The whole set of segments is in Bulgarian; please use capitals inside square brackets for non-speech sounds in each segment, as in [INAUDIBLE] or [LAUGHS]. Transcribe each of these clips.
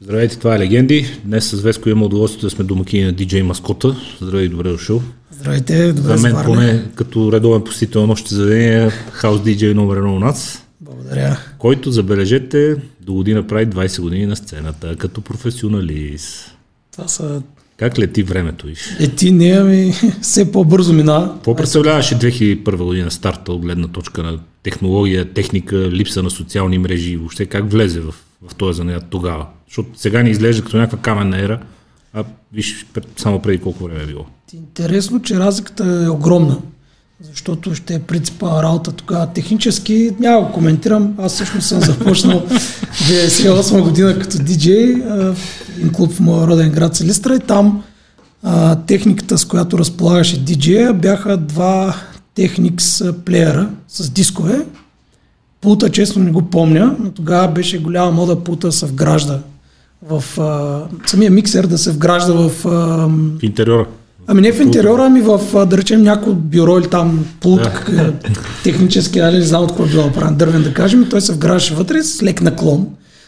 Здравейте, това е Легенди. Днес с Веско имаме удоволствието да сме домакини на DJ Маскота. Здравей, добре дошъл. Здравейте, добре За мен поне като редовен посетител на нощите заведения, хаус DJ номер едно у нас. Благодаря. Който, забележете, до година прави 20 години на сцената, като професионалист. Това са... Как лети времето, виж? Лети, не, ами [LAUGHS] все по-бързо мина. Какво представляваше 2001 година старта от гледна точка на технология, техника, липса на социални мрежи и въобще как влезе в, в този занаят тогава? Защото сега ни изглежда като някаква каменна ера, а виж само преди колко време е било. Интересно, че разликата е огромна, защото ще е принципа работа тогава. Технически няма го коментирам. Аз всъщност съм започнал [LAUGHS] 98 година като диджей в клуб в моя роден град Селистра и там а, техниката, с която разполагаше диджея, бяха два Technics плеера с дискове. Пулта, честно не го помня, но тогава беше голяма мода пулта да се вгражда в а, самия миксер да се вгражда в... А, В интериора. ами не в интериора, ами в, да речем, някой бюро или там пулт, Да. технически, нали, не знам от какво е било направен, дървен да кажем, той се вграждаше вътре с лек наклон,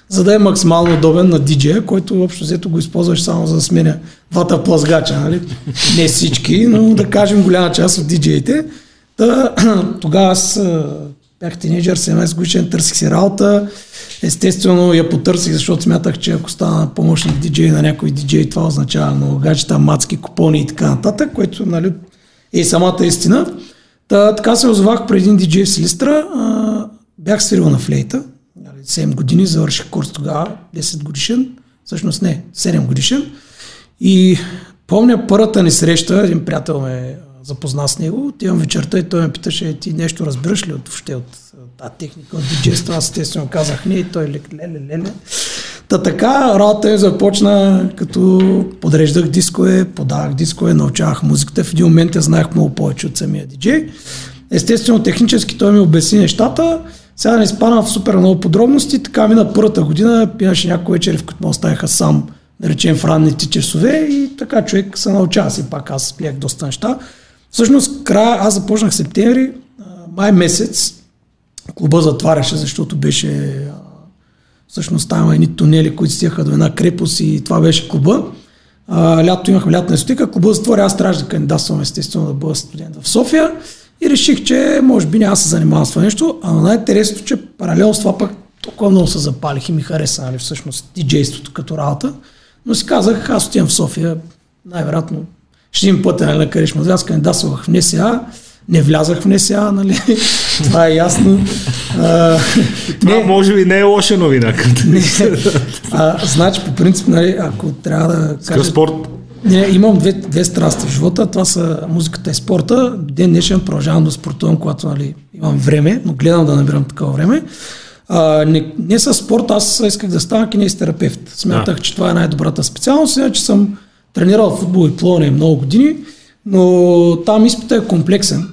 за да е максимално удобен на диджея, който общо взето го използваш само за да сменя двата плазгача, нали? Не всички, но да кажем голяма част от диджеите. Та, [CLEARS THROAT] тогава аз бях тинейджър, 17 годишен, търсих си работа. Естествено я потърсих, защото смятах, че ако стана помощник диджей на някой диджей, това означава много гаджета, мацки, купони и така нататък, което нали, е самата истина. Та, така се озовах при един диджей в Силистра. А, бях свирил на флейта. Нали, 7 години, завърших курс тогава, 10 годишен. Всъщност не, 7 годишен. И помня първата ни среща, един приятел ме запозна с него, отивам вечерта и той ме питаше, ти нещо разбираш ли от, въобще от тази техника, от диджейство? Аз естествено казах не и той лек, леле, леле. Та така работа ми започна, като подреждах дискове, подавах дискове, научавах музиката. В един момент я знаех много повече от самия диджей. Естествено, технически той ми обясни нещата. Сега не спана в супер много подробности. Така мина първата година, имаше някои вечери, в които ме оставяха сам, да в ранните часове и така човек се научава си пак. Аз плях доста неща. Всъщност, края, аз започнах септември, май месец, клуба затваряше, защото беше всъщност там едни тунели, които стигаха до една крепост и това беше клуба. А, лято имахме лятна дискотека, клуба затвори, аз трябваше да кандидатствам естествено да бъда студент в София и реших, че може би няма да се занимавам с това нещо, а най-интересното, че паралелно с това пък толкова много се запалих и ми хареса, нали, всъщност диджейството като работа, но си казах, аз отивам в София, най-вероятно ще им пътя нали, на Каришма. Аз кандидатствах в НСА, не влязах в НСА, нали? [LAUGHS] Това е ясно. А, [LAUGHS] Това може би не е лоша новина. [LAUGHS] не, а, значи, по принцип, нали, ако трябва да кажа... спорт? Не, имам две, две страсти в живота. Това са музиката и спорта. Ден днешен продължавам да спортувам, когато нали, имам време, но гледам да набирам такова време. А, не, не с спорт, аз исках да стана кинестерапевт. Смятах, Да. че това е най-добрата специалност, иначе съм тренирал футбол и плуване много години, но там изпита е комплексен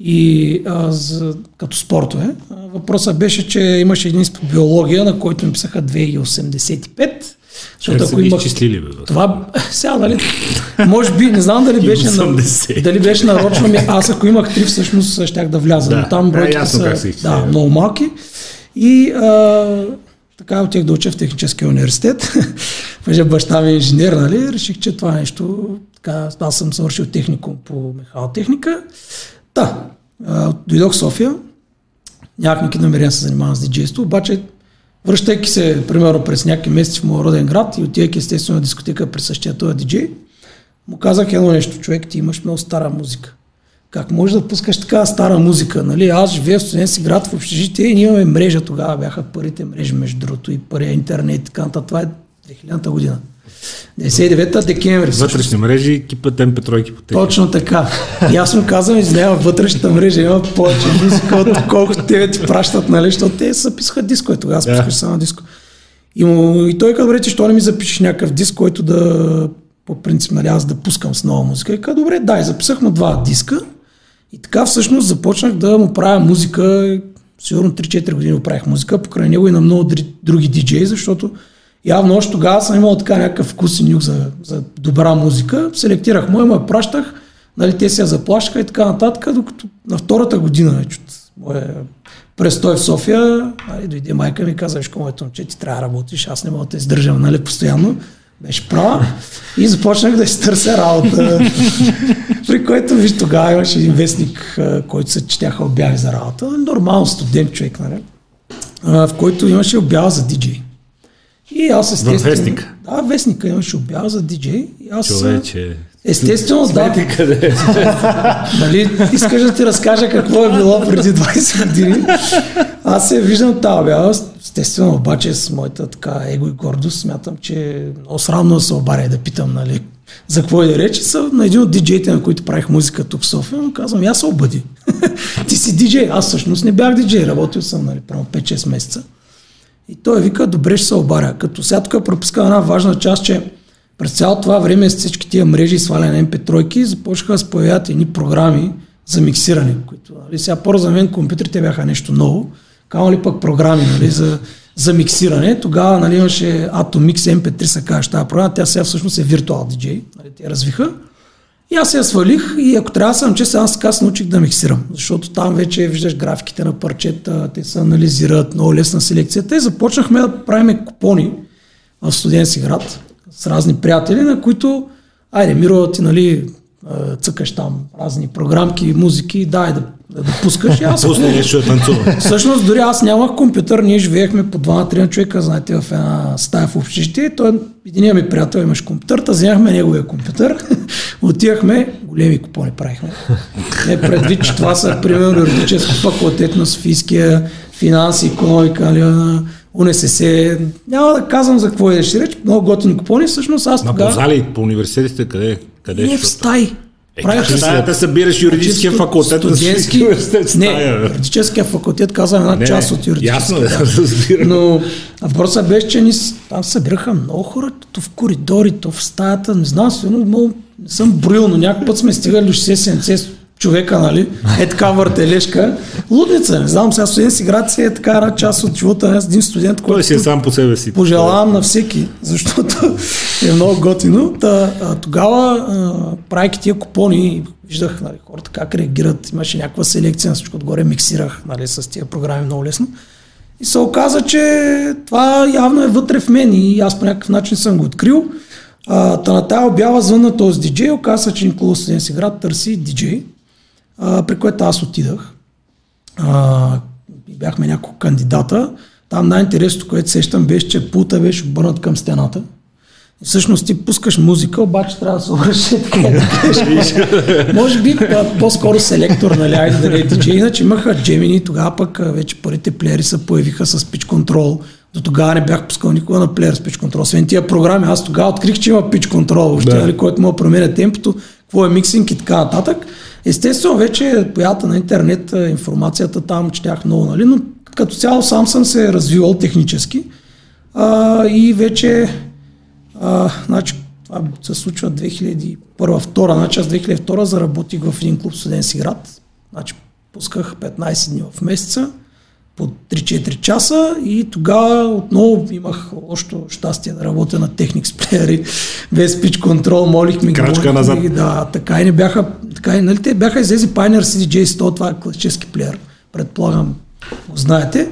и а, за, като спортове. Въпросът беше, че имаше един изпит биология, на който ми писаха 2,85. Защото ако имах... изчислили, бе? Това, [LAUGHS] сега, нали, може би, не знам дали беше, на, 80. дали беше нарочно, ми, аз ако имах три, всъщност щях да вляза, Да, но там бройките ясно са да, много малки. И а, така отих да уча в техническия университет, [LAUGHS] понеже баща ми е инженер, нали, реших, че това нещо, така, аз съм завършил техникум по механотехника. Да, дойдох в София, нямах никакви намерения се занимавам с диджейство, обаче връщайки се, примерно, през някакви месеци в моя роден град и отивайки естествено на дискотека при същия този диджей, му казах едно нещо, човек, ти имаш много стара музика. Как можеш да пускаш така стара музика? Нали? Аз живея в студентски град в общежитие и ние имаме мрежа тогава, бяха първите мрежи, между другото, и първия интернет и така. Това е 2000-та година. 99-та декември. Вътрешни мрежи, кипът МП3 по Точно така. И аз му казвам, извинявам, вътрешната мрежа има повече музика, от колкото те ти пращат, нали, защото те записваха диско, тогава аз Да. пускаш само диско. И, му, и той каза, добре, че що не ми запишеш някакъв диск, който да, по принцип, нали, аз да пускам с нова музика. И каза, добре, да, и записах му два диска. И така всъщност започнах да му правя музика, сигурно 3-4 години го правих музика, покрай него и на много други диджеи, защото явно още тогава съм имал така някакъв вкус и нюх за, за добра музика. Селектирах му, му я пращах, нали, те се я заплащаха и така нататък, докато на втората година вече от моя престой в София, нали, дойде майка ми и каза, виж, моето момче, ти трябва да работиш, аз не мога да те издържам, нали, постоянно. Беше права и започнах да си търся работа. [LAUGHS] При което, виж, тогава имаше един вестник, който се четяха обяви за работа. Нормално студент човек, нали? В който имаше обява за диджей. И аз естествено... В вестника? Да, вестника имаше обява за диджей. И аз, Човече. Естествено, да. къде [LAUGHS] нали, искаш да ти разкажа какво е било преди 20 години. Аз се виждам тази обява. Естествено, обаче с моята така его и гордост смятам, че много срамно се обаря да питам, нали, за какво е да речи. Са на един от диджеите, на които правих музика тук в София, му казвам, аз се обади. [LAUGHS] Ти си диджей. Аз всъщност не бях диджей, работил съм, нали, правилно 5-6 месеца. И той вика, добре ще се обаря. Като сега тук пропуска една важна част, че през цялото това време с всички тия мрежи и сваляне на MP3 започнаха да се появяват едни програми за миксиране, които нали, сега по за мен компютрите бяха нещо ново, камо ли пък програми нали, за, за миксиране. Тогава нали, имаше Atomix MP3 се казва тази програма, тя сега всъщност е Virtual DJ, нали, те развиха. И аз я свалих и ако трябва да съм че аз така се научих да миксирам, защото там вече виждаш графиките на парчета, те се анализират, много лесна селекцията и започнахме да правим купони в студентски град с разни приятели, на които, айде, Миро, ти нали, цъкаш там разни програмки, музики, дай да, да, да пускаш. И аз, Пусне нещо да танцува. Всъщност, дори аз нямах компютър, ние живеехме по два на човека, знаете, в една стая в общежитие. Той, единия ми приятел имаш компютър, та вземахме неговия компютър, [LAUGHS] отивахме, големи купони правихме. Не предвид, че това са, примерно, юридически факултет на Софийския, финанси, економика, нали, на УНСС. Няма да казвам за какво е ще реч, много готини купони, всъщност аз тогава... На зали по университетите къде? Къде не в стаи. Е, Правих в стаята събираш юридическия факултет студентски, [LAUGHS] на Не, юридическия факултет каза една не, част от юридическия. Ясно, да, [LAUGHS] разбирам. Но въпросът беше, че ни, там събираха много хора, то в коридори, то в стаята, не знам, много, не съм броил, но някакъв път сме стигали до 60-70 човека, нали? Е така въртележка. Лудница, не знам, сега студент си е така една част от живота на един студент, който Той си е сам по себе си. Пожелавам на всеки, защото е много готино. Та, тогава, правейки тия купони, виждах нали, хората как реагират, имаше някаква селекция на всичко отгоре, миксирах нали, с тия програми много лесно. И се оказа, че това явно е вътре в мен и аз по някакъв начин съм го открил. А, та на тази обява звънна този диджей, оказа, че Никола Студенски град търси диджей а, при което аз отидах. А, бяхме няколко кандидата. Там най-интересното, което сещам, беше, че пулта беше обърнат към стената. Всъщност ти пускаш музика, обаче трябва да се обръща така. [LAUGHS] Може би по-скоро селектор, нали, айде да не е диджей. Иначе имаха джемини, тогава пък вече първите плеери се появиха с pitch control. До тогава не бях пускал никога на плеер с pitch control. Освен тия програми, аз тогава открих, че има pitch control, да. нали, който мога да променя темпото, какво е миксинг и така нататък. Естествено, вече появата на интернет, информацията там четях много, нали? но като цяло сам съм се развивал технически а, и вече а, значи, това се случва 2001-2002, значи аз 2002 заработих в един клуб студентски град, значи пусках 15 дни в месеца, по 3-4 часа и тогава отново имах още щастие да работя на Technics Player без pitch контрол, молих ми Крачка назад. Ми, да, така и не бяха, така и, нали, те бяха излезли Pioneer CDJ 100, това е класически плеер, предполагам, знаете.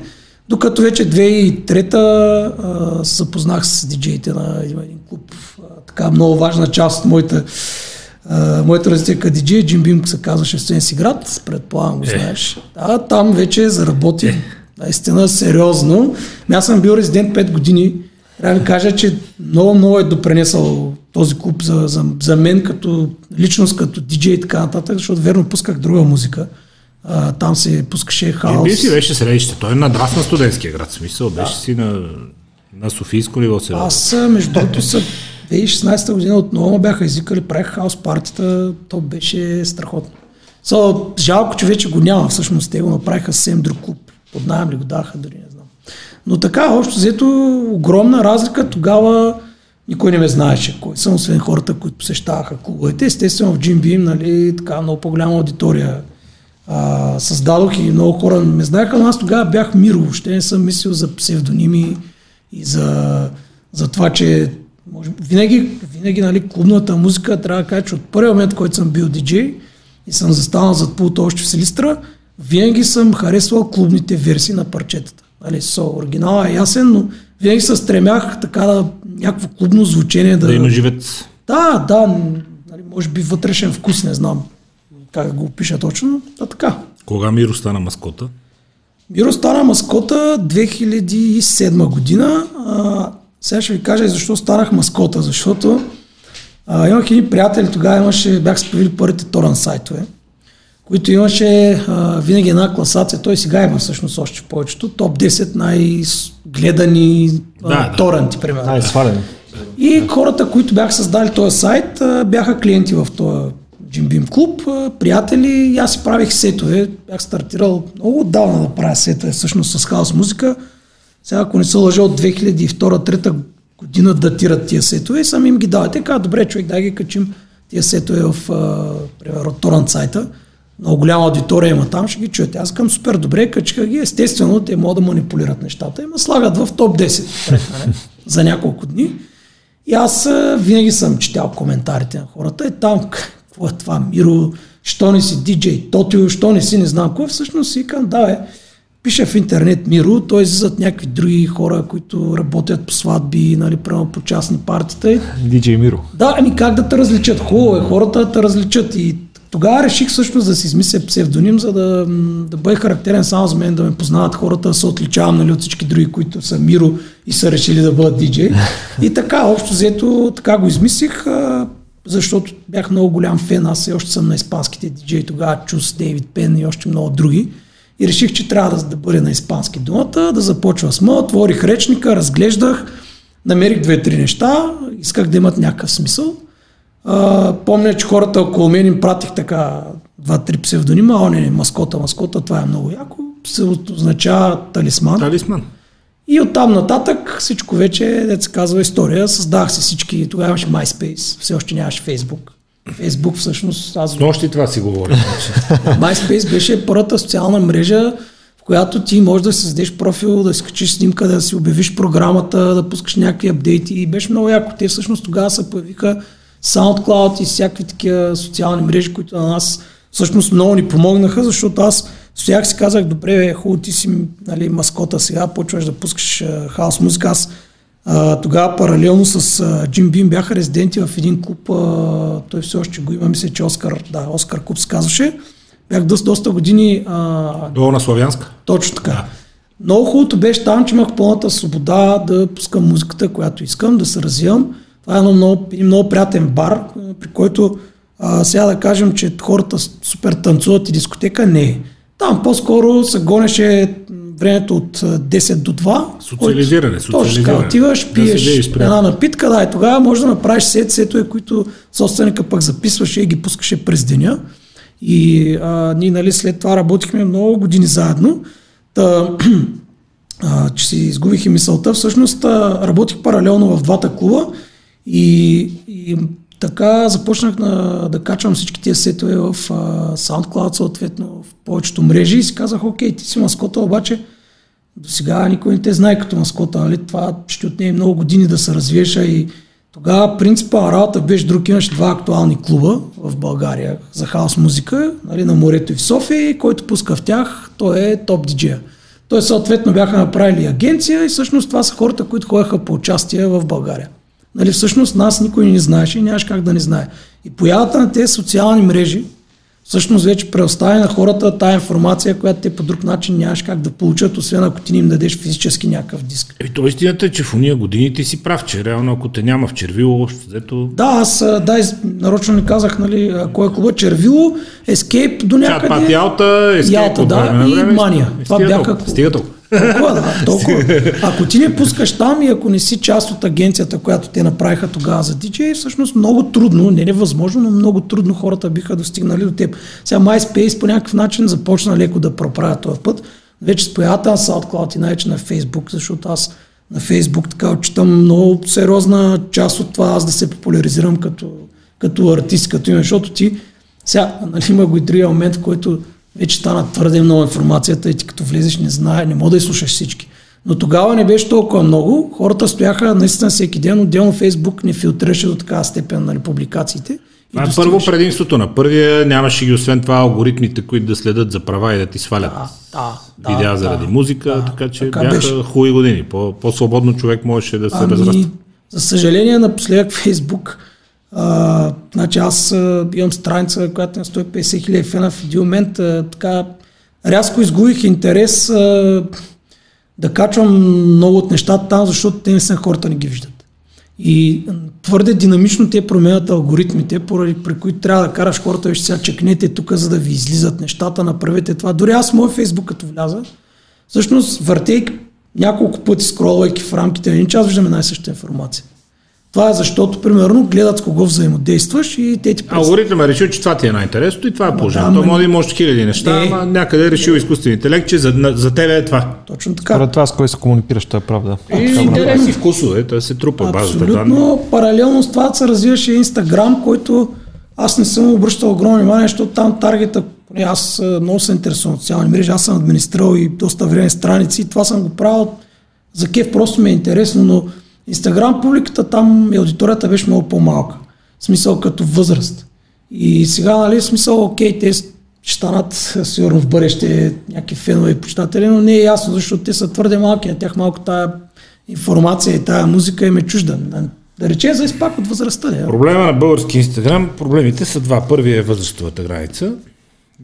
Докато вече 2003-та се запознах с диджеите на един клуб, а, така много важна част от моята Uh, моята развитие като диджей, Джим Бим се казваше в Стенси град, предполагам го е. знаеш. Да, там вече заработих наистина сериозно. Аз съм бил резидент 5 години. Трябва да ви кажа, че много, много е допренесъл този клуб за, за, за мен като личност, като диджей и така нататък, защото верно пусках друга музика. А, там се пускаше хаос. И си беше средище. Той е надрас на студентския град. Смисъл, беше да. си на, на Софийско ниво сега. Аз, между другото, са [LAUGHS] 2016 година отново бяха извикали, правих хаос партията, то беше страхотно. So, жалко, че вече го няма, всъщност те го направиха съвсем друг клуб. Под найем ли го даха, дори не знам. Но така, общо взето, огромна разлика. Тогава никой не ме знаеше кой съм, освен хората, които посещаваха клубовете. Естествено в Jim Beam, нали, така много по-голяма аудитория а, създадох и много хора ме знаеха, но аз тогава бях мир, въобще не съм мислил за псевдоними и за, за това, че може, винаги, винаги нали, клубната музика трябва да кажа, че от първия момент, който съм бил диджей и съм застанал зад пулта още в Селистра, винаги съм харесвал клубните версии на парчетата. Нали, со, оригинала е ясен, но винаги се стремях така да някакво клубно звучение да... Да има живец. Да, да, нали, може би вътрешен вкус, не знам как го опиша точно, а така. Кога Миро стана маскота? Миро стана маскота 2007 година. А, сега ще ви кажа и защо станах маскота, защото а, имах едни приятели, тогава имаше, бях се появили първите торан сайтове, които имаше а, винаги една класация, той сега има всъщност още повечето, топ 10 най-гледани Да, да. торенти, примерно. Най-свалено. И хората, които бяха създали този сайт, а, бяха клиенти в този Jim Beam клуб, а, приятели, и аз си правих сетове. Бях стартирал много отдавна да правя сетове, всъщност с хаос музика. Сега, ако не се лъжа, от 2002-2003 година датират тия сетове и сами им ги давате. Казват, добре, човек, дай ги качим тия сетове в, а, примерно, торрент сайта. Много голяма аудитория има там, ще ги чуете. Аз към супер добре, качиха ги. Естествено, те могат да манипулират нещата. Има слагат в топ 10 пред мене за няколко дни. И аз а, винаги съм четял коментарите на хората. Е там, [LAUGHS] какво е това, Миро, що не си диджей, Тотио, що не си, не знам кой. Всъщност си казвам, да, бе, пише в интернет Миро, той излизат някакви други хора, които работят по сватби, нали, прямо по частни партита. И Диджей Миро. да, ами как да те различат? Хубаво е хората да те различат. И тогава реших всъщност да си измисля псевдоним, за да, да бъде характерен само за мен, да ме познават хората, да се отличавам нали, от всички други, които са Миро и са решили да бъдат диджей. И така, общо взето, така го измислих, защото бях много голям фен. Аз все още съм на испанските диджеи, тогава Чус, Дейвид Пен и още много други. И реших, че трябва да, да бъде на испански думата, да започва с М, отворих речника, разглеждах, намерих две-три неща, исках да имат някакъв смисъл. А, помня, че хората около мен им пратих така два-три псевдонима, о не, маскота, маскота, това е много яко, се означава талисман. Талисман. И оттам нататък всичко вече, деца се казва история, създах си всички, тогава имаше MySpace, все още нямаше Facebook. Facebook всъщност, аз нощи това си говорим. значи. MySpace беше първата социална мрежа, в която ти можеш да създадеш профил, да си качиш снимка, да си обявиш програмата, да пускаш някакви апдейти и беше много яко. Те всъщност тогава се появиха SoundCloud и всякакви такива социални мрежи, които на нас всъщност много ни помогнаха, защото аз стоях си казах, добре, бе, хубаво ти си нали, маскота сега, почваш да пускаш хаос музика. Аз а, тогава паралелно с а, Джим Бим бяха резиденти в един клуб, а, той все още го има, мисля, че Оскар, да, Оскар Куп се казваше. Бях доста, доста години а, Долу на Славянска. точно така. Много хубавото беше там, че имах пълната свобода да пускам музиката, която искам, да се развивам. Това е едно много, един много приятен бар, при който а, сега да кажем, че хората супер танцуват и дискотека, не е. Там по-скоро се гонеше времето от а, 10 до 2. Социализиране, който- Точно социализиране. отиваш, Да се пиеш приятели. една напитка, да, и тогава може да направиш сет, сетове, които собственика пък записваше и ги пускаше през деня. И а, ние нали, след това работихме много години заедно. Та, [CLEARS THROAT] а, че си изгубих и мисълта. Всъщност а, работих паралелно в двата клуба и, и така започнах на, да качвам всички тия сетове в а, SoundCloud, съответно в повечето мрежи и си казах, окей, ти си маскота, обаче до сега никой не те знае като маскота, нали? това ще отнеме много години да се развиеш и тогава принципа работа беше друг, имаше два актуални клуба в България за хаос музика, нали, на морето и в София, и който пуска в тях, той е топ диджея. Той съответно бяха направили агенция и всъщност това са хората, които ходеха по участие в България. Нали, всъщност нас никой не знаеше и нямаш как да не знае. И появата на тези социални мрежи, всъщност вече предоставя на хората тая информация, която те по друг начин нямаш как да получат, освен ако ти не им дадеш физически някакъв диск. Еми, то истината е, че в уния години ти си прав, че реално ако те няма в червило, общо взето... Да, аз да, из- нарочно не казах, нали, кой е клуба, Червило, Escape до Чат някъде. пат Ялта, Escape Ялта, да, и време. Мания. Стига Това бяха- Стига толкова. Толкова, да, толкова. [LAUGHS] Ако ти не пускаш там и ако не си част от агенцията, която те направиха тогава за DJ, всъщност много трудно, не невъзможно, но много трудно хората биха достигнали до теб. Сега MySpace по някакъв начин започна леко да проправя този път. Вече с появата на SoundCloud и най-вече на Facebook, защото аз на Facebook така отчитам много сериозна част от това аз да се популяризирам като, като артист, като име, защото ти сега нали, има го и другия момент, в който вече стана твърде много информацията и ти като влезеш не знае, не мога да изслушаш всички. Но тогава не беше толкова много. Хората стояха наистина всеки ден. Отделно Фейсбук не филтрираше до такава степен нали, публикациите. Това е първо предимството. На първия нямаше ги освен това алгоритмите, които да следят за права и да ти свалят да, да, видеа да, заради да, музика, да, така че така бяха беше. хубави години. По, по-свободно човек можеше да се Ами, разраста. за съжаление, напоследък Фейсбук, а, значи аз а, имам страница, която на 150 хиляди фена в един момент, а, така рязко изгубих интерес а, да качвам много от нещата там, защото те не са хората не ги виждат. И твърде динамично те променят алгоритмите, поради при които трябва да караш хората, виж сега чекнете тук, за да ви излизат нещата, направете това. Дори аз в моя фейсбук като вляза, всъщност въртейки няколко пъти скролвайки в рамките на един час, виждаме най-съща информация. Това е защото, примерно, гледат с кого взаимодействаш и те ти представят. Алгоритъм е решил, че това ти е най-интересното и това е положението. да, Той може да има още хиляди неща, Не. ама някъде е решил изкуствен интелект, че за, за тебе е това. Точно така. Според това с кой се комуникираш, това е правда. И интерес и вкусове, да се трупа базата данни. Абсолютно. Паралелно с това се развиваше Инстаграм, който аз не съм обръщал огромно внимание, защото там таргета, поне аз а, много се интересувам от социални мрежи, аз съм администрирал и доста време страници и това съм го правил за кев, просто ми е интересно, но Инстаграм публиката там и аудиторията беше много по-малка. В смисъл като възраст. И сега, нали, в смисъл, окей, те ще станат сигурно в бъдеще някакви фенове и почитатели, но не е ясно, защото те са твърде малки, на тях малко тая информация и тая музика им е чужда. Да рече за изпак от възрастта. Не? Проблема на български инстаграм, проблемите са два. Първият е възрастовата граница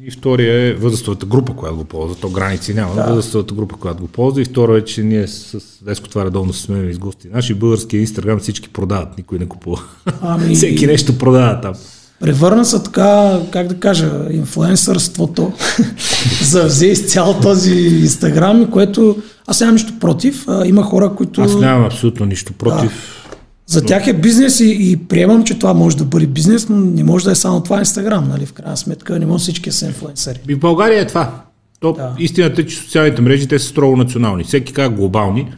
и втория е възрастовата група, която го ползва. То граници няма, да. възрастовата група, която го ползва. И второ е, че ние с Деско това редовно се смеем с гости. Наши български инстаграм всички продават, никой не купува. Ами- [LAUGHS] Всеки нещо продава там. Превърна се така, как да кажа, инфлуенсърството, [LAUGHS] завзе изцял този инстаграм, което аз нямам нищо против. А, има хора, които... Аз нямам абсолютно нищо против. За тях е бизнес и, и приемам, че това може да бъде бизнес, но не може да е само това Инстаграм, нали? В крайна сметка не може всички да са инфлуенсъри. И в България е това. То, Да. Истината е, че социалните мрежи те са строго национални. Всеки казва глобални,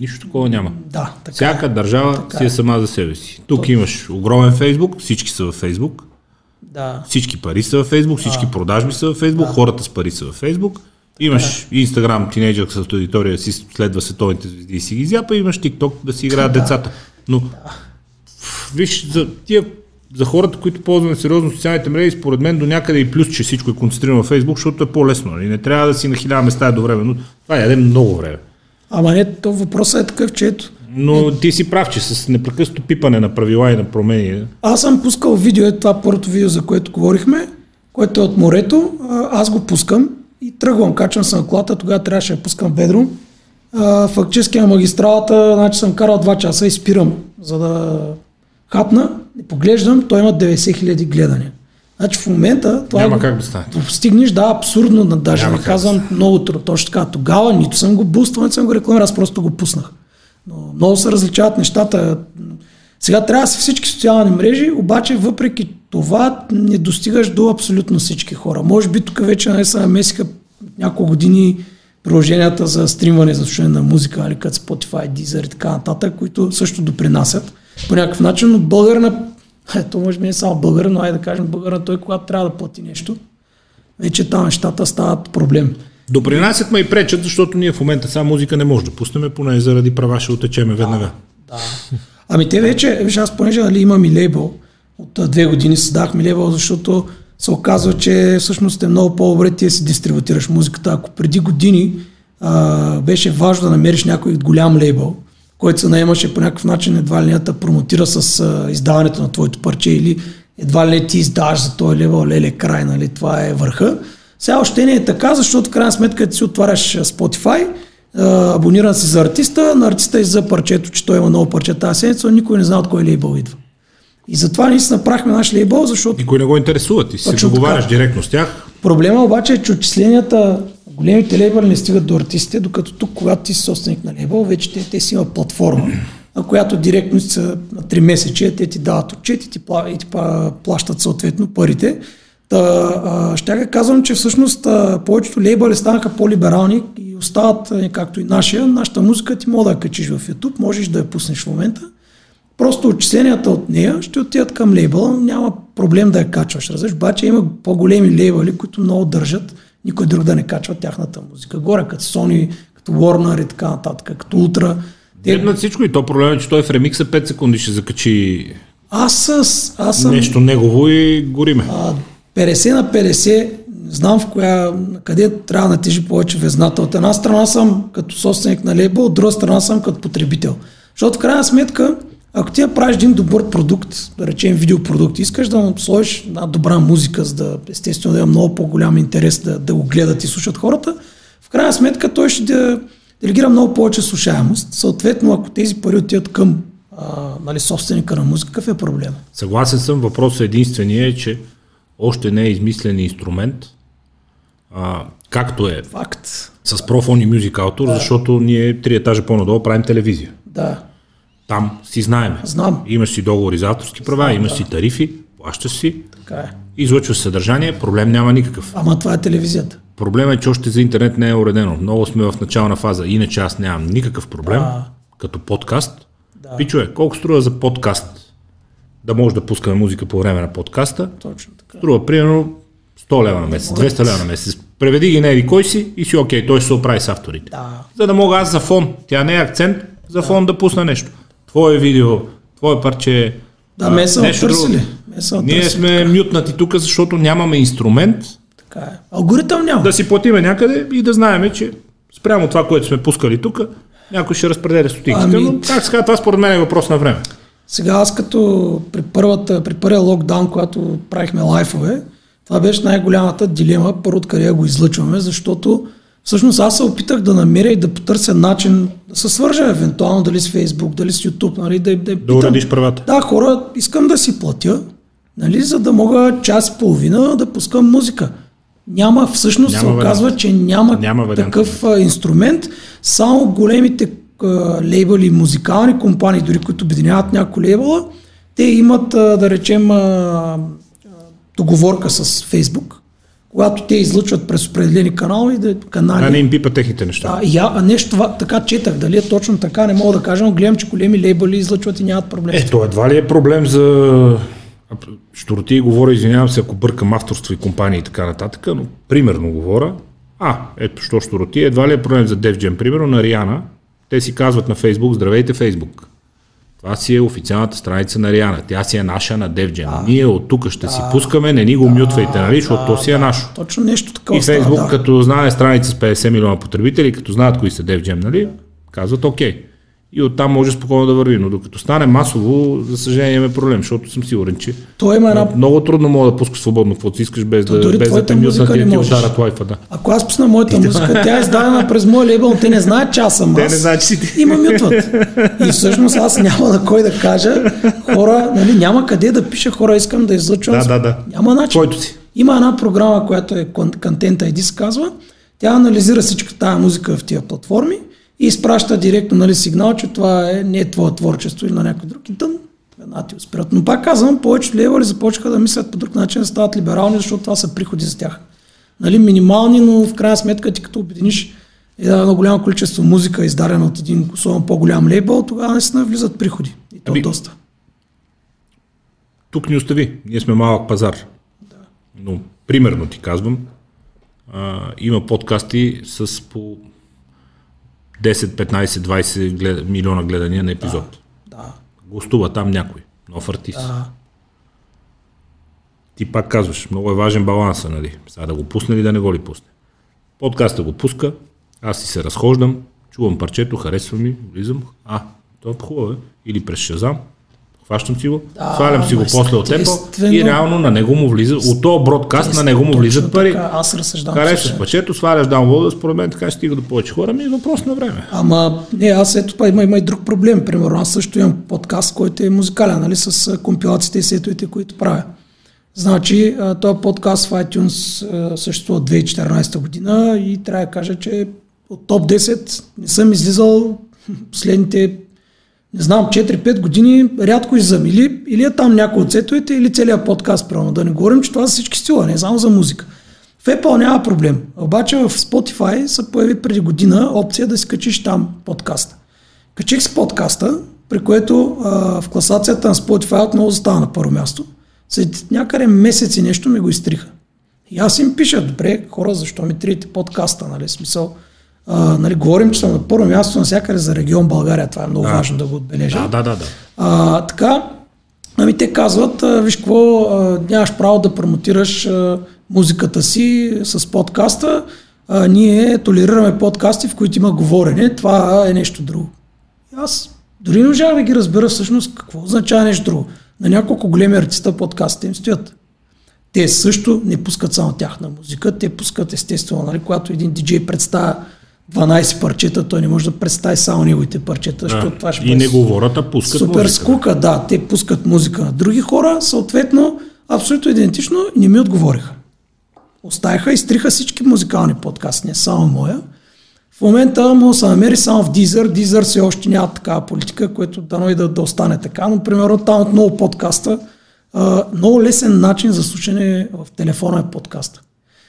нищо такова няма. Да, така. Всяка държава Така си е е. сама за себе си. Тук имаш огромен Фейсбук, всички са във Фейсбук, Да. всички пари са във Фейсбук, всички продажби са във Фейсбук, хората с пари са във Фейсбук. Имаш Инстаграм, тинейджър с аудитория си следва световните звезди и си ги зяпа, имаш TikTok да си играят децата. Но виж, за тия за хората, които ползваме сериозно социалните мрежи, според мен до някъде и плюс, че всичко е концентрирано в Фейсбук, защото е по-лесно. Нали? Не трябва да си на хиляда места едновременно. Това яде много време. Ама не, то въпросът е такъв, че ето, Но ти си прав, че с непрекъснато пипане на правила и на промени. Аз съм пускал видео, е това първото видео, за което говорихме, което е от морето. Аз го пускам и тръгвам, качвам се на колата, тогава трябваше да пускам ведро. А, Фактически на магистралата, значи съм карал 2 часа и спирам, за да хапна. И поглеждам, той има 90 хиляди гледания. Значи в момента това Няма го- как да стане. Постигнеш, да, абсурдно, да, даже Няма не казвам много трудно. Точно така. Тогава нито съм го буствал, нито съм го рекламирал, аз просто го пуснах. Но много се различават нещата. Сега трябва да си всички социални мрежи, обаче въпреки това не достигаш до абсолютно всички хора. Може би тук вече не се намесиха няколко години приложенията за стримване, за слушане на музика, нали, като Spotify, Deezer и така нататък, които също допринасят по някакъв начин, но българина, ето може би не само българин, но айде да кажем българина, той когато трябва да плати нещо, вече там нещата стават проблем. Допринасят ме и пречат, защото ние в момента само музика не може да пуснем, поне заради права ще отечеме веднага. Ами те вече, виж аз понеже нали, имам и лейбъл, от две години създах ми лейбъл, защото се оказва, че всъщност е много по-добре ти да си дистрибутираш музиката. Ако преди години а, беше важно да намериш някой голям лейбъл, който се наемаше по някакъв начин едва ли не да промотира с а, издаването на твоето парче или едва ли не ти издаваш за този лейбъл, леле край, нали, това е върха. Сега още не е така, защото в крайна сметка ти си отваряш Spotify, а, абониран си за артиста, на артиста и за парчето, че той има много парче тази седмица, никой не знае от кой лейбъл идва. И затова ние си направихме наш лейбъл, защото Никой не го интересува, ти Точно договаряш така. директно с тях. Проблема обаче е, че отчисленията, големите лейбъли не стигат до артистите, докато тук, когато ти си собственик на лейбъл, вече те, те си имат платформа, на която директно са на 3 месече, те ти дават отчет и ти, пла- и ти пла- плащат съответно парите. Та, а, ще казвам, че всъщност а, повечето лейбъли станаха по-либерални и остават, както и нашия, нашата музика ти мога да я качиш в YouTube, можеш да я пуснеш в момента. Просто отчисленията от нея ще отидат към лейбъла, няма проблем да я качваш. Разбираш, обаче има по-големи лейбъли, които много държат никой друг да не качва тяхната музика. Горе като Sony, като Warner и така нататък, като Ultra. Те, Те... всичко и то проблем е, че той в ремикса 5 секунди ще закачи Аз, с, аз съм Нещо негово и гориме. а, 50 на 50, не знам в коя, къде трябва да натежи повече везната. От една страна съм като собственик на лейбъл, от друга страна съм като потребител. Защото в крайна сметка, ако ти я правиш един добър продукт, да речем видеопродукт, искаш да сложиш една добра музика, за да естествено да има много по-голям интерес да, да го гледат и слушат хората, в крайна сметка той ще да делегира много повече слушаемост. Съответно, ако тези пари отиват към а, нали, собственика на музика, какъв е проблема? Съгласен съм, въпросът единствения е, че още не е измислен инструмент, а, както е Факт. с Profone и Music Autor, защото ние три етажа по-надолу правим телевизия. Да. Там си знаем. Знам. Имаш си договори за авторски права, имаш си тарифи, плащаш си, Така е. излъчваш съдържание, проблем няма никакъв. Ама това е телевизията. Проблемът е, че още за интернет не е уредено. Много сме в начална фаза, иначе аз нямам никакъв проблем, Да. като подкаст. Да. Пичове, колко струва за подкаст? Да може да пускаме музика по време на подкаста. Точно така. Струва примерно 100 лева на месец, 200 лева на месец. Преведи ги на еди кой си и си окей, той ще се оправи с авторите. Да. За да мога аз за фон, тя не е акцент, за фон да пусна нещо. Твое видео, твое парче. Да, ме са отърсили. друго. Ние сме мютнати тук, защото нямаме инструмент Така е. Алгоритъм няма. да си платиме някъде и да знаем, че спрямо това, което сме пускали тук, някой ще разпределя стотинките. Ами- Но, как се казва, това според мен е въпрос на време. Сега аз като при, първата, при първия локдаун, когато правихме лайфове, това беше най-голямата дилема, първо откъде да го излъчваме, защото всъщност аз се опитах да намеря и да потърся начин да се свържа евентуално дали с Фейсбук, дали с YouTube, нали, да, да, Да уредиш правата. Да, хора, искам да си платя, нали, за да мога час и половина да пускам музика. Няма, всъщност Няма се вариант. оказва, че няма, Няма вариант. такъв а, инструмент. Само големите а, лейбъли, музикални компании, дори които обединяват някои лейбъла, те имат, а, да речем, а, договорка с Фейсбук, когато те излъчват през определени канали, да, канали. А не им пипа техните неща. Да, я, а нещо това, така четах, дали е точно така, не мога да кажа, но гледам, че големи лейбъли излъчват и нямат проблем. Е, то едва ли е проблем за... Штороти и говоря, извинявам се, ако бъркам авторство и компании и така нататък, но примерно говоря. А, ето, що Штороти, едва ли е проблем за DevGen, примерно на Риана. Те си казват на Фейсбук, здравейте Фейсбук. Това си е официалната страница на Риана. Тя си е наша на DevGen. Ние от тук ще си пускаме, не ни го мютвайте, нали, защото то си е наше. Точно нещо такова И Фейсбук, става, да. като знае страница с 50 милиона потребители, като знаят кои са DevGem, нали, казват окей. И оттам може спокойно да върви. Но докато стане масово, за съжаление имаме проблем, защото съм сигурен, че Той има една... много трудно мога да пускаш свободно каквото си искаш, без да, дори без да те да не ти ударят лайфа. Да. Ако аз пусна моята музика, тя е издадена през мой лейбъл, те не знаят, че аз съм Те аз. не знаят, че си ти. И ме мютват. И всъщност аз няма на кой да кажа, хора, нали, няма къде да пиша хора, искам да излъчвам. Да, да, да. Няма начин. Който си. Има една програма, която е Con- Content ID се казва. Тя анализира всичка тази музика в тия платформи и изпраща директно нали, сигнал, че това е, не е твое творчество или на някой друг. И тън, веднага ти успират. Но пак казвам, повечето левали започнаха да мислят по друг начин, да стават либерални, защото това са приходи за тях. Нали, минимални, но в крайна сметка ти като обединиш едно голямо количество музика, издадена от един особено по-голям лейбъл, тогава наистина влизат приходи. И то Ами, доста. Тук ни остави. Ние сме малък пазар. Но, примерно ти казвам, а, има подкасти с по 10, 15, 20 глед... милиона гледания на епизод. Да. Гостува там някой, нов артист. Да. Ти пак казваш, много е важен баланса, нали? Сега да го пусне или да не го ли пусне. Подкаста го пуска, аз си се разхождам, чувам парчето, харесва ми, влизам, а, то е хубаво, е. Или през Шазам, хващам си го, Да, свалям си го ама после от Apple и реално на него му влиза, от този бродкаст на него му влизат пари. така, Аз разсъждавам. Харесваш също. парчето, сваляш даунлода, според мен така ще стига до повече хора, ми е въпрос на време. Ама, не, аз ето па има, има и друг проблем. Примерно, аз също имам подкаст, който е музикален, нали, с компилациите и сетовете, които правя. Значи, този подкаст в iTunes съществува от 2014 година и трябва да кажа, че от топ 10 не съм излизал [LAUGHS] последните, не знам, 4-5 години, рядко излизам. Или, или е там някой от сетовете, или целият подкаст, правилно. Да не говорим, че това са всички стила, не само за музика. В Apple няма проблем. Обаче в Spotify се появи преди година опция да си качиш там подкаста. Качих си подкаста, при което а, в класацията на Spotify отново застава на първо място. След някъде месец и нещо ми го изтриха. И аз им пиша, добре, хора, защо ми триете подкаста, нали, смисъл. А, нали, говорим, че съм на първо място навсякъде за регион България, това е много Да. важно да го отбележа. Да, да, да, да. А, така, Ами те казват, а, виж какво, а, нямаш право да промотираш а, музиката си с подкаста, а, ние толерираме подкасти, в които има говорене, това е нещо друго. И аз дори не можах да ги разбера всъщност какво означава нещо друго. На няколко големи артиста подкастите им стоят. Те също не пускат само тяхна музика, те пускат естествено, нали, когато един диджей представя 12 парчета, той не може да представи само неговите парчета, защото това ще и не говорят, а пускат супер музика. скука, да, те пускат музика на други хора, съответно, абсолютно идентично не ми отговориха. Оставиха, изтриха всички музикални подкасти, не само моя. В момента да се намери само в Deezer. Deezer все още няма такава политика, което дано и да, да остане така, но примерно там от много подкаста, а, много лесен начин за слушане в телефона е подкаста.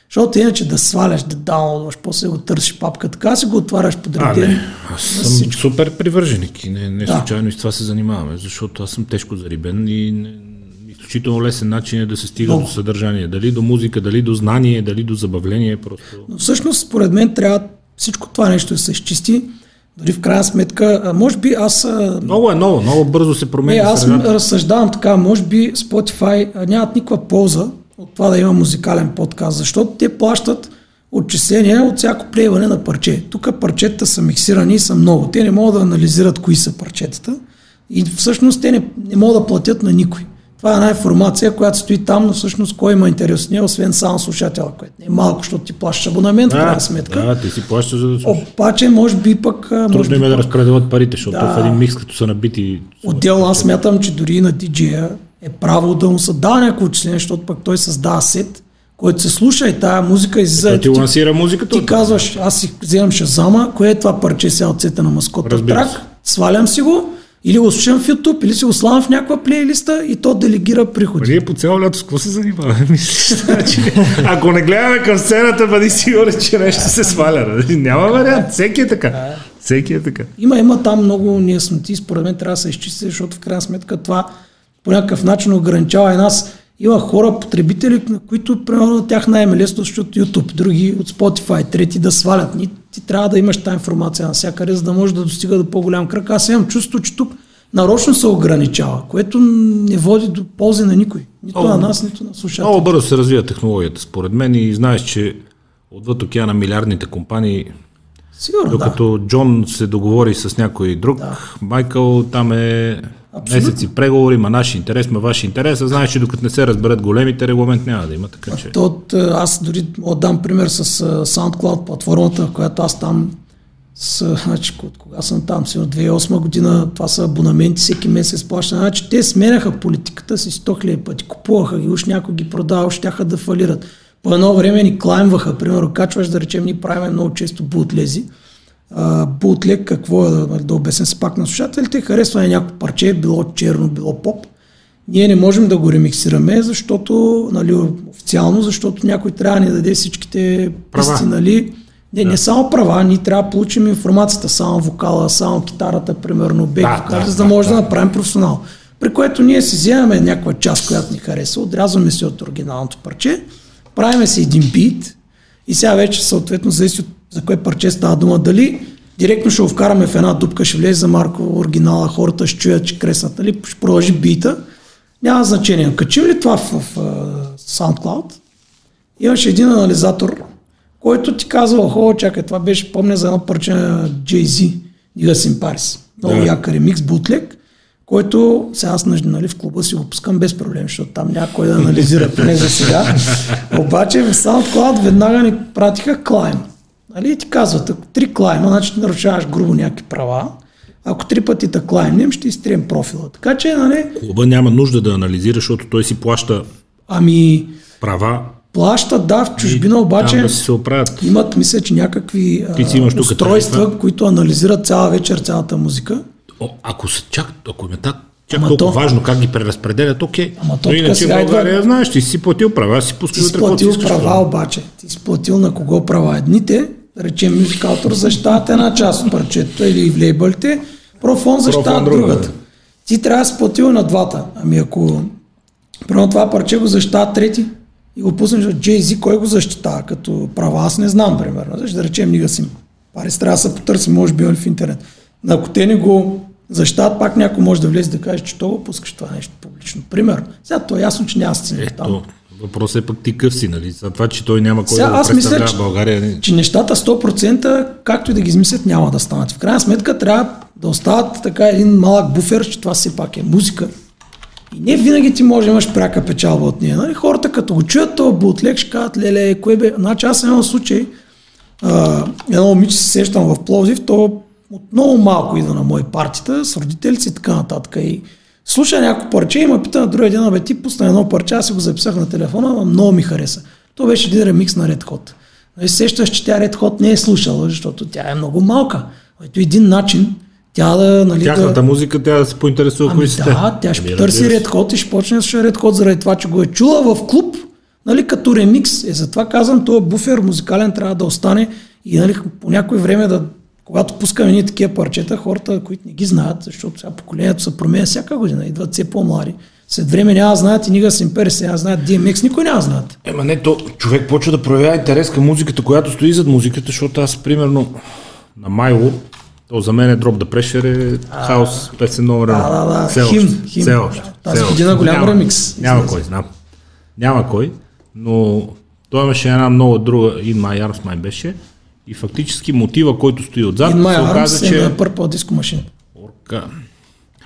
Защото иначе да сваляш, да даунлодваш, после го търсиш папка, така си го отваряш А, подреден. не, аз съм всичко. супер привърженик и не, не Да. случайно и с това се занимаваме, защото аз съм тежко зарибен и не, изключително лесен начин е да се стига Много. до съдържание. Дали до музика, дали до знание, дали до забавление, просто... Но всъщност, според мен, трябва всичко това нещо да се изчисти. Дори в крайна сметка, а, може би аз а, Много е ново, много бързо се Не, променя аз средата. разсъждавам така, може би Spotify а, нямат никаква полза от това да има музикален подкаст, защото те плащат отчисления от всяко плейване на парче. Тук парчетата са миксирани и са много. Те не могат да анализират кои са парчетата и всъщност те не, не могат да платят на никой. Това е една информация, която стои там, но всъщност кой има интерес от нея, освен само слушател, което не е малко, защото ти плащаш абонамент, в крайна сметка. да, ти си плащаш за да слушаш. Обаче, може би пък... Може Трудно им би е да пък разпределят парите, защото Да. в един микс, като са набити... Отделно аз смятам, че дори на диджея е право да му се дава някакво отчисление, защото пък той създава сет, който се слуша и тая музика излиза. Ето ти лансира музиката. ти казваш, аз си вземам шазама, кое е това парче сега от сета на маскота трак, свалям си го, или го слушам в YouTube, или си го слагам в някаква плейлиста и то делегира приходи. Ние по цяло лято с какво се занимаваме? [LAUGHS] Значи, ако не гледаме към сцената, бъди сигурен, че нещо се сваля. нали? Няма вариант. Всеки е така. Всеки е така. Има, има там много неясноти, според мен трябва да се изчисти, защото в крайна сметка това по някакъв начин ограничава и нас. Има хора, потребители, на които примерно тях най-ме лесно, защото YouTube, други от Spotify, трети да свалят. Ни, ти трябва да имаш тази информация навсякъде, за да може да достига до по-голям кръг. Аз имам чувство, че тук нарочно се ограничава, което не води до ползи на никой. Нито Много- на нас, нито на слушателите. Много бързо се развива технологията, според мен, и знаеш, че отвъд океана милиардните компании, Сигурно, да. докато Джон се договори с някой друг, Майкъл там е Абсолютно. месеци преговори, ма наш интерес, ма ваш интерес, а знаеш, че докато не се разберат големите, регламент няма да има, така че... То от, а, аз дори мога да дам пример с а, SoundCloud платформата, в която аз там с, значи, от кога съм там, си от 2008 година, това са абонаменти, всеки месец плаща. Значи те сменяха политиката си 100 хиляди пъти, купуваха ги, уж някой ги продава, щяха да фалират. По едно време ни клаймваха, примерно, качваш, да речем, ни правим много често бутлези. А, бутлег, какво е, да, да обясня се пак на слушателите, харесва е някакво парче, било черно, било поп. Ние не можем да го ремиксираме, защото, нали, официално, защото някой трябва да ни даде всичките Права. писти, нали. Не, не само права, ние трябва да получим информацията, само вокала, само китарата, примерно, бек, Да, да, за да да, може да, да. направим професионал. При което ние си вземаме някаква част, която ни харесва, отрязваме се от оригиналното парче, правиме си един бит и сега вече съответно зависи от за кое парче става дума, дали директно ще го вкараме в една дупка, ще влезе за Марко оригинала, хората ще чуят, че кресат, нали, ще продължи бита, няма значение. Качим ли това в, в, SoundCloud, имаше един анализатор, който ти казва, охо, чакай, това беше, помня за едно парче на Jay-Z, Niggas in Paris. Много Да. як ремикс, бутлег, който сега аз нали, в клуба си го пускам без проблем, защото там някой да анализира, поне за сега. [LAUGHS] Обаче в SoundCloud веднага ни пратиха клайм. Нали, и ти казват, ако три клайма, значи ти нарушаваш грубо някакви права. Ако три пъти те клаймнем, ще изтрием профила. Така че, нали, Клуба няма нужда да анализира, защото той си плаща ами, права, плащат, да, в чужбина, обаче да си се оправят. имат, мисля, че някакви а, Ти си тук устройства, тарифа. които анализират цяла вечер цялата музика. О, ако са чак, ако им е так, чак Ама толкова то- важно как ги преразпределят, окей. Ама то Но тук иначе сега в идва- България, знаеш, ти си платил права, си Ти пускаш си вътре каквото платил права обаче. Ти си платил на кого права? Едните, речем мюзикалтор, защитават една част от парчето или в лейбълите, профон защитават друга, другата. да. Ти трябва да си платил на двата. Ами ако Примерно това парче го защитава трети и го пуснеш от Jay-Z, кой го защитава като права, аз не знам, примерно. Значи да речем Нига Сим. Пари трябва да се потърси, може би в интернет. Но ако те не го За щат пак някой може да влезе да каже, че то го пускаш това нещо публично. Примерно. Сега то е ясно, че няма сцена там. Въпросът е пък ти къв си, нали? За това, че той няма кой Сега, да аз мисля, че- България. не- че нещата 100%, както и да ги измислят, няма да станат. В крайна сметка трябва да остават така един малък буфер, че това все пак е музика. И не винаги ти може да имаш пряка печалба от нея. Нали? Хората като го чуят този бутлек ще кажат, леле, кое бе... Значи аз имам случай, а, едно момиче се сещам в Пловдив, то от много малко идва на мои партита, с родителите и така нататък. И слуша някакво парче и ме пита на другия ден, абе ти пусна едно парче, аз си го записах на телефона, но много ми хареса. То беше един ремикс на Red Hot. Нали, сещаш, че тя Red Hot не е слушала, защото тя е много малка. Ето един начин тя да... Нали, Тяхната да... музика трябва да се поинтересува Ами кои са те. да, тя ще Ами, се. Red Hot и ще почне да слуша Red Hot заради това, че го е чула в клуб, нали, като ремикс. Е, затова казвам, този буфер музикален трябва да остане и нали, по някое време да когато пускаме ние такива парчета, хората, които не ги знаят, защото сега поколението се променя всяка година, идват все по-млади. След време няма знаят и Нига Симпери, сега знаят DMX, никой няма знаят. Ема не, то човек почва да проявява интерес към музиката, която стои зад музиката, защото аз, примерно, на Майло, то за мен е Drop the Pressure, е хаос, песен номер едно. Да, да, да, Все хим, хим. все още, Тази година още. голям ремикс Няма кой, знам. Няма кой, но той имаше една много друга, In My Arms май беше, и фактически мотива, който стои отзад, In се оказа, е че... на Purple Disco Machine. Орка.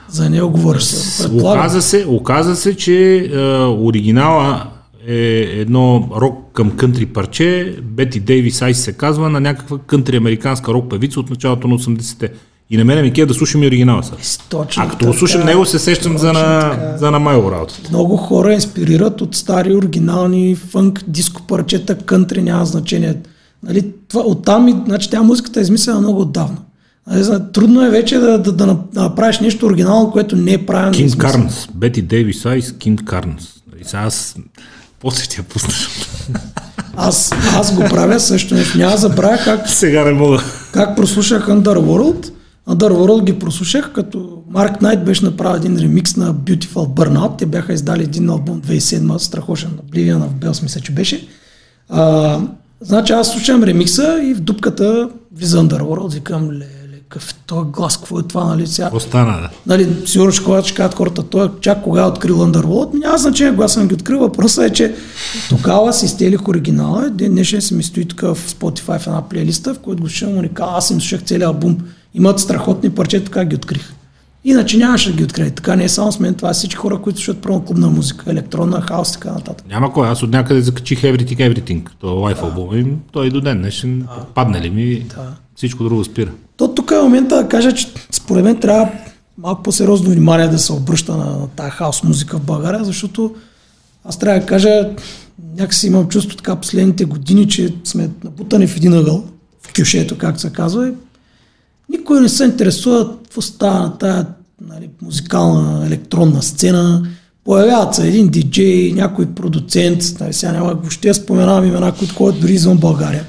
За него говориш се. Оказа се, оказа се, че е, оригинала е едно рок към кънтри парче, Бети Дейвис Айс се казва, на някаква кънтри американска рок певица от началото на 80-те. И на мене ми кея да слушам и оригинала сега. Точно А като така. слушам него, се сещам за на, за на Майло работата. Много хора инспирират от стари, оригинални фънк, диско парчета, кънтри, няма значение. Нали, това, оттам, значи, тя музиката е измислена много отдавна. Нали, трудно е вече да, да, да, нап- да направиш нещо оригинално, което не е правилно. Измислено. Карнс, Бети Дейвис Айс, Кин Карнс. И сега аз... После ще я пусна. Аз, аз го правя също нещо. Няма забравя как, Сега не мога. как прослушах Underworld. Underworld ги прослушах, като Марк Найт беше направил един ремикс на Beautiful Burnout. Те бяха издали един албум 2007, страхотен, Oblivion of Bells, мисля, че беше. А, значи аз слушам ремикса и в дупката влиза Underworld. Викам, леле, какъв е този глас, какво е това, нали сега? Остана, да. Нали, сигурно ще ходят, ще кажат хората, той чак кога е открил Underworld. Няма значение кога съм ги открил. Въпросът е, че тогава си изтелих оригинала. Ден днешен си ми стои тук в Spotify в една плейлиста, в която го слушам уникал. Аз им слушах целият албум. Имат страхотни парчета, така ги открих. Иначе нямаше да ги открия. Така не е само с мен, това е всички хора, които слушат първо клубна музика, електронна, хаос и така нататък. Няма кой, аз от някъде закачих Everything Everything, то лайф албум им, той и до ден днешен, падне ли ми, всичко друго спира. То тук е момента да кажа, че според мен трябва малко по-сериозно внимание да се обръща на, на тази хаос музика в България, защото аз трябва да кажа, някакси имам чувство така последните години, че сме напутани в един ъгъл, в кюшето, както се казва. И никой не се интересува какво става на тая нали, музикална електронна сцена. Появяват се един диджей, някой продуцент, нали, сега няма въобще споменавам имена, които ходят дори извън България.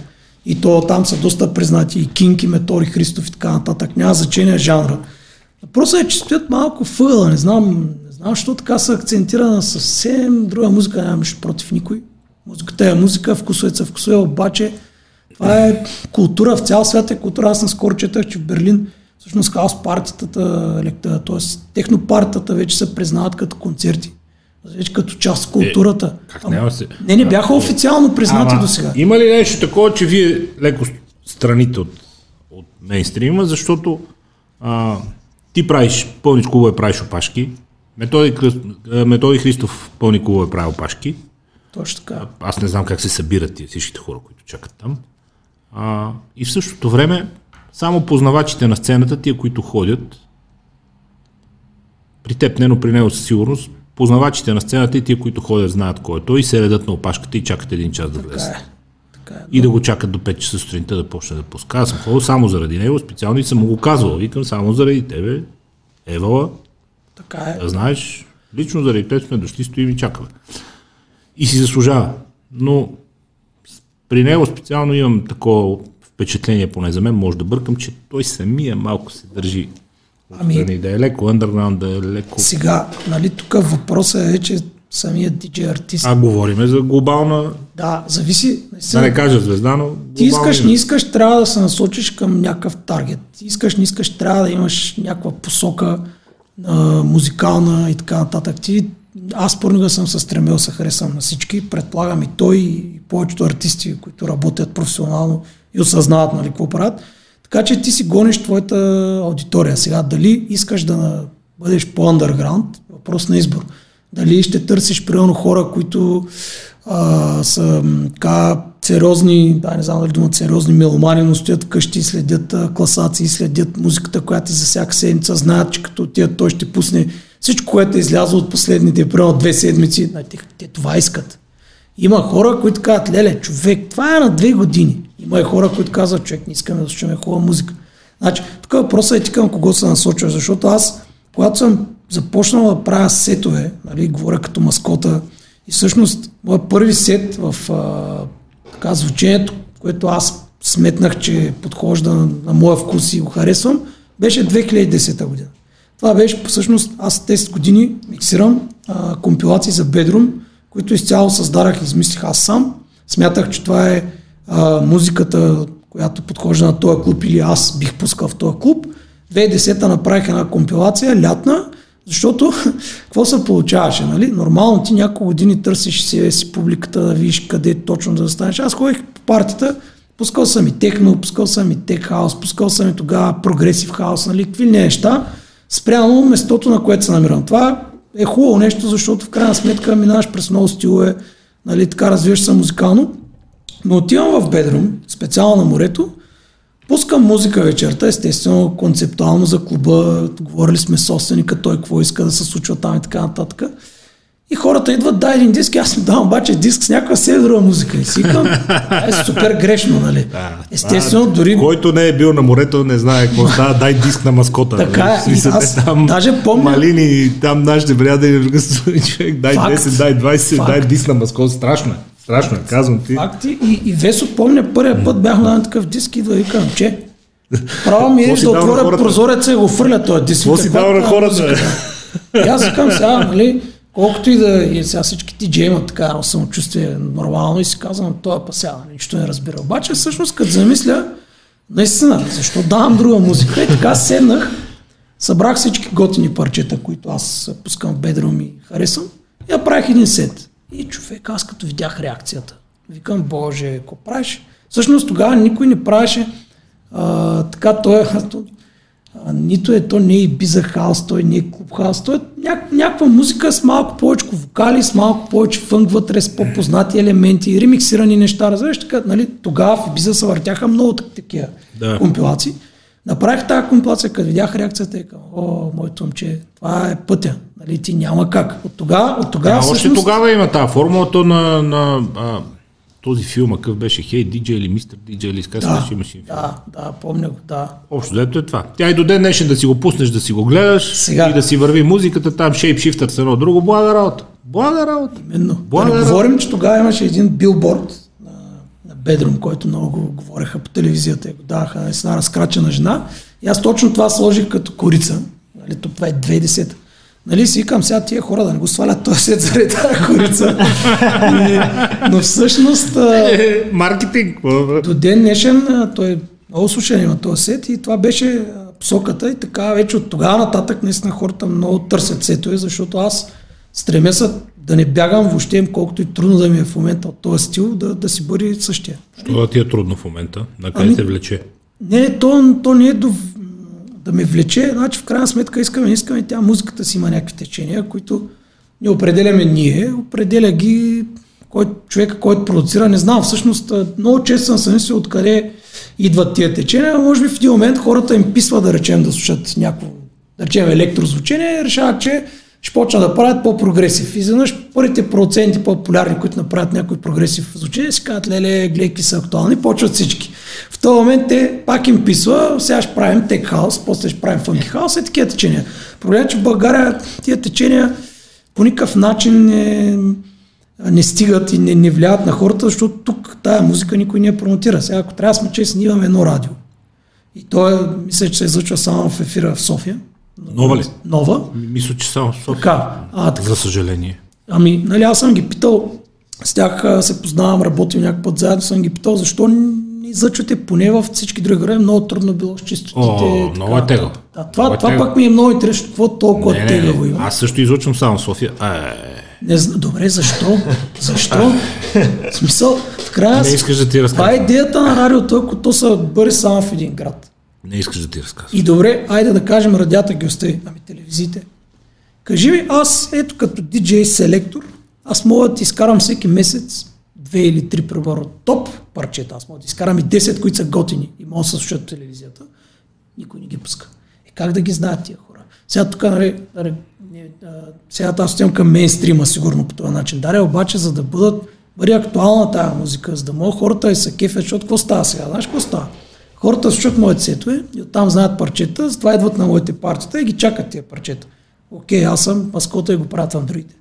И то там са доста признати и Кинг, Метори Христов и така нататък. Няма значение жанра. Въпросът е, че стоят малко въгъла. Не знам, не знам, защо така се акцентира на съвсем друга музика. Нямам нищо против никой. Музиката е музика, вкусовете са вкусове, обаче това е култура, в цял свят е култура. Аз наскоро четах, че в Берлин всъщност хаос партията, т.е. технопартията вече се признават като концерти. Вече като част от културата. Как Ама- няма се... Не, не бяха официално признати до сега. Има ли нещо такова, че вие леко страните от, от мейнстрима, защото а, ти правиш, пълниш клубове, правиш опашки, Методи, Методи Христов пълни клубове прави опашки, Точно така. аз не знам как се събират тия всичките хора, които чакат там. А, и в същото време, само познавачите на сцената, тия, които ходят, при теб не, но при него със сигурност, познавачите на сцената и тия, които ходят, знаят кой е той и се редат на опашката и чакат един час да Така влезе. е. Така е. И да го чакат до 5 часа сутринта да почне да пуска. Аз съм ходил само заради него, специално и съм му го казвал. Викам само заради тебе, Евала, Така е. да знаеш, лично заради теб сме дошли, стоим и чакаме. И си заслужава. Но при него специално имам такова впечатление, поне за мен, може да бъркам, че той самия малко се държи. Ами- Ами... Да е леко underground, да е леко... Сега, нали, тук въпросът е, че самият диджей артист. А говориме за глобална, Да, зависи. да наистина. не кажа звезда, но Ти искаш, не искаш, трябва да се насочиш към някакъв таргет. Ти искаш, не искаш, трябва да имаш някаква посока а, музикална и така нататък. Ти, аз понякога съм се стремил да се харесвам на всички. Предполагам и той, и повечето артисти, които работят професионално и осъзнават нали, какво правят. Така че ти си гониш твоята аудитория. Сега дали искаш да бъдеш по-андерграунд, въпрос на избор. Дали ще търсиш примерно хора, които а, са така сериозни, да не знам дали думат сериозни меломани, но стоят вкъщи, следят а, класации, следят музиката, която е за всяка седмица, знаят, че като отидат той ще пусне всичко, което е излязло от последните примерно две седмици. Нали, Те, те това искат. Има хора, които казват, леле, човек, това е на две години. Има и хора, които казват, човек, не искаме да слушаме хубава музика. Значи, тук въпросът е ти към кого се насочваш, защото аз, когато съм започнал да правя сетове, нали, говоря като маскота, и всъщност, моят първи сет в а, така, звучението, което аз сметнах, че подхожда на, на моя вкус и го харесвам, беше 2010 година. Това беше всъщност, аз 10 години миксирам а, компилации за Bedroom, които изцяло създадах и измислих аз сам. Смятах, че това е а, музиката, която подхожда на този клуб или аз бих пускал в този клуб. 2010 направих една компилация, лятна, защото [LAUGHS] какво се получаваше, нали? Нормално ти няколко години търсиш себе си публиката, да видиш къде точно да станеш. Аз ходих по партията, пускал съм и техно, пускал съм и тек хаус, пускал съм и тогава прогресив хаус, нали? Какви неща, спрямо местото, на което се намирам. Това е хубаво нещо, защото в крайна сметка минаваш през много стилове, нали, така развиваш се музикално. Но отивам в бедрум, специално на морето, пускам музика вечерта, естествено концептуално за клуба, говорили сме с собственика, той какво иска да се случва там и така нататък. И хората идват, дай един диск, аз им давам обаче диск с някаква северова музика. И си викам, е супер грешно, нали? Естествено, дори Който не е бил на морето, не знае какво става, [LAUGHS] дай диск на маскота. Така е, В смисъл, и аз там даже помня- Малини, там нашите приятели, човек, дай Факт. 10, дай 20, Факт. дай диск на маскота. Страшно е. Страшно е, казвам ти. Факти. И, и Весо помня първия път бях на такъв диск и да викам, че право ми е [LAUGHS] да отворя прозореца и го фърля този диск. Какво си дал на е хората? И аз викам сега, нали, колкото и да и сега всички ти имат така самочувствие нормално и си казвам, той е пася, нищо не разбира. Обаче всъщност като замисля, наистина, защо давам друга музика? И така седнах, събрах всички готини парчета, които аз пускам в бедрум и харесвам и направих един сет. И човек, аз като видях реакцията, викам, боже, какво правиш? Всъщност тогава никой не правеше а, така, той е, а, нито е, то не е биза хаус, той не е клуб хаус, той е няк, някаква музика с малко повече вокали, с малко повече фънк вътре, с по-познати елементи, ремиксирани неща, разбираш така, нали, тогава в биза се въртяха много так- такива Да. компилации. Направих тази компилация, като видях реакцията и към, о, моето момче, това е пътя, нали, ти няма как. От тогава, от тогава Да, още тогава има тази формулата на, на а, този филм, какъв беше Хей Диджей или Мистер Диджей или как Да, имаше филм. да, да, помня го, да. Общо взето е това. Тя и до ден днешен да си го пуснеш, да си го гледаш Сега. и да си върви музиката, там шейпшифтър с едно друго, блага работа. Блага работа. Именно. Блага да не работа. говорим, че тогава имаше един билборд Бедрум, който много го говореха по телевизията и го даваха на една разкрачена жена. И аз точно това сложих като корица. Нали, то това е 2010 Нали си викам сега тия хора да не го свалят този свет заради тази корица. и, но всъщност а, Е, маркетинг. до ден днешен той е много слушан има този сет и това беше посоката и така вече от тогава нататък наистина хората много търсят сетове, защото аз стремя се да не бягам въобще, колкото и трудно да ми е в момента от този стил, да, да си бъде същия. Що да ти е трудно в момента? На къде Ами- те влече? Не, то, то не е до, да ме влече, значи в крайна сметка искаме, искаме, тя музиката си има някакви течения, които не определяме ние, определя ги кой, човека, който продуцира, не знам, всъщност много често съм се мислил откъде идват тия течения, може би в един момент хората им писва да речем да слушат някакво, да речем електрозвучение решават, че ще почна да правят по-прогресив. И изведнъж първите проценти по-популярни, които направят някой прогресив звучение, си казват, леле, гледай какви са актуални, почват всички. В този момент те пак им писва, сега ще правим тек хаус, после ще правим фънки хаус и такива течения. Проблемът е, че в България тия течения по никакъв начин не, не стигат и не, не влияят на хората, защото тук тая музика никой не я промотира. Сега, ако трябва да сме честни, имаме едно радио. И то е, мисля, че се излъчва само в ефира в София. Нова ли? Нова. Мисля, че само София. Така. А, така. За съжаление. Ами, нали, аз съм ги питал, с тях се познавам, работим някакъв път заедно, съм ги питал, защо не излъчвате поне в всички други градове, много трудно било с чистотите. О, така. много е тегаво. Да, това, Много е това тегаво. пак ми е много интересно, какво толкова Не, тегаво има. аз също излучвам само София. Е, Не, добре, защо? Защо? В смисъл, в края... не искаш да ти Това е идеята на радиото, ако то са бъде само в един град. Не искаш да ти разказвам. И добре, айде да кажем радията ги остави. Ами телевизиите. Кажи ми, аз ето като диджей селектор, аз мога да ти изкарам всеки месец две или три примерно топ парчета. Аз мога да изкарам и 10, които са готини и могат да се слушат телевизията. Никой не ги пуска. Е, как да ги знаят тия хора? Сега тук, нали, нали, сега аз отивам към мейнстрима, сигурно по този начин. Даре, обаче, за да бъдат, бъде актуална тази музика, за да могат хората да се кефят, защото какво става сега? Знаеш какво става? Хората слушат моите сетове и оттам знаят парчета, затова идват на моите партията и ги чакат тия парчета. Окей, аз съм маскота и го в другите.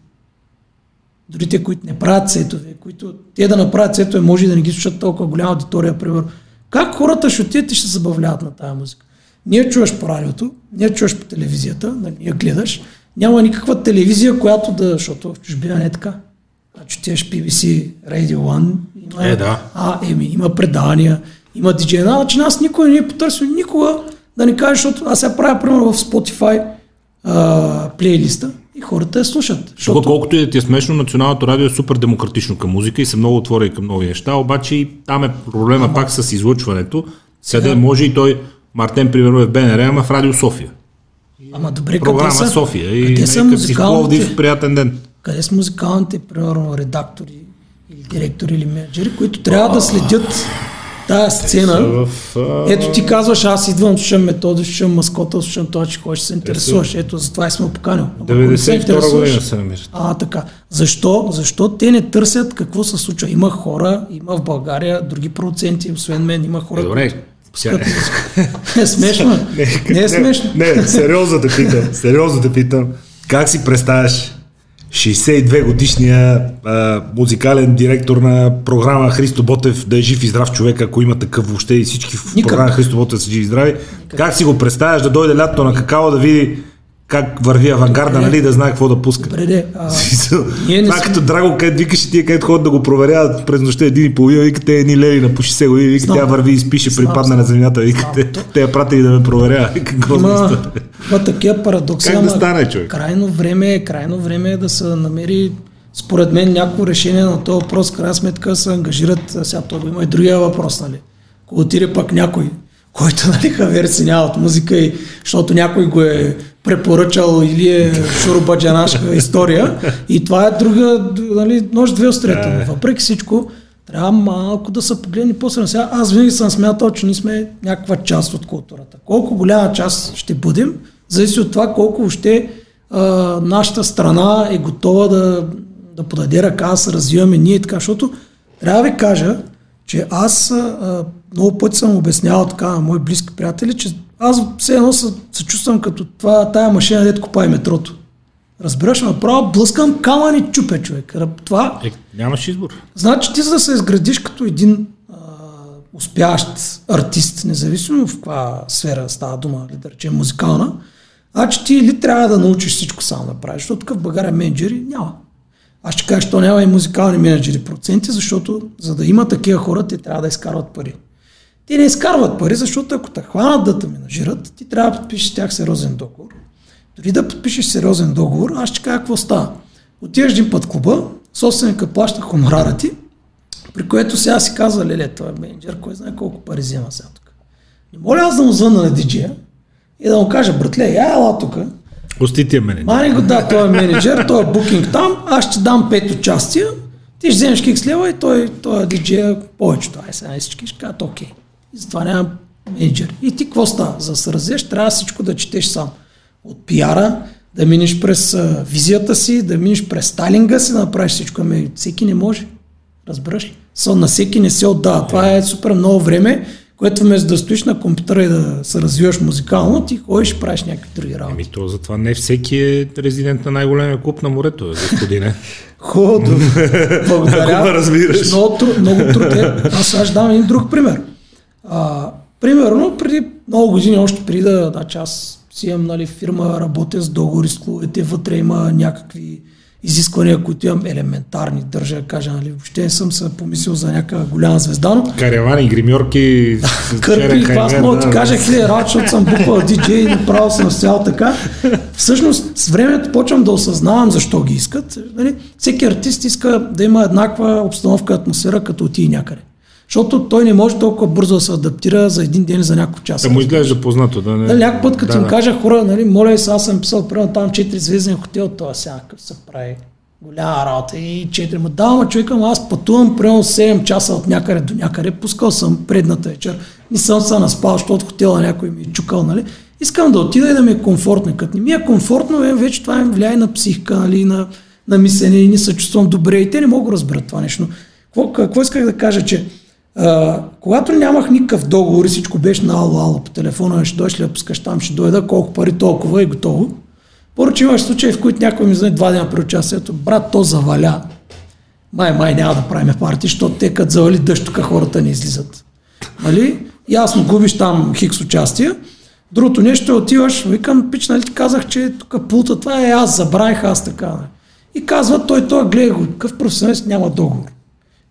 Другите, които не правят сетове, които те да направят сетове, може и да не ги слушат толкова голяма аудитория, примерно. Как хората ще отидат и ще се забавляват на тази музика? Ние чуваш по радиото, ние чуваш по телевизията, нали, я гледаш. Няма никаква телевизия, която да, защото в чужбина не е така. Значи отиваш BBC Radio One, има, Е, да. а, еми, има предавания, има диджей. Значи нас никой не е потърсил никога да ни каже, защото аз сега правя, примерно, в Spotify а, плейлиста и хората я слушат. Защото колкото и да ти е смешно, националното радио е супер демократично към музика и се много отвори към нови неща, обаче и там е проблема пак с излъчването. Къде може и той, Мартен, примерно е в БНР, ама в Радио София. Ама добре, Програма къде са, София. И къде са в Пловдив, музикалните, приятен ден. къде са музикалните, примерно, редактори или директори или менеджери, които трябва да следят тази сцена. В, а, Ето ти казваш, аз идвам, слушам метода, слушам маскота, слушам това, че ходиш се интересуваш. Ето, затова и сме го поканил. Ама ако не се 92 интересуваш- година се намират. А, така. Защо? Защо те не търсят какво се случва? Има хора, има в България други продуценти, освен мен, има хора, Е, добре. музика. е смешно. Не, е смешно. [LAUGHS] Не, не, сериозно те питам, сериозно те питам. Как си представяш 62 годишния а, музикален директор на програма Христо Ботев да е жив и здрав човек, ако има такъв въобще и всички в Никак. програма Христо Ботев са живи и здрави. Как си го представяш да дойде лято на какао да види как върви авангарда, нали, да знае какво да пуска. Добре, де, а, [LAUGHS] Ние не Това сме- като Драго, където викаше тия, където ходят да го проверяват през нощта един и половина, вика те едни леви на по 60 години, вика тя върви и спише, Знам, припадна знам. на земята, вика Знам. те, я пратили да ме проверява. Грозна има, има такива парадокси. Как да стане, човек? Крайно време, е, крайно време е да се намери според мен някакво решение на този въпрос, крайна сметка се ангажират, сега това има и другия въпрос, нали? Ако отиде пък някой, който нали, хавер няма от музика и защото някой го е препоръчал или е шурубаджанашка история и това е друга, нали, нож две острията. Е. Въпреки всичко, трябва малко да се погледне по Сега аз винаги съм смятал, че ние сме някаква част от културата. Колко голяма част ще бъдем, зависи от това колко въобще а, нашата страна е готова да, да подаде ръка, се развиваме ние и така, защото трябва да ви кажа, че аз а, много пъти съм обяснявал така на мои близки приятели, че аз все едно се, се чувствам като това, тая машина, дето копае метрото. Разбираш, направо блъскам камъни чупе човек. Това, Е, нямаш избор. Значи ти за да се изградиш като един а, успящ артист, независимо в каква сфера става дума, ли да речем музикална, значи ти или трябва да научиш всичко само да правиш, защото тук в България менеджери няма. Аз ще кажа, че то няма и музикални менеджери проценти, защото за да има такива хора, те трябва да изкарват пари. Те не изкарват пари, защото ако те хванат да те менажират, ти трябва да подпишеш с тях сериозен договор. Дори да подпишеш сериозен договор, аз ще кажа какво става. Отиваш един път клуба, собственика плаща хонорара ти, при което сега си казва, леле, това е менеджер, кой знае колко пари взема сега тук. Не моля аз да му звънна на диджея и да му кажа, братле, я ела тук, Ости тия мене. Мани го да, той е менеджер, той е букинг там, аз ще дам пет участия, ти ще вземеш кикс лева и той, той е диджея повечето. Ай сега всички ще кажат окей. И затова няма менеджер. И ти какво става? За да се развиеш, трябва всичко да четеш сам. От пиара, да минеш през визията си, да минеш през стайлинга си, да направиш всичко. Ами всеки не може. Разбираш ли? Со, на всеки не се отдава. Това е супер много време, което вместо да стоиш на компютъра и да се развиваш музикално, ти ходиш и правиш някакви други работи. Еми то затова не всеки е резидент на най-големия клуб на морето, бе, господине. [LAUGHS] Хубаво. Благодаря. Ако разбираш. Много, много труд е. Аз ще дам един друг пример. А, примерно, преди много години, още преди да, значи аз си имам нали, фирма, работя с договори с клубовете, вътре има някакви изисквания, които имам елементарни, държа да кажа, нали, въобще не съм се помислил за някаква голяма звезда, но Каравани, гримьорки, с Кърпи, аз мога да ти да. кажа хиляди работи, защото съм буквал диджей и направо съм цял така. Всъщност, с времето почвам да осъзнавам защо ги искат. Нали? Всеки артист иска да има еднаква обстановка, атмосфера, като отиде някъде. Защото той не може толкова бързо да се адаптира за един ден, за няколко часа. Да му изглежда познато, да не... Нали, някой път, като да, им да. кажа хора, нали, моля се, аз съм писал, примерно там 4 звезден хотел, това сега какъв се прави. Голяма работа и 4. Ма да, ма човека, аз пътувам примерно 7 часа от някъде до някъде, пускал съм предната вечер, не съм се наспал, защото от хотела някой ми е чукал, нали. Искам да отида и да ми е комфортно. Като не ми е комфортно, е, вече това им влияе на психика, нали, на, на мислене и не се чувствам добре. И те не могат да разберат това нещо. Какво, какво исках да кажа, че когато нямах никакъв договор и всичко беше на ало, ало по телефона, ще дойдеш ли да пускаш там, ще дойда, колко пари толкова и готово. Поръча имаш случаи, в които някой ми знае два дена при участието, брат, то заваля. Май, май няма да правим парти, защото те като завали дъжд, тук хората не излизат. Нали? Ясно, губиш там хикс участия. Другото нещо е отиваш, викам, пич, нали ти казах, че тук пулта, това е аз, забравих аз така. И казва той, той гледа го, какъв професионалист няма договор.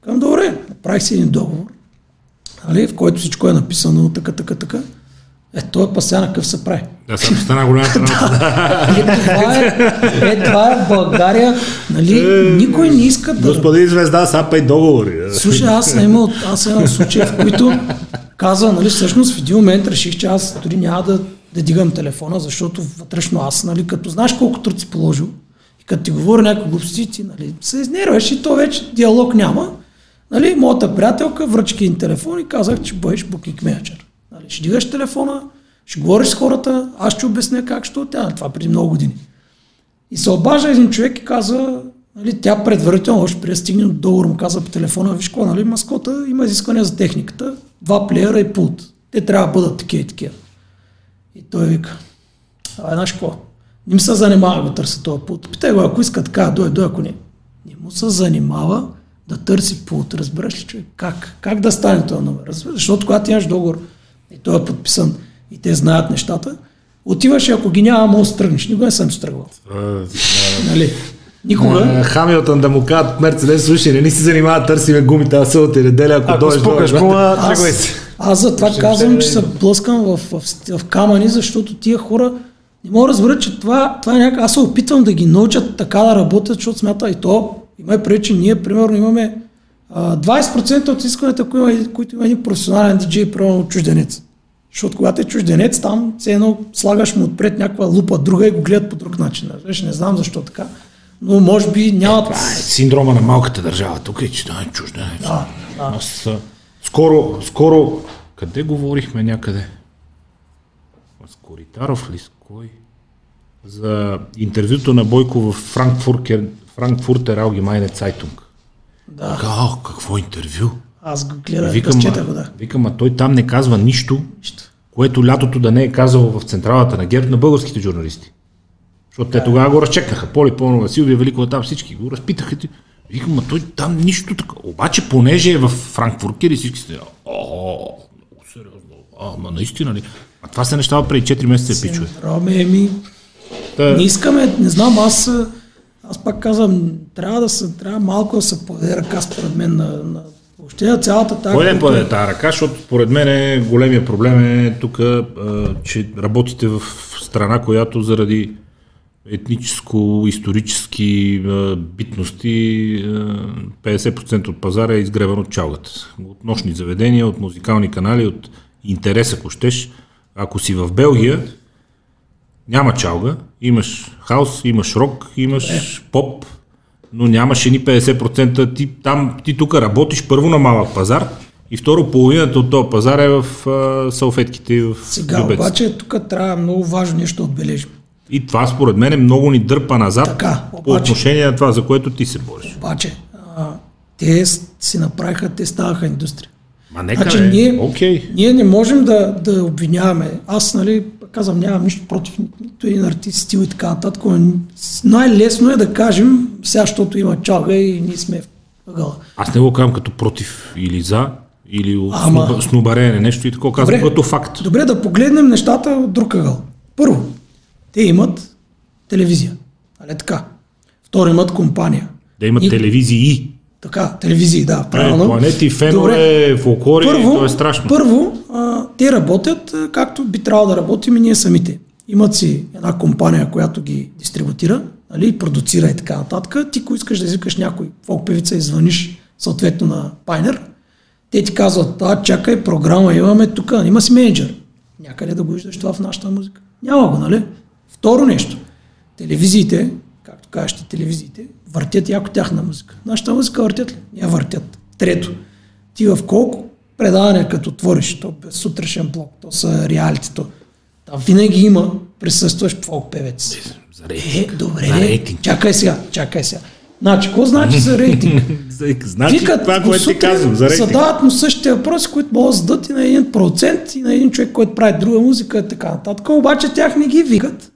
Към добре, направих си един договор, нали, в който всичко е написано така, така, така. Е, той е пася на какъв се прави. Да, сега стана голямата [LAUGHS] работа. Е, това е, е, това е България, нали, никой не иска да... Господин звезда, сапай договори. Слушай, аз съм имал, аз съм имал случаи, в които казва, нали, всъщност в един момент реших, че аз дори няма да, да дигам телефона, защото вътрешно аз, нали, като знаеш колко труд си положил и като ти говоря някакви глупости, ти нали, се изнерваш и то вече диалог няма. Нали, моята приятелка връчки един телефон и казах, че бъдеш букинг менеджер. Нали, ще дигаш телефона, ще говориш с хората, аз ще обясня как ще тя, това преди много години. И се обажда един човек и казва, нали, тя предварително, още преди да стигне до договор, му казва по телефона, виж какво, нали, маскота има изисквания за техниката, два плеера и пулт. Те трябва да бъдат такива и такива. И той вика, а знаеш какво, не ми се занимава да го търся този пулт. Питай го, ако иска така, дой, дой, ако не. Не му се занимава да търси пулт, разбираш ли човек? Как? Как да стане този номер? Разбираш? Защото когато имаш договор и той е подписан и те знаят нещата, отиваш и ако ги няма, може да тръгнеш. Никога не съм стръгвал. Нали? Никога. Хамилтън да му кажат Мерцедес, слушай, не ни се занимава търсиме гумите, а събота и неделя, ако Ако дойдеш, спукаш дойдеш. гума, Аз, тръгвай си. аз затова казвам, че се блъскам в, в, в камъни, защото тия хора не могат да разберат, че това, това е някак... Аз се опитвам да ги научат така да работят, защото смята и то. Има преди, че ние, примерно, имаме а, 20% от искането, които има, които има един професионален диджей, примерно чужденец. Защото когато е чужденец, там все едно слагаш му отпред някаква лупа друга и го гледат по друг начин. Разбираш, не знам защо така. Но може би нямат... Това е синдрома на малката държава. Тук е, че да е чужденец. Да, да. Аз а, скоро, скоро, къде говорихме някъде? С Коритаров ли с кой? За интервюто на Бойко в Франкфуртер, Франкфуртер Allgemeine Zeitung. Да. Гао, какво интервю? Аз го гледах, Викам, разчетах го, да. викам, а той там не казва нищо, Нищо. което лятото да не е казал в централата на ГЕРБ на българските журналисти. Защото те тогава го разчекнаха. Поли Пълнова, Силвия Великова, там всички го разпитаха. Ти. Викам, а той там нищо така. Обаче, понеже е в Франкфуркер и всички сте, о, много сериозно. А, ма наистина ли? А това се нещава преди 4 месеца, пичове. Роме, ми, Та, не искаме, не знам, аз, аз пак казвам, трябва да се, трябва малко да се подаде ръка според мен на, на въобще цялата тази... Кой не поде тази ръка, защото според мен е, големия проблем е тук, че работите в страна, която заради етническо-исторически а, битности а, 50% от пазара е изгребан от чалгата. От нощни заведения, от музикални канали, от интерес, ако щеш. Ако си в Белгия, няма чалга, имаш хаус, имаш рок, имаш поп, но нямаш ни 50%. Ти, там, ти тук работиш първо на малък пазар и второ половината от този пазар е в а, салфетките и в Сега любеците. обаче тук трябва много важно нещо да отбележим. И това според мен е много ни дърпа назад Така, по обаче- отношение на това, за което ти се бориш. Обаче, а, те си направиха, те ставаха индустрия. Ма нека Значи е, ние, окей. ние не можем да, да обвиняваме. Аз, нали, казвам, нямам нищо против нито един артист, стил и така нататък. но Най-лесно е да кажем, сега, защото има чалга и ние сме в ъгъла. Аз не го казвам като против или за, или Ама- снубарене нещо и такова, казвам Добре. като факт. Добре, да погледнем нещата от друг ъгъл. Първо, те имат телевизия. Нали така? Второ имат компания. Да имат И- телевизии. Така, телевизии, да, Е, правилно. планети, фенове, Добре. фолклори, то е страшно. Първо, а, те работят а, както би трябвало да работим и ние самите. Имат си една компания, която ги дистрибутира, нали, продуцира и така нататък. Ти, ако искаш да извикаш някой фолк певица и звъниш съответно на Пайнер, те ти казват, а чакай, програма имаме тук, има си менеджер. Някъде да го виждаш това в нашата музика. Няма го, нали? Второ нещо. Телевизиите, ти, телевизиите, въртят яко тяхна музика. Нашата музика въртят ли? Я въртят. Трето. Ти в колко предавания като отвориш, то без сутрешен блок, то са реалитито. Там винаги има присъстващ фолк певец. За Е, рейтинг. добре, За рейтинг. чакай сега, чакай сега. Значи, какво значи за рейтинг? [LAUGHS] Значи това, го което ти казвам за рейтинг. Задават му същите въпроси, които могат да зададат и на един процент, и на един човек, който прави друга музика и така нататък. Обаче тях не ги викат.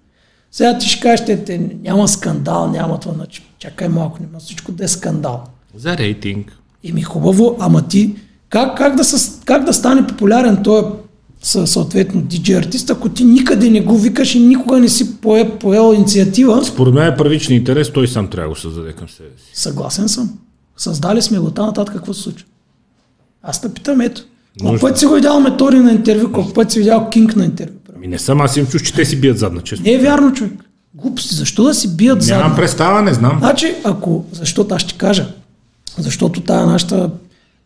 Сега ти ще кажеш, те, те, няма скандал, няма това. Значи, чакай малко, няма всичко да е скандал. За рейтинг. Еми хубаво, ама ти как, как, да, със, как да стане популярен той съ- съответно DJ артист, ако ти никъде не го викаш и никога не си пое, поел инициатива? Според мен е първичен интерес, той сам трябва да го създаде към себе си. Съгласен съм. Създали сме го, там нататък какво се случва? Аз те питам, ето. Колко пъти си го видял Метори на интервю, колко пъти си видял Кинг на интервю? Ами не съм, аз им чуш, че те си бият задна, често. Не е вярно, човек. Глупости, защо да си бият Нямам задна? представа, не знам. Значи, ако, защото аз ще кажа, защото тая нашата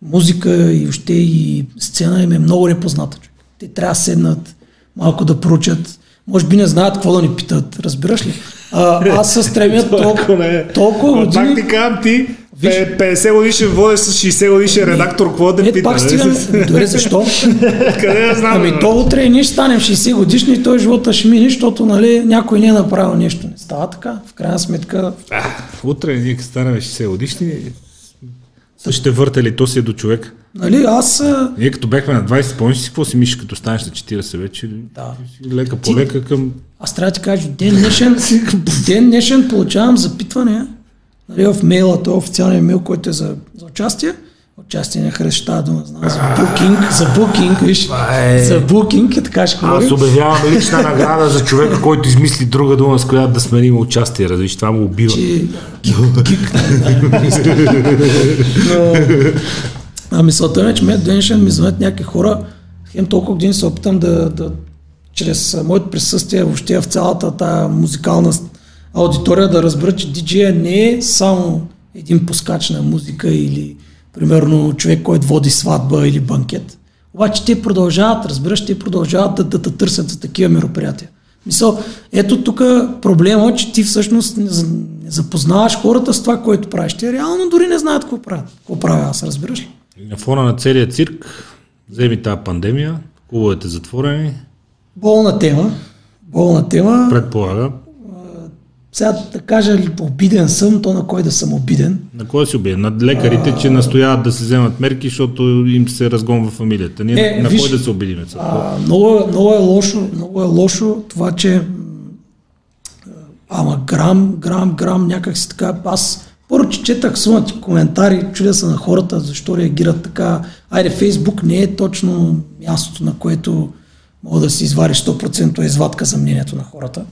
музика и още и сцена им е много непозната. човек. Те трябва да седнат, малко да проучат, може би не знаят какво да ни питат, разбираш ли? А, аз се стремя [LAUGHS] толкова, толкова Пак години. ти казвам ти, Виж. пе- 50 годишен водещ с 60 годишен редактор, какво да Е, пита? пак бе? стигаме. Добре, защо? [LAUGHS] Къде да знам? Ами то утре ние ще станем 60 годишни и той живота ще мине, защото нали, някой не е направил нещо. Не става така. В крайна сметка А, утре ние като станем 60 годишни, ще върта ли то си е до човек. Нали, аз Ние като бехме на 20, помниш си какво си мислиш, като станеш на 40 вече? Да. Лека по лека към... Аз трябва да ти кажа, ден днешен, [LAUGHS] ден днешен получавам запитвания нали, в мейла, то официалния мейл, който е за, за участие. Участие не харесва тази дума, знам, за букинг, за букинг, виж, е- за букинг и така ще говорим. Аз обявявам лична награда за човека, който измисли друга дума, с която да сменим участие. Разбираш, това му убива. че Но, а мисълта ми е, че ме днешен ми звънят някакви хора, хем толкова години се опитам да, да чрез моето присъствие въобще в цялата тая музикална с- аудитория да разбера, че диджея не е само един пускач на музика или примерно човек, който води сватба или банкет. Обаче те продължават, разбираш, те продължават да, да, да търсят за такива мероприятия. Мисъл, ето тук проблема, че ти всъщност не, не запознаваш хората с това, което правиш. Те реално дори не знаят какво правят. Какво правя аз, разбираш ли? На фона на целия цирк, вземи тази пандемия, клубовете затворени, Болна тема. Болна тема. предполага. Сега да кажа, ли, обиден съм, то на кой да съм обиден. На кой си убие? На лекарите, че настояват да се вземат мерки, защото им се разгонва фамилията. Ние Е, на виж, кой да се обидиме? сега? А, много, е- много, е лошо, много е лошо това, че ама грам, грам, грам, някак си така. Аз първо, че четах сумати коментари, чудя се на хората, защо реагират така. Айде, Фейсбук не е точно мястото, на което мога да си извадиш 100% извадка за мнението на хората.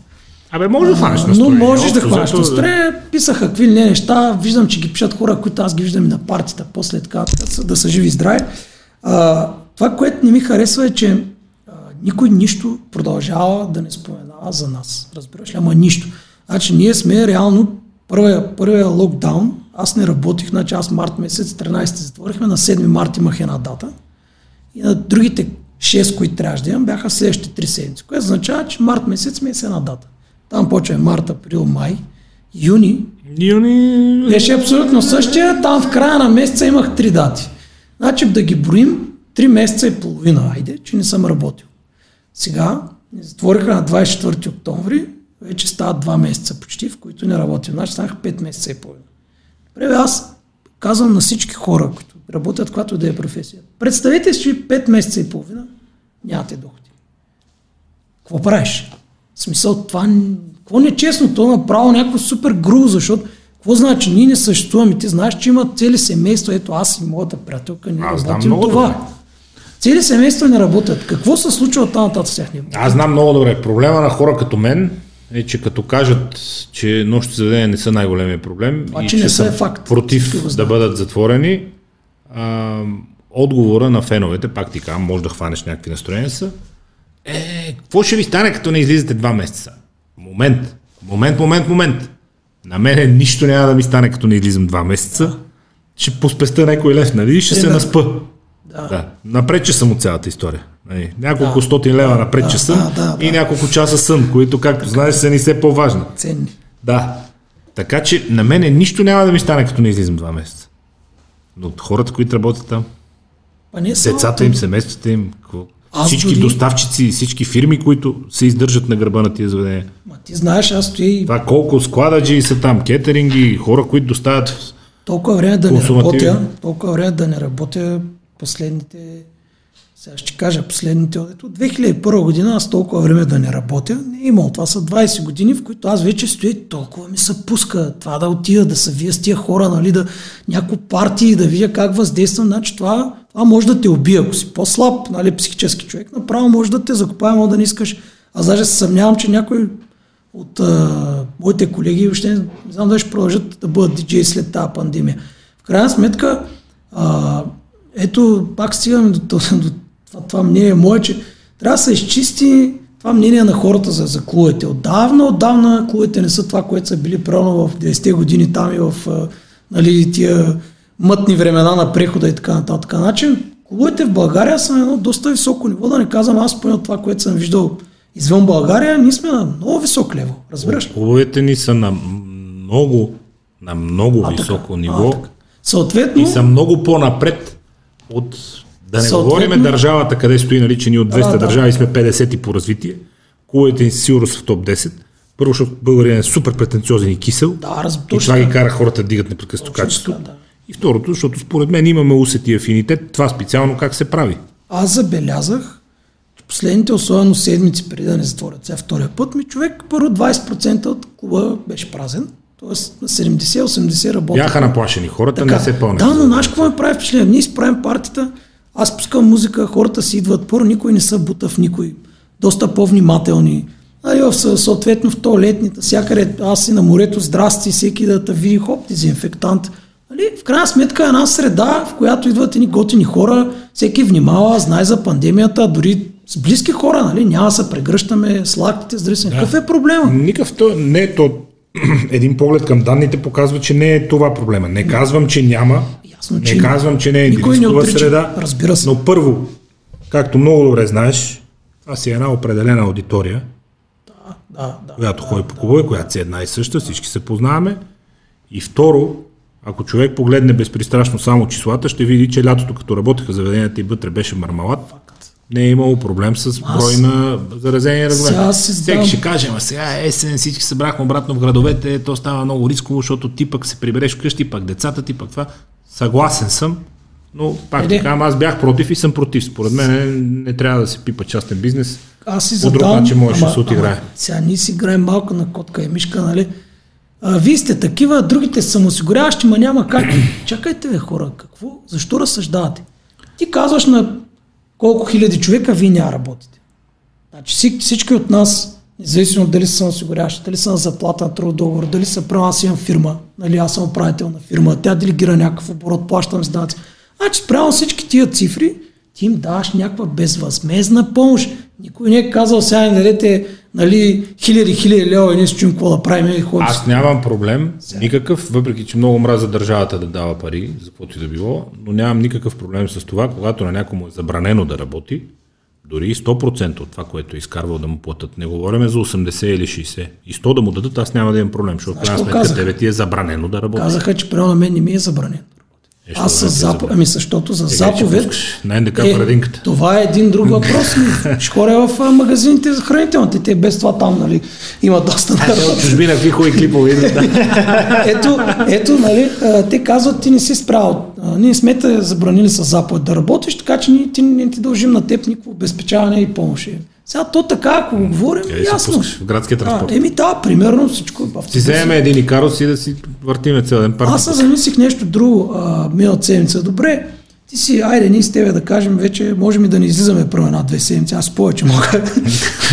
Абе, може да хванеш на Но можеш да хванеш на строение. Писаха какви ли не неща. Виждам, че ги пишат хора, които аз ги виждам и на партията. После така, да са- живи и здрави. А, това, което не ми харесва е, че а, никой нищо продължава да не споменава за нас. Разбираш ли? Ама нищо. Значи ние сме реално първия, първия локдаун. Аз не работих, значи аз март месец, 13 затворихме, на 7 март имах една дата. И на другите 6, които трябваше да имам, бяха следващите 3 седмици, което означава, че март месец ми е с една дата. Там почва март, април, май, юни. Юни... Беше абсолютно същия, там в края на месеца имах 3 дати. Значи да ги броим 3 месеца и половина, айде, че не съм работил. Сега затвориха на 24 октомври, вече стават 2 месеца почти, в които не работим. Значи станаха 5 месеца и половина. Добре, аз казвам на всички хора, които работят, която да е професия. Представете си, че 5 месеца и половина нямате доходи. Какво правиш? В смисъл, това какво не е честно, то е направо някакво супер грубо, защото какво значи, ние не съществуваме, ти знаеш, че има цели семейства, ето аз и моята приятелка, знам работим това. добре. Цели семейства не работят. Какво се случва от нататък с тях? не- Аз знам много добре. Проблема на хора като мен е, че като кажат, че нощните заведения не са най-големия проблем Обаче и не че са са е факт. против да бъдат затворени, а, отговора на феновете, пак ти казвам, може да хванеш някакви настроения са, е, какво ще ви стане, като не излизате два месеца? Момент, момент, момент, момент. На мене нищо няма да ми стане, като не излизам два месеца. Ще поспеста някой лев, нали? Ще се Примерно. наспа. Да. Да. Напред, че съм от цялата история. Нали, Няколко Да. стотин лева напред, Да, че съм да, да, и да. няколко часа сън, които, както знаеш, са ни все по-важни. Ценни. Да. Така че на мене нищо няма да ми стане, като не излизам два месеца. Но от хората, които работят там, децата им, семействата им, какво? Аз всички дори- доставчици, всички фирми, които се издържат на гърба на тия заведения. Ма ти знаеш, аз стоя и Това колко склададжи са там, кетеринги, хора, които доставят толкова време да не работя, толкова време да не работя последните, сега ще кажа последните, ето 2001 година аз толкова време да не работя, не е имало. Това са 20 години, в които аз вече стоя толкова ми се пуска това да отида, да се вия с тия хора, нали, да някои партии, да видя как въздействам, значи това, това може да те убие, ако си по-слаб, нали, психически човек, направо може да те закопае, може да не искаш. Аз даже се съмнявам, че някой от а, моите колеги въобще не знам дали ще продължат да бъдат диджеи след тази пандемия. В крайна сметка, а, ето, пак стигаме до, до, до това, това мнение мое, че трябва да се изчисти това мнение на хората за, за клубовете. Отдавна, отдавна клубовете не са това, което са били правилно в 90-те години там и в а, нали, тия мътни времена на прехода и така нататък. Значи, клубовете в България са на едно доста високо ниво, да не казвам аз поне това, което съм виждал извън България, ние сме на много висок лево. Разбираш? Клубовете ни са на много, на много А, така. високо А, ниво така. Съответно, и са много по-напред от да не Съответно- говорим държавата, къде стои, нали, че ние от 200 Да, да. държави сме 50 по развитие. Клубовете ни сигурно са в топ 10. Първо, защото българин е супер претенциозен и кисел. да, раз, и това ги така. кара хората да дигат непрекъснато качество. така, да. И второто, защото според мен имаме усет и афинитет, това специално как се прави. Аз забелязах, че последните особено седмици преди да не затворят сега втория път, ми човек първо 20% от клуба беше празен, на 70-80 работи. Бяха наплашени хората, не се пълнят. Да, но знаеш какво ме прави впечатление? Ние изправим партията, аз пускам музика, хората си идват първо, никой не са бута в никой. Доста по-внимателни. Нали, в, съ- съответно в туалетните, всякъде аз си на морето, здрасти, всеки да те види, хоп, дезинфектант. Нали, в крайна сметка една среда, в която идват едни готини хора, всеки внимава, знае за пандемията, дори с близки хора, нали, няма да се прегръщаме с лактите, се. Какъв е проблема? Никакъв то, не е то. [CLEARS THROAT] Един поглед към данните показва, че не е това проблема. Не казвам, че няма. Ясно, не казвам, че не е отрича. среда. Разбира се. Но първо, както много добре знаеш, си е една определена аудитория, Да, да. която ходи по клубове, която си е една и съща, всички се познаваме. И второ, ако човек погледне безпристрастно само числата, ще види, че лятото, като работеха заведенията и вътре беше мармалат, не е имало проблем с брой на заразени разгледа. аз Всеки ще каже, ама сега е есен, всички събрахме обратно в градовете, то става много рисково, защото ти пък се прибереш вкъщи, пък децата ти, пък това. Съгласен съм, но пак Еде. така, аз бях против и съм против. Според мен не, не трябва да се пипа частен бизнес. Аз си По друг начин можеше да се отиграе. Сега ние си играем малко на котка и мишка, нали? А, вие сте такива, другите са самоосигуряващи, ма няма как. [COUGHS] Чакайте, бе, хора, какво? Защо разсъждавате? Ти казваш на колко хиляди човека вие няма работите. Значи всички от нас, независимо дали са самоосигуряващи, дали на заплата на трудов договор, дали са прямо аз имам фирма, нали, аз съм управител на фирма, тя делегира някакъв оборот, плащам с данъци. Значи спрямо всички тия цифри, ти им даваш някаква безвъзмезна помощ. Никой не е казал сега не дадете нали, хиляди, хиляди лева и ние си чуем какво да правим и ходим. Аз нямам проблем, никакъв, въпреки че много мраза държавата да дава пари, за каквото и да било, но нямам никакъв проблем с това, когато на някому е забранено да работи, дори и 100% от това, което е изкарвал да му платят. Не говорим за 80 или 60. И 100 да му дадат, аз няма да имам проблем, защото в крайна сметка тебе ти е забранено да работиш. Казаха, че прямо на мен не ми е забранено. Е, що Аз да с е заповед, ами защото за че заповед... пускаш на НДК парадинката. това е един друг [LAUGHS] въпрос. ходя в магазините за хранителните. Те без това там, нали, има доста народ. Чужбина, какви хубави клипове да. [LAUGHS] ето, ето, нали, те казват, ти не си справил. Ние сме те забранили с заповед да работиш, така че ние ти, не ти дължим на теб никакво обезпечаване и помощ. Сега то така, ако го говорим, Е, ясно. в градския транспорт. А, еми да, примерно всичко. в Си вземем един икарос и да си въртиме цял ден парк. Аз се замислих нещо друго а, миналата седмица. Добре, ти си, айде, ние с тебе да кажем, вече можем и да не излизаме първо една-две седмици, аз повече мога. [LAUGHS]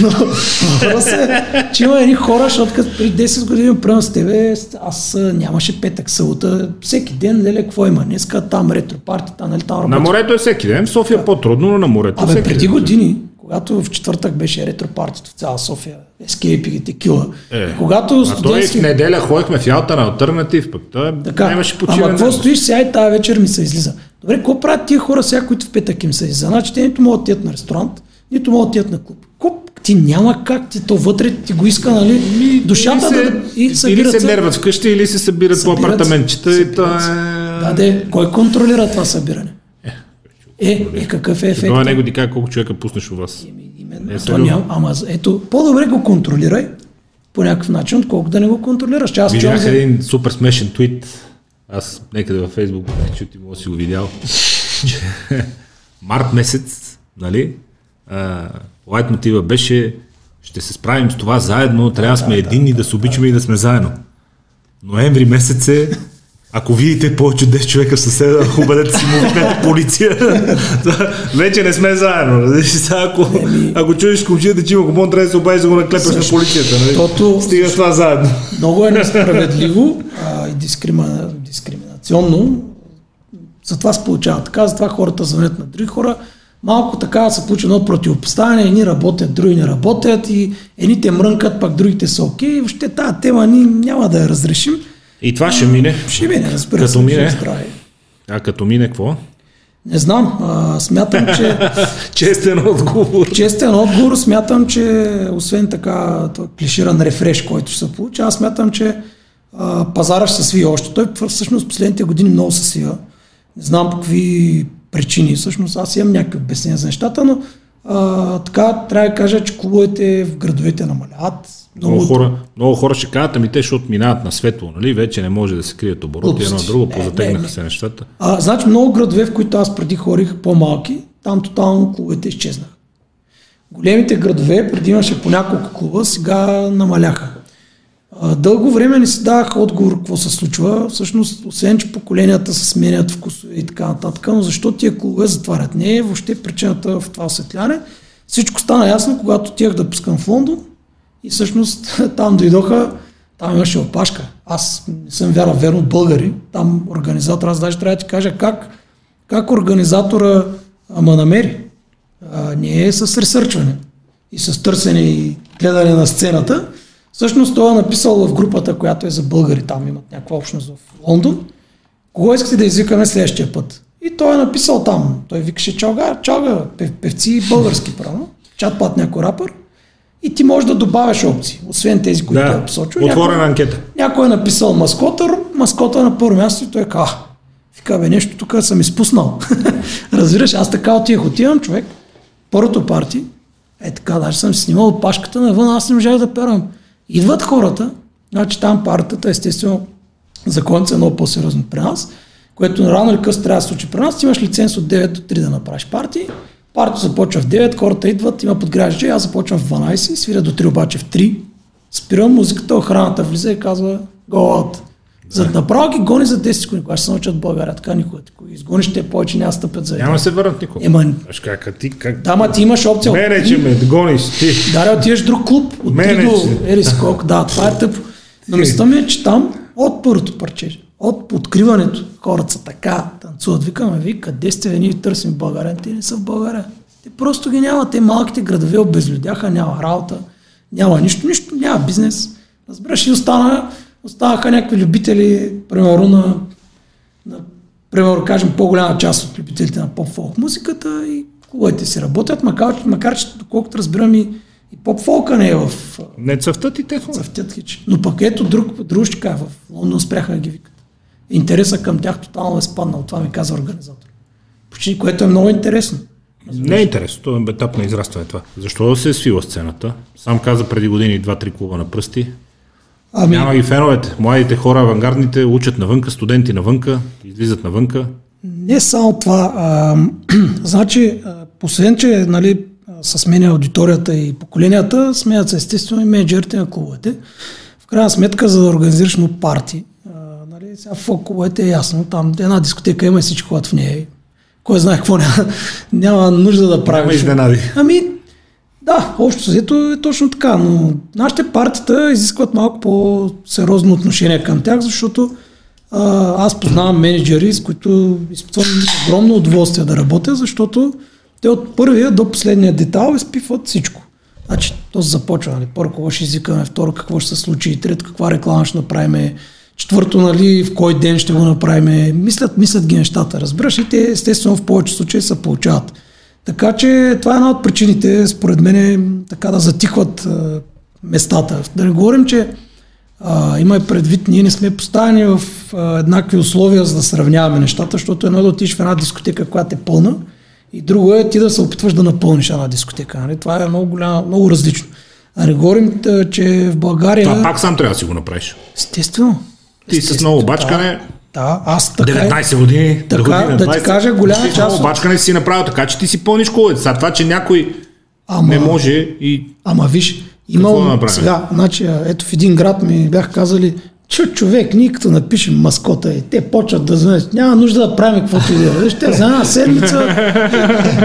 Но въпрос е, че има едни хора, защото като преди 10 години първо с тебе, аз нямаше петък, събота, всеки ден, леле, какво има? Днеска там ретро партията, нали там На работа. морето е всеки ден, в София е по-трудно, но на морето Абе, всеки преди ден. години, когато в четвъртък беше ретро партито в цяла София, ескейпи и текила, Е, когато А той в студентски... неделя ходихме в Ялта на альтернатив, пък той Така, нямаше ама почивен какво ден. стоиш сега и тази вечер ми се излиза? Добре, какво правят тия хора сега, които в петък им се излиза? Значи те нито могат да тият на ресторант, нито могат да тият на клуб. Какво? Ти няма как, ти то вътре ти го иска, нали? Душата или се, да... И или събират се се. нерват вкъщи, или се събират, по Събират се. апартаментчета и се. е... Да, де, кой контролира това събиране? Е, е, какъв е ефект? Това него ти кажа колко човека пуснеш у вас. Именно. Е, то няма, ама ето, по-добре го контролирай по някакъв начин, отколкото да не го контролираш. Че Аз Видях за... един супер смешен твит. Аз някъде във Фейсбук, че ти му си го видял. [LAUGHS] че март месец, нали? Лайт мотива беше ще се справим с това заедно, трябва да сме единни, да се обичаме и да сме заедно. Ноември месец е ако видите повече от 10 човека в съседа, обадете си му викнете полиция. [LAUGHS] Вече не сме заедно. нали? Ако, ако чуеш комшията, че има купон, трябва да се обадиш да го наклепеш на полицията. Нали? Защото- Стига с това заедно. Много е несправедливо а, и дискримина, дискриминационно. Затова се получава така, затова хората звънят на други хора. Малко така се получи едно противопоставяне, едни работят, други не работят и едните мрънкат, пак другите са окей. Въобще тази тема ние няма да я разрешим. И това ще мине. Ще мине, разбира Като се. мине? ще здраве. А като мине, какво? Не знам, а, смятам, че [LAUGHS] Честен отговор. честен отговор, смятам, че освен така клиширан рефреш, който ще се получи, аз смятам, че а, пазара ще се свие още. Той всъщност последните години много се свива. Не знам по какви причини. Всъщност аз имам някакви обяснения за нещата, но а, така трябва да кажа, че клубовете в градовете намаляват. Много хора, много хора ще кажат, ами те, защото минават на светло, нали? Вече не може да се крият обороти, едно друго, Не, позатегнаха не, се нещата. А, значи много градове, в които аз преди хорих по-малки, там тотално клубовете изчезнаха. Големите градове, преди имаше по няколко клуба, сега намаляха. Дълго време не си давах отговор какво се случва. Всъщност, освен, че поколенията се сменят вкусове и така нататък, но защо тия клубове затварят? Не е въобще причината в това осветляне. Всичко стана ясно, когато тях да пускам в Лондон и всъщност [LAUGHS] там дойдоха, там имаше опашка. Аз не съм вяра верно българи, там организатор, аз даже трябва да ти кажа как, как организатора ама намери. А, не е с ресърчване и с търсене и гледане на сцената. Всъщност той е написал в групата, която е за българи, там имат някаква общност в Лондон, кого искате да извикаме следващия път. И той е написал там, той викаше чалга, чалга, пев, певци български, правилно, чат-пат някой рапър. И ти можеш да добавяш опции, освен тези, които Да, е посочил. отворена Някой- анкета. някой е написал маскота, маскота е на първо място и той е каза, вика, бе, нещо тук съм изпуснал. [LAUGHS] Разбираш, аз така отивах, отивам човек, първото парти, е така, даже съм снимал пашката навън, аз не можах да перам. Идват хората, значи там партията, естествено, законите са много по-сериозни при нас, което рано или късно трябва да се случи при нас. Имаш лиценз от 9 до 3 да направиш парти. Партито започва в 9, хората идват, има подграждане, аз започвам в 12, свиря до 3 обаче в 3. Спирам музиката, охраната влиза и казва go. За да направо ги гони за 10 секунди, когато ще се научат в България, така никога. Ако изгониш, те повече няма стъпят за Няма се върнат никога. Ема, Аж как, ти, как... да, ма ти имаш опция. от Мене, три- че ме гониш ти. да, да, отиваш друг клуб, от Мене 3 до си колко, да, това е тъпо. Но мисълта ми е, че там от първото парче, от откриването, хората са така, танцуват, викаме, ви, къде сте, ние търсим в България, те не са в България. Те просто ги няма, те малките градове обезлюдяха, няма работа, няма нищо, нищо, няма бизнес. Разбираш, и остана, останаха някакви любители, примерно на, на примерно, кажем, по-голяма част от любителите на поп-фолк музиката и клубовете си работят, макар, макар че, доколкото разбирам и, и поп-фолка не е в Не цъфтат и те хора. цъфтят хич. Но пък ето друг, кажа, в Лондон спряха да ги викат. Интереса към тях тотално е спаднал, това ми каза организатор. Почти, което е много интересно. Не е интересно, това е етап на израстване това. Защо да се е свила сцената? Сам каза преди години два-три клуба на пръсти. Ами, Няма ги феновете. Младите хора, авангардните, учат навънка, студенти навънка, излизат навънка. Не само това. А, [CLEARS THROAT] значи, освен, че нали, се сменя аудиторията и поколенията, сменят се естествено и менеджерите на клубовете. В крайна сметка, за да организираш много парти, а, нали, сега в клубовете е ясно, там една дискотека има и всички ходят в нея. кой знае какво няма, [LAUGHS] няма нужда да правиш. Няма изненади. Ами, да, общо взето е точно така, но нашите партията изискват малко по-сериозно отношение към тях, защото а, аз познавам менеджери, с които изпитвам огромно удоволствие да работя, защото те от първия до последния детал изпиват всичко. Значи, то се започва, нали? първо какво ще изикаме, второ какво ще се случи, трето каква реклама ще направим, четвърто, нали, в кой ден ще го направим. Мислят, мислят ги нещата, разбираш, и те естествено в повече случаи се получават. Така че това е една от причините, според мен, така да затихват а, местата. Да не говорим, че а, има и предвид, ние не сме поставени в а, еднакви условия, за да сравняваме нещата, защото едно е да отидеш в една дискотека, която е пълна, и друго е ти да се опитваш да напълниш една дискотека. Нали? Това е много, голямо, много различно. А не говорим, че в България... Това пак сам трябва да си го направиш. Естествено. Ти с много обачкане, Да, аз така... е. 19 години, Така, година, да ти 20. кажа, голяма част от- обачкане си направил така, че ти си пълниш колата. Сега това, че някой Ама- не може и Ама виж, имам да сега, значи, ето в един град ми бях казали, че човек, ние като напишем маскота и те почват да знаят, няма нужда да правим каквото и да е. Ще за една седмица.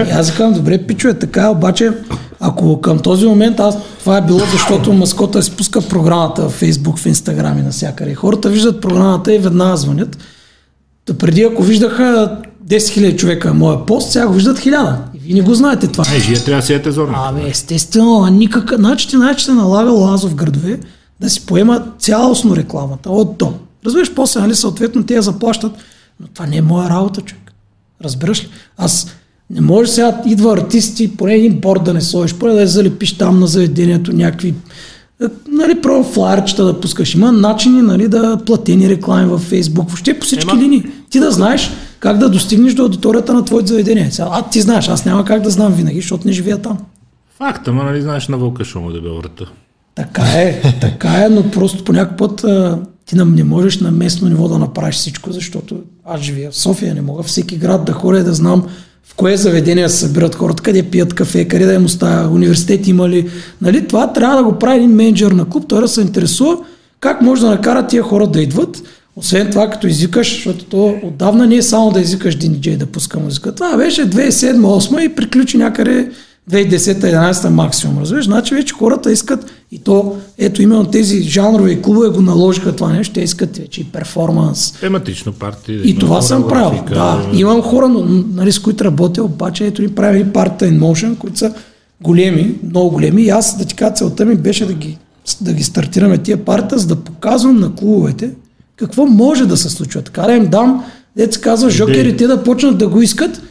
И аз казвам, добре, пичове, така, обаче, ако към този момент аз, това е било защото маскота спуска програмата в Facebook, в Instagram и навсякъде. Хората виждат програмата и веднага звънят. Та преди ако виждаха 10 000 човека моя пост, сега го виждат 1000. И вие не го знаете това. Ай, жия трябва да си ете зорно. Абе, естествено, а никак, значи ти значи се налагало аз в градове да си поема цялостно рекламата, от до. Разбираш, после, нали, съответно, те я заплащат, но това не е моя работа, човек. Разбираш ли? Аз не може сега идва артисти, поне един борд да не сложиш, поне да я залепиш там на заведението някакви е, нали, право флайерчета да пускаш. Има начини нали, да платени реклами във Фейсбук, въобще по всички Ема- линии. Ти да знаеш как да достигнеш до аудиторията на твоето заведение. Сега, а ти знаеш, аз няма как да знам винаги, защото не живея там. Факт, ама нали знаеш на вълка шо му да бе врата. Така е, така е, но просто по някакъв път а, ти нам не можеш на местно ниво да направиш всичко, защото аз живея в София, не мога всеки град да ходя да знам в кое заведение се събират хората, къде пият кафе, къде да им оставя, университет има ли. Нали, това трябва да го прави един менеджер на клуб, той да се интересува как може да накара тия хора да идват. Освен това, като извикаш, защото то отдавна не е само да извикаш един да пуска музика. Това беше 2007-2008 и приключи някъде 2010-2011 максимум, разбираш? Значи вече хората искат и то, ето именно тези жанрове клубове го наложиха това нещо, те искат вече и перформанс. Тематично парти. да И това съм правил. хореографика, Да, имам хора, но, нали, с които работя, обаче ето ни правили партията in motion, които са големи, много големи и аз да ти кажа, целта ми беше да ги, да ги стартираме тия партия, за да показвам на клубовете какво може да се случва. Така да им дам, дете казва, жокерите да почнат да го искат,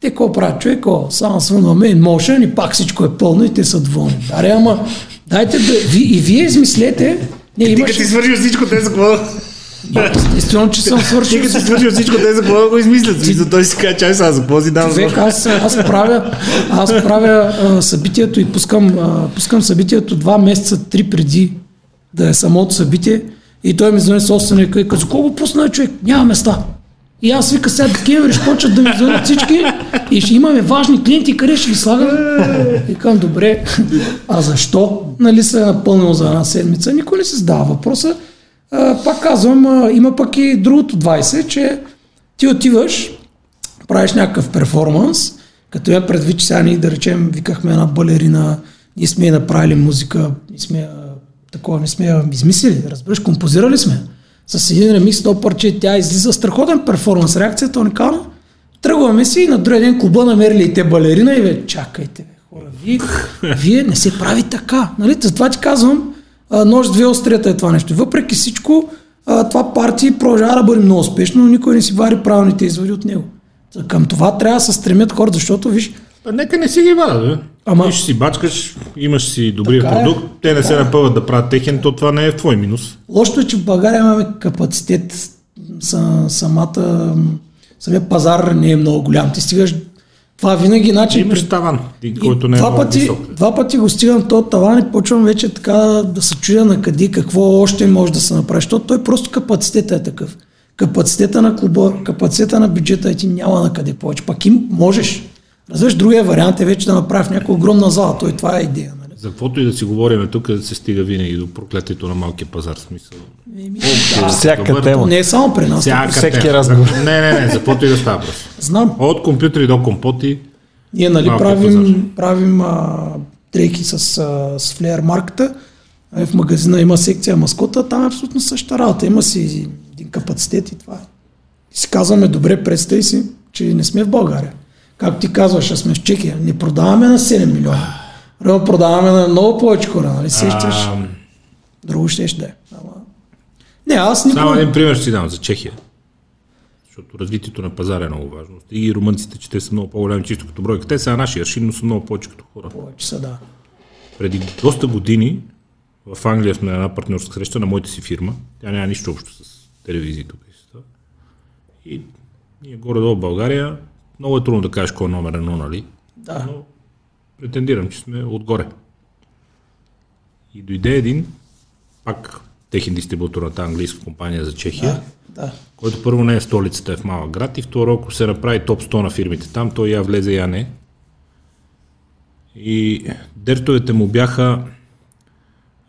те какво правят, човек, о, само свънваме in motion и пак всичко е пълно и те са доволни. Аре, ама, дайте да, ви, и вие измислете, не, Ти като имаш, си свършил всичко, те за какво? естествено, че съм Ти свършил. като си свършил всичко, те за какво да го измислят? За той си казва, чай сега, за какво си дам Човек, аз, аз правя, аз правя а, събитието и пускам, а, пускам събитието два месеца, три преди да е самото събитие и той ми звъни собственика и казва, колко пусна човек? Няма места. И аз вика сега декември ще почват да ми звънят всички и ще имаме важни клиенти, къде ще ги слагам? И казвам, добре, а защо? Нали се е напълнил за една седмица? Никой не се задава въпроса. А, пак казвам, а, има пък и другото 20, че ти отиваш, правиш някакъв перформанс, като я предвид, че сега ние да речем, викахме една балерина, ние сме направили музика, ние сме такова, не сме измислили, разбираш, композирали сме. С един ремикс то парче, тя излиза страхотен перформанс, реакцията е уникална. Тръгваме си и на другия ден клуба намерили и те балерина и бе, чакайте, бе, хора, вие, [LAUGHS] вие не се прави така. Нали? Затова ти казвам, нож две острията е това нещо. Въпреки всичко, това парти продължава да бъде много успешно, но никой не си вари правилните изводи от него. Към това трябва да се стремят хората, защото виж, А, нека не си ги вада, бе. Ама- Ти ще си бачкаш, имаш си добрия Така е. продукт, те не се напъват да правят техен, то това не е в твой минус. лошото е, че в България имаме капацитет, са, самата, самия пазар не е много голям. Ти стигаш, това винаги начин. Имаш таван, и който не е два, пъти, висок. два пъти го стигам този таван и почвам вече така да се чудя на къде, какво още може да се направи, защото той просто капацитета е такъв. Капацитета на клуба, капацитета на бюджета и ти няма на къде повече. Пак им можеш. Разбираш, другия вариант е вече да направиш някаква огромна зала. Той това е идея. Нали? За каквото и да си говорим тук, се стига винаги до проклятието на малкия пазар. Смисъл. Еми, Да, Всяка добър. тема. Не е само при нас. Всяка всеки тема. разговор. Не, не, не, за каквото и да става. Знам. От компютри до компоти. Ние нали правим, правим а, дрейки с, а, с флеер марката. А, В магазина има секция маскота, там е абсолютно същата работа. Има си един капацитет и това е. И си казваме, добре, представи си, че не сме в България. Както ти казваш, сме в Чехия. Не продаваме на 7 милиона. Реално продаваме на много повече хора, нали? Сещаш? Друго ще ще да е. Ама... Не, аз Само никога... един пример ще си дам за Чехия. Защото развитието на пазара е много важно. И румънците, че те са много по-големи чисто като бройка. Те са на нашия аршин, но са много повече като хора. Повече са, да. Преди доста години в Англия сме на една партньорска среща на моята си фирма. Тя няма нищо общо с телевизии тук. И ние горе-долу в България, много е трудно да кажеш кой е номер едно, нали? Да. Но претендирам, че сме отгоре. И дойде един, пак техен дистрибутор на тази английска компания за Чехия, Да, да. който първо не е столицата, е в малък град и второ, ако се направи топ 100 на фирмите там, той я влезе, я не. И дертовете му бяха,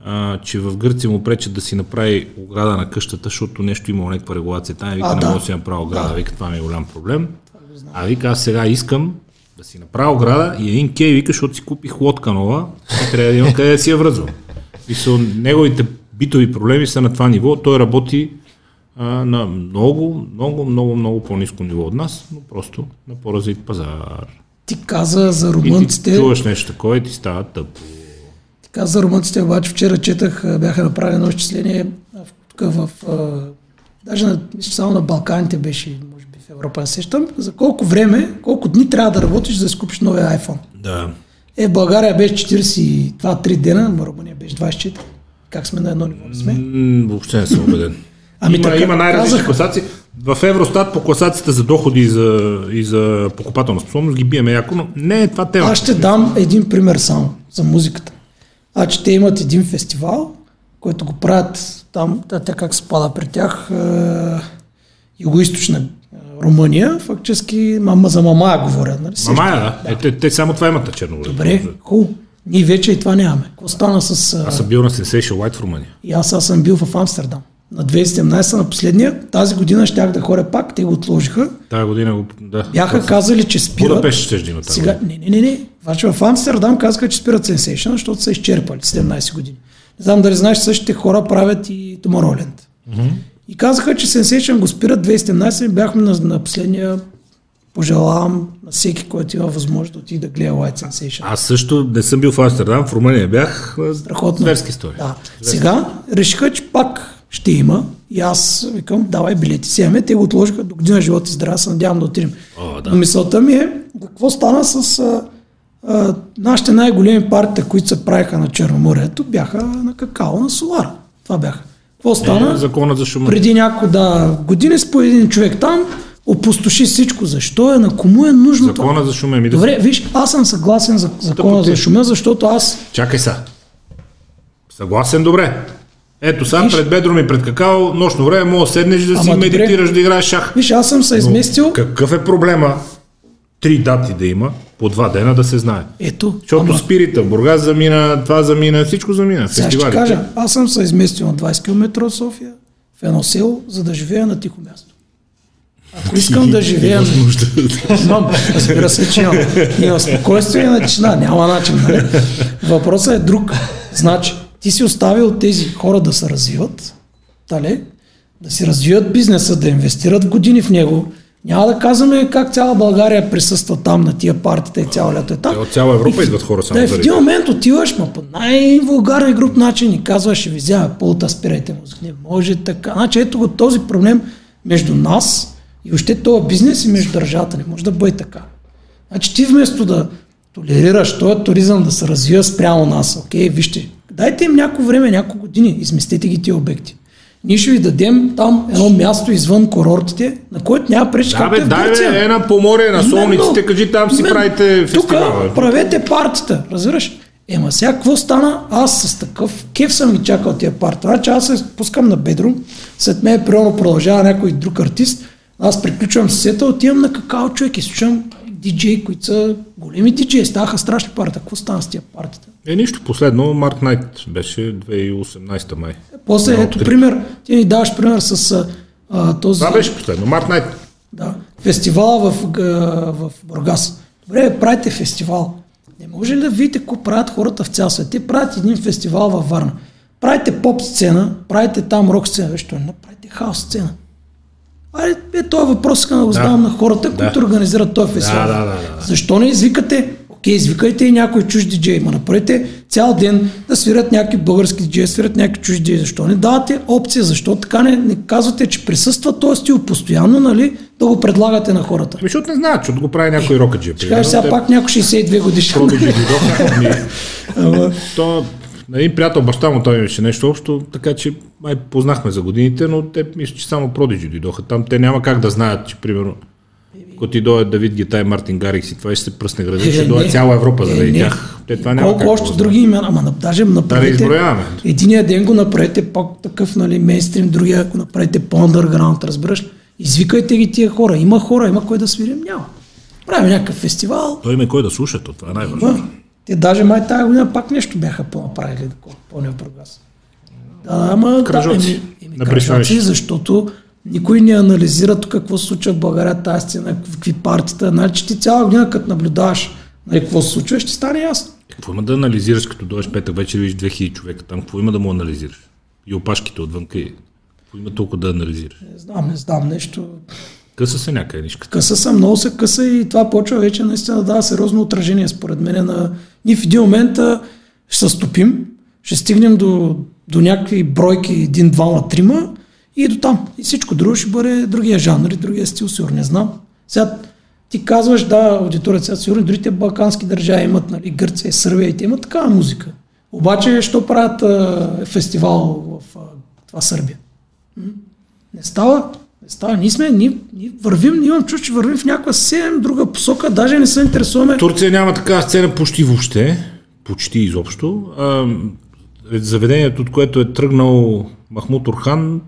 а, че в Гърция му пречат да си направи ограда на къщата, защото нещо има някаква регулация. Там вика, А, не да. мога да си направя ограда, вика, това ми е голям проблем. А вика, аз сега искам да си направя ограда и един кей вика, защото си купих лодка нова и трябва да имам къде да си я връзвам. И са, неговите битови проблеми са на това ниво. Той работи а, на много, много, много, много по-низко ниво от нас, но просто на по-развит пазар. Ти каза за И ти румънците. чуваш нещо такова и ти става тъпо. Ти каза за румънците, обаче вчера четах, бяха направени едно изчисление тук в... а, Даже на, само на Балканите беше, в Европа не сещам, за колко време, колко дни трябва да работиш, за да си купиш новия iPhone. Да. Е, в България беше 42-3 дена, в Румъния беше 24. Как сме на едно ниво? Не сме? М, въобще не съм убеден. [LAUGHS] Ами има, така има най-различни казах. класации. В Евростат по класацията за доходи и за, и за покупателна способност ги биеме яко, но не е това тема. Аз ще дам един пример само за музиката. А че те имат един фестивал, който го правят там, та- тя как се пада при тях, е, югоизточна е, Румъния, фактически мама за мамая говоря. Нали? Мамая, да. Е, те, те, само това имат на Черногория. Добре, хубаво. Ние вече и това нямаме. Какво стана с... Аз съм бил на Sensation White в Румъния. И аз, аз съм бил в Амстердам. На 2017 на последния. Тази година щях да ходя пак, те го отложиха. Тази година го... Да. Бяха казали, че спират. Будапешт ще да има тази Сега, не, не, не, не. Обаче в Амстердам казаха, че спират Sensation, защото са изчерпали 17 години. Не знам дали знаеш, същите хора правят и Tomorrowland. И казаха, че Sensation го спират 2017 и бяхме на, на последния пожелавам на всеки, който има възможност да отиде да гледа White Sensation. Аз също не съм бил в Амстердам, в Румъния бях. Страхотно. Зверски история. Да. Сега решиха, че пак ще има. И аз викам, давай билети, си имаме. Те го отложиха до година живот и здраве, се надявам да отидем. О, да. Но мисълта ми е, какво стана с а, а, нашите най-големи партии, които се правиха на Черноморието, бяха на какао, на Солар. Това бяха. Какво стана? Е, закона за шума. Преди няколко да, години с по един човек там, опустоши всичко. Защо е? На кому е нужно това? Закона за шума ми да Добре, виж, аз съм съгласен за закона за шума, защото аз Чакай са. Съгласен, добре. Ето сега Виж. пред бедро ми пред какао, нощно време мога да седнеш да си Ама добре. медитираш, да играеш шах. Виж, аз съм се изместил. Какъв е проблема? Три дати да има, по два дена да се знае. Ето, Защото ама, спирита, Бургас замина, това замина, всичко замина. сега ще кажа, аз съм се изместил на 20 км от София, в едно село, за да живея на тихо място. Ако искам да [LAUGHS] живея... Имам, разбира се, че имам. Имам спокойствие на тишина, няма начин. Нали? Въпросът е друг. Значи, ти си оставил тези хора да се развиват, дали? да си развиват бизнеса, да инвестират години в него. Няма да казваме как цяла България присъства там на тия партита и цяло лято е там. Те от цяла Европа И идват хора само Да, в един момент отиваш, ма по най-вулгарен груп начин и казваш, ще ви взема пулта, спирайте музика. Не може така. Значи ето го този проблем между нас и още този бизнес и между държавата. Не може да бъде така. Значи ти вместо да толерираш този туризъм да се развива спрямо нас, окей, вижте, дайте им някакво време, няколко години, изместете ги тия обекти. Ние ще ви дадем там едно място извън курортите, на което няма пречи, Да, бе, е дай бе, една поморие на солниците, кажи там си Именно. правите фестивала. Тук правете партията, разбираш? Ема сега какво стана? Аз с такъв кеф съм ги чакал тия парти. Значи аз се пускам на бедрум, след мен примерно продължава някой друг артист, аз приключвам сета, отивам на какао човек и слушам диджеи, които са големи диджеи, ставаха страшни партии. Какво стана с тия партията? Е, нищо. Последно, Март Найт беше 2018 май. После, Едно от ето пример, ти ни даваш пример с а, този... Това беше последно. Март Найт. Да. Фестивала в, в Бургас. Добре, правите фестивал. Не може ли да видите какво правят хората в цял свет? Те правят един фестивал във Варна. Правите поп сцена, правите там рок сцена, виж, не правите хаос сцена. Айде, е, този въпрос искам да го задавам на хората, които организират този фестивал. Да, да, да, да. Защо не извикате? Окей, извикайте и някой чуж диджей, ма направете цял ден да свирят някакви български диджеи, да свирят някакви чужди диджеи. Защо не давате опция? Защо така не, не казвате, че присъства този стил постоянно, нали, да го предлагате на хората? Ами, защото не знаят, защото го прави някой рокаджи. Ще кажеш сега пак някой 62 годишен. Продължи [LAUGHS] дойдоха. Ами, То, на един приятел, баща му, той имаше нещо общо, така че май познахме за годините, но те мисля, че само продиджи дойдоха там. Те няма как да знаят, че примерно ако ти дойде Давид Гитай, Мартин Гарикс и това ще се пръсне града, Е, ще не. дойде цяла Европа за да Е, види тях. Те това няма Колко как още да други имена, ама на- даже направете. изброяваме. Единия ден го направите по-такъв, нали, мейнстрим, другия го направите по-underground, разбираш. Извикайте ги тия хора. Има хора, има кой да свирим, няма. Правим някакъв фестивал. Той има кой да слуша, то това е най-важно. Те даже май тази година пак нещо бяха по-направили, доколко помня в Бургас. Да, ама Кръжоци. да, еми, еми, кръжоци, защото никой не анализира тук какво се случва в България, тази сцена, какви партията. Значи ти цяла година, като наблюдаваш нали, какво се случва, ще стане ясно. Какво има да анализираш, като дойдеш петък вечер и видиш 2000 човека там? Какво има да му анализираш? И опашките отвънка. и- Какво има толкова да анализираш? Не знам, не знам нещо. Къса се някъде нишката. Къса съм, много се къса и това почва вече наистина да дава сериозно отражение според мен. На... Ние в един момент ще се стопим, ще стигнем до, до някакви бройки, един, двама, трима и до там. И всичко друго ще бъде другия жанр и другия стил, сигурно не знам. Сега ти казваш, да, аудиторията сега сигурно другите балкански държави имат, нали, Гърция Сърбия и те имат такава музика. Обаче, що правят а, фестивал в а, това Сърбия? Не става. Става. Ние сме, ние, ние вървим, имам чувство, че вървим в някаква съвсем друга посока, даже не се интересуваме. Турция няма такава сцена почти въобще, почти изобщо. А, заведението, от което е тръгнал Махмуд Орхан,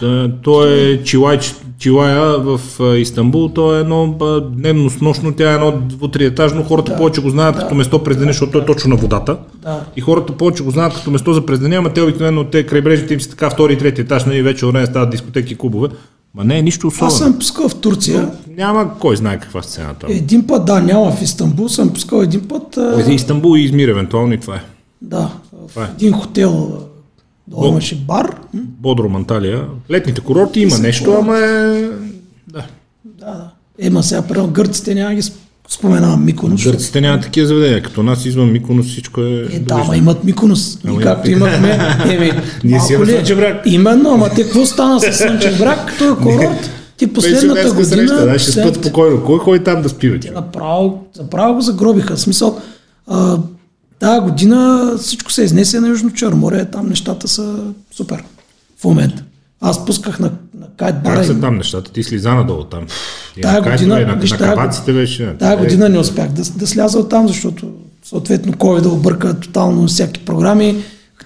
да, то е Чилай, Чилая в Истанбул, то е едно дневно с нощно, тя е едно двутриетажно, хората повече го знаят като место през деня, защото е точно на водата. Да. И хората повече го знаят като место за през деня, ама те обикновено те крайбрежните им са така втори и трети етаж, нали, вече време стават дискотеки и клубове. Ма не е нищо особено. Аз съм пускал в Турция. Няма кой знае каква сцена там. Един път, да, няма в Истанбул, съм пускал един път. А, За Истанбул и Измир, евентуално и това е. да, Това е. в един хотел. Долу имаше бар. М, Бодрум, Анталия. Летните курорти има нещо, ама е... Да. Да, да. Ема сега, примерно, гърците няма ги споменавам Миконос. Гърците нямат такива заведения. Като нас извън Миконос всичко е... Е, да, ама имат Миконос. И както имахме. [LAUGHS] Еми, Ние си имаме е? Слънчев бряг. Именно, ама те какво стана с Слънчев бряг, като е [LAUGHS] курорт? Ти последната година... среща, да, ще спът спокойно. Кой ходи там да спи вече? Направо, направо го загробиха. В смисъл, а, тази година всичко се изнесе на Южно Черноморие, там нещата са супер в момента. Аз пусках на, на кайт бара. Как са там нещата? Ти слиза надолу там. Тая на година, на, виж, на кабаците беше. Тая Е, година не успях да, да сляза от там, защото съответно COVID да обърка тотално всяки програми.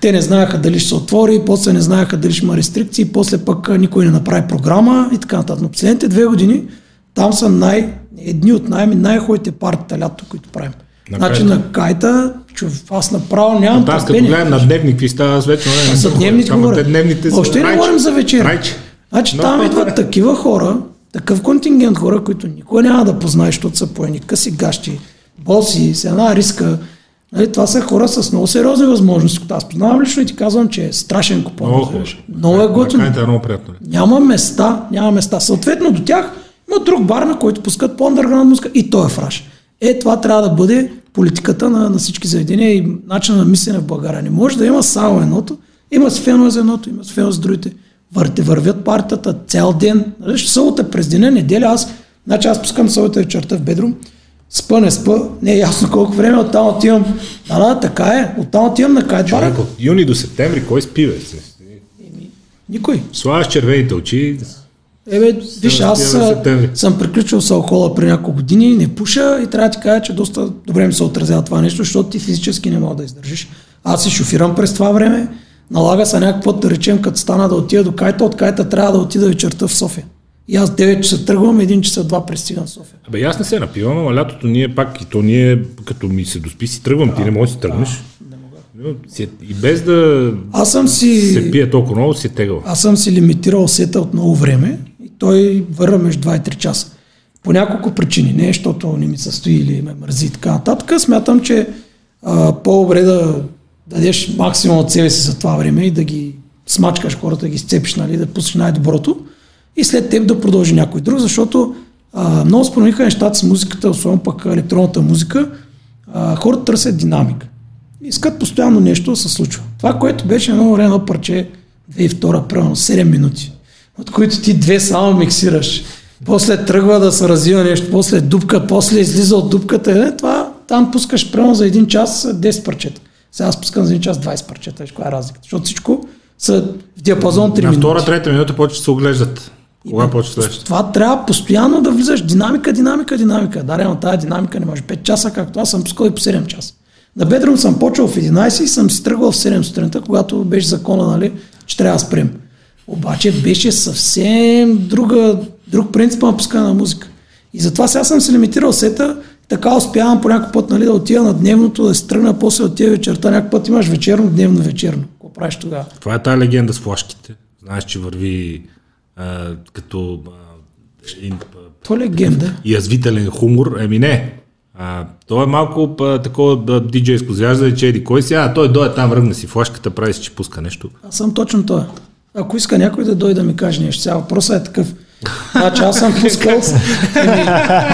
Те не знаеха дали ще се отвори, после не знаеха дали ще има рестрикции, после пък никой не направи програма и така нататък. Но последните две години там са най, едни от най- най-хубавите партията лято, които правим. На значи кайта. на кайта, чу, аз направо нямам Аз като търпение. гледам на дневник, какви става, аз вече не За дневник Само говоря. те дневните Въобще не говорим за вечер. Райче. Значи Но- там идват такива хора, такъв контингент хора, които никога няма да познаеш, защото са по едни къси гащи, боси, с една риска. Нали, това са хора с много сериозни възможности. Аз познавам лично и ти казвам, че е страшен купон. Много хубаво. Много е На готин. кайта е много приятно. ли? Няма места, няма места. Съответно до тях има друг бар, на който пускат по-underground музика и той е фраш. Е, това трябва да бъде политиката на, на всички заведения и начина на мислене в България. Не може да има само едното. Има с фенове за едното, има с фенове за другите. Вървят партията цял ден. Нали, ще събота през деня, неделя, аз, значи аз пускам събота вечерта в бедрум, спа, не спа, не е ясно колко време, оттам отивам. Да, да, така е, оттам отивам на кайт. Човек, от юни до септември, кой спи, бе? Никой. Слагаш червените очи, Ебе, виж, аз съм приключил с алкохола при няколко години, не пуша и трябва да ти кажа, че доста добре ми се отразява това нещо, защото ти физически не мога да издържиш. Аз си шофирам през това време, налага се някакъв път да речем, като стана да отида до кайта, от кайта трябва да отида вечерта в София. И аз 9 часа тръгвам, 1 часа 2 пристигам в София. Абе, аз не се напивам, ама лятото ние пак, и то ние, като ми се доспи, си тръгвам, ти не можеш да си тръгнеш. Но си- И без да Аз съм си... се пие толкова много, си е тегъл. Аз съм си лимитирал сета от много време и той върва между 2 и 3 часа. По няколко причини. Не защото не ми се стои или ме мързи и така нататък. Смятам, че а, по-добре да дадеш максимум от себе си за това време и да ги смачкаш хората, да ги сцепиш, нали, да пуснеш най-доброто и след теб да продължи някой друг, защото а, много спомениха нещата с музиката, особено пък електронната музика, а, хората търсят динамика. Искат постоянно нещо да се случва. Това, което беше едно време едно парче, 2002, примерно 7 минути, от които ти две само миксираш. После тръгва да се развива нещо, после дупка, после излиза от дупката. Е, това там пускаш примерно за един час 10 парчета. Сега аз пускам за един час 20 парчета. Виж каква е разликата? Защото всичко са в диапазон 3 На минути. втора, трета минута почва да се оглеждат. Кога почва следващата? Това трябва постоянно да влизаш. Динамика, динамика, динамика. Да, реално тази динамика не може 5 часа, както аз съм пускал и по 7 часа. На Бедрум съм почвал в 11 и съм си тръгвал в 7 сутринта, когато беше закона, нали, че трябва да спрем. Обаче беше съвсем друга, друг принцип на пускане на музика. И затова сега съм се лимитирал сета, така успявам по някой път нали, да отида на дневното, да се тръгна, после отида вечерта, някой път имаш вечерно, дневно, вечерно. Какво правиш тогава? Това е тази легенда с флашките. Знаеш, че върви а, като а, ин, а, То е легенда. [LAUGHS] язвителен хумор. Еми не. А, то е малко а, такова да, диджейско зяждане, че еди кой си, а той дойде там, ръгна си флашката, прави си, че пуска нещо. Аз съм точно той. Ако иска някой да дойде да ми каже нещо, сега въпросът е такъв. Значи аз съм пускал. Еми,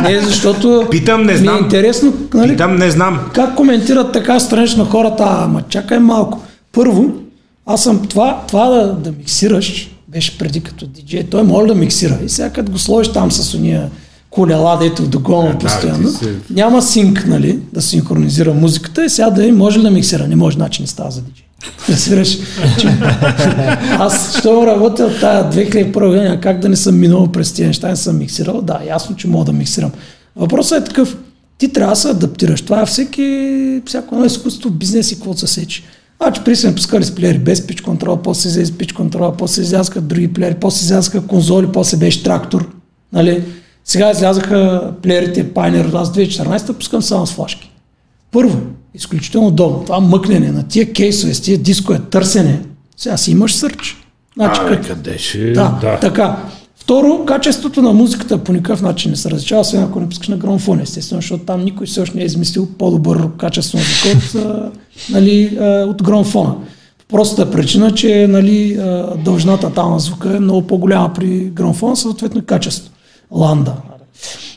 не, защото Питам, не ми знам. е интересно, нали, Питам, не знам. как коментират така странично хората, ама чакай малко. Първо, аз съм това, това да, да миксираш, беше преди като диджей, той може да миксира. И сега като го сложиш там с уния колела, дето догонва да, постоянно, няма синк, нали, да синхронизира музиката и сега да и може да миксира. Не може, значи не става за диджей. Разбираш, че аз, що работя от тая 2001 година, как да не съм минал през тези неща, не съм миксирал, да, ясно, че мога да миксирам. Въпросът е такъв, ти трябва да се адаптираш. Това е всеки, всяко едно изкуство, бизнес и какво се сечи. Значи при сме пускали с плеери без пич контрол, после излезе с пич контрол, после излязаха други плеери, после излязаха конзоли, после беше трактор. Нали? Сега излязаха плеерите Pioneer, аз 2014 пускам само с флашки. Първо, изключително удобно. Това мъкнене на тия кейсове, с тия дискове, търсене. Сега си имаш сърч. Значи, Абе, като- къде ще... да, да, така. Второ, качеството на музиката по никакъв начин не се различава, освен ако не пускаш на грамофон, естествено, защото там никой все още не е измислил по-добър качество на звука от, [LAUGHS] а, нали, а, от грамофона. Простата причина, че нали, а, дължината там на звука е много по-голяма при грамофона, съответно и качество. Ланда.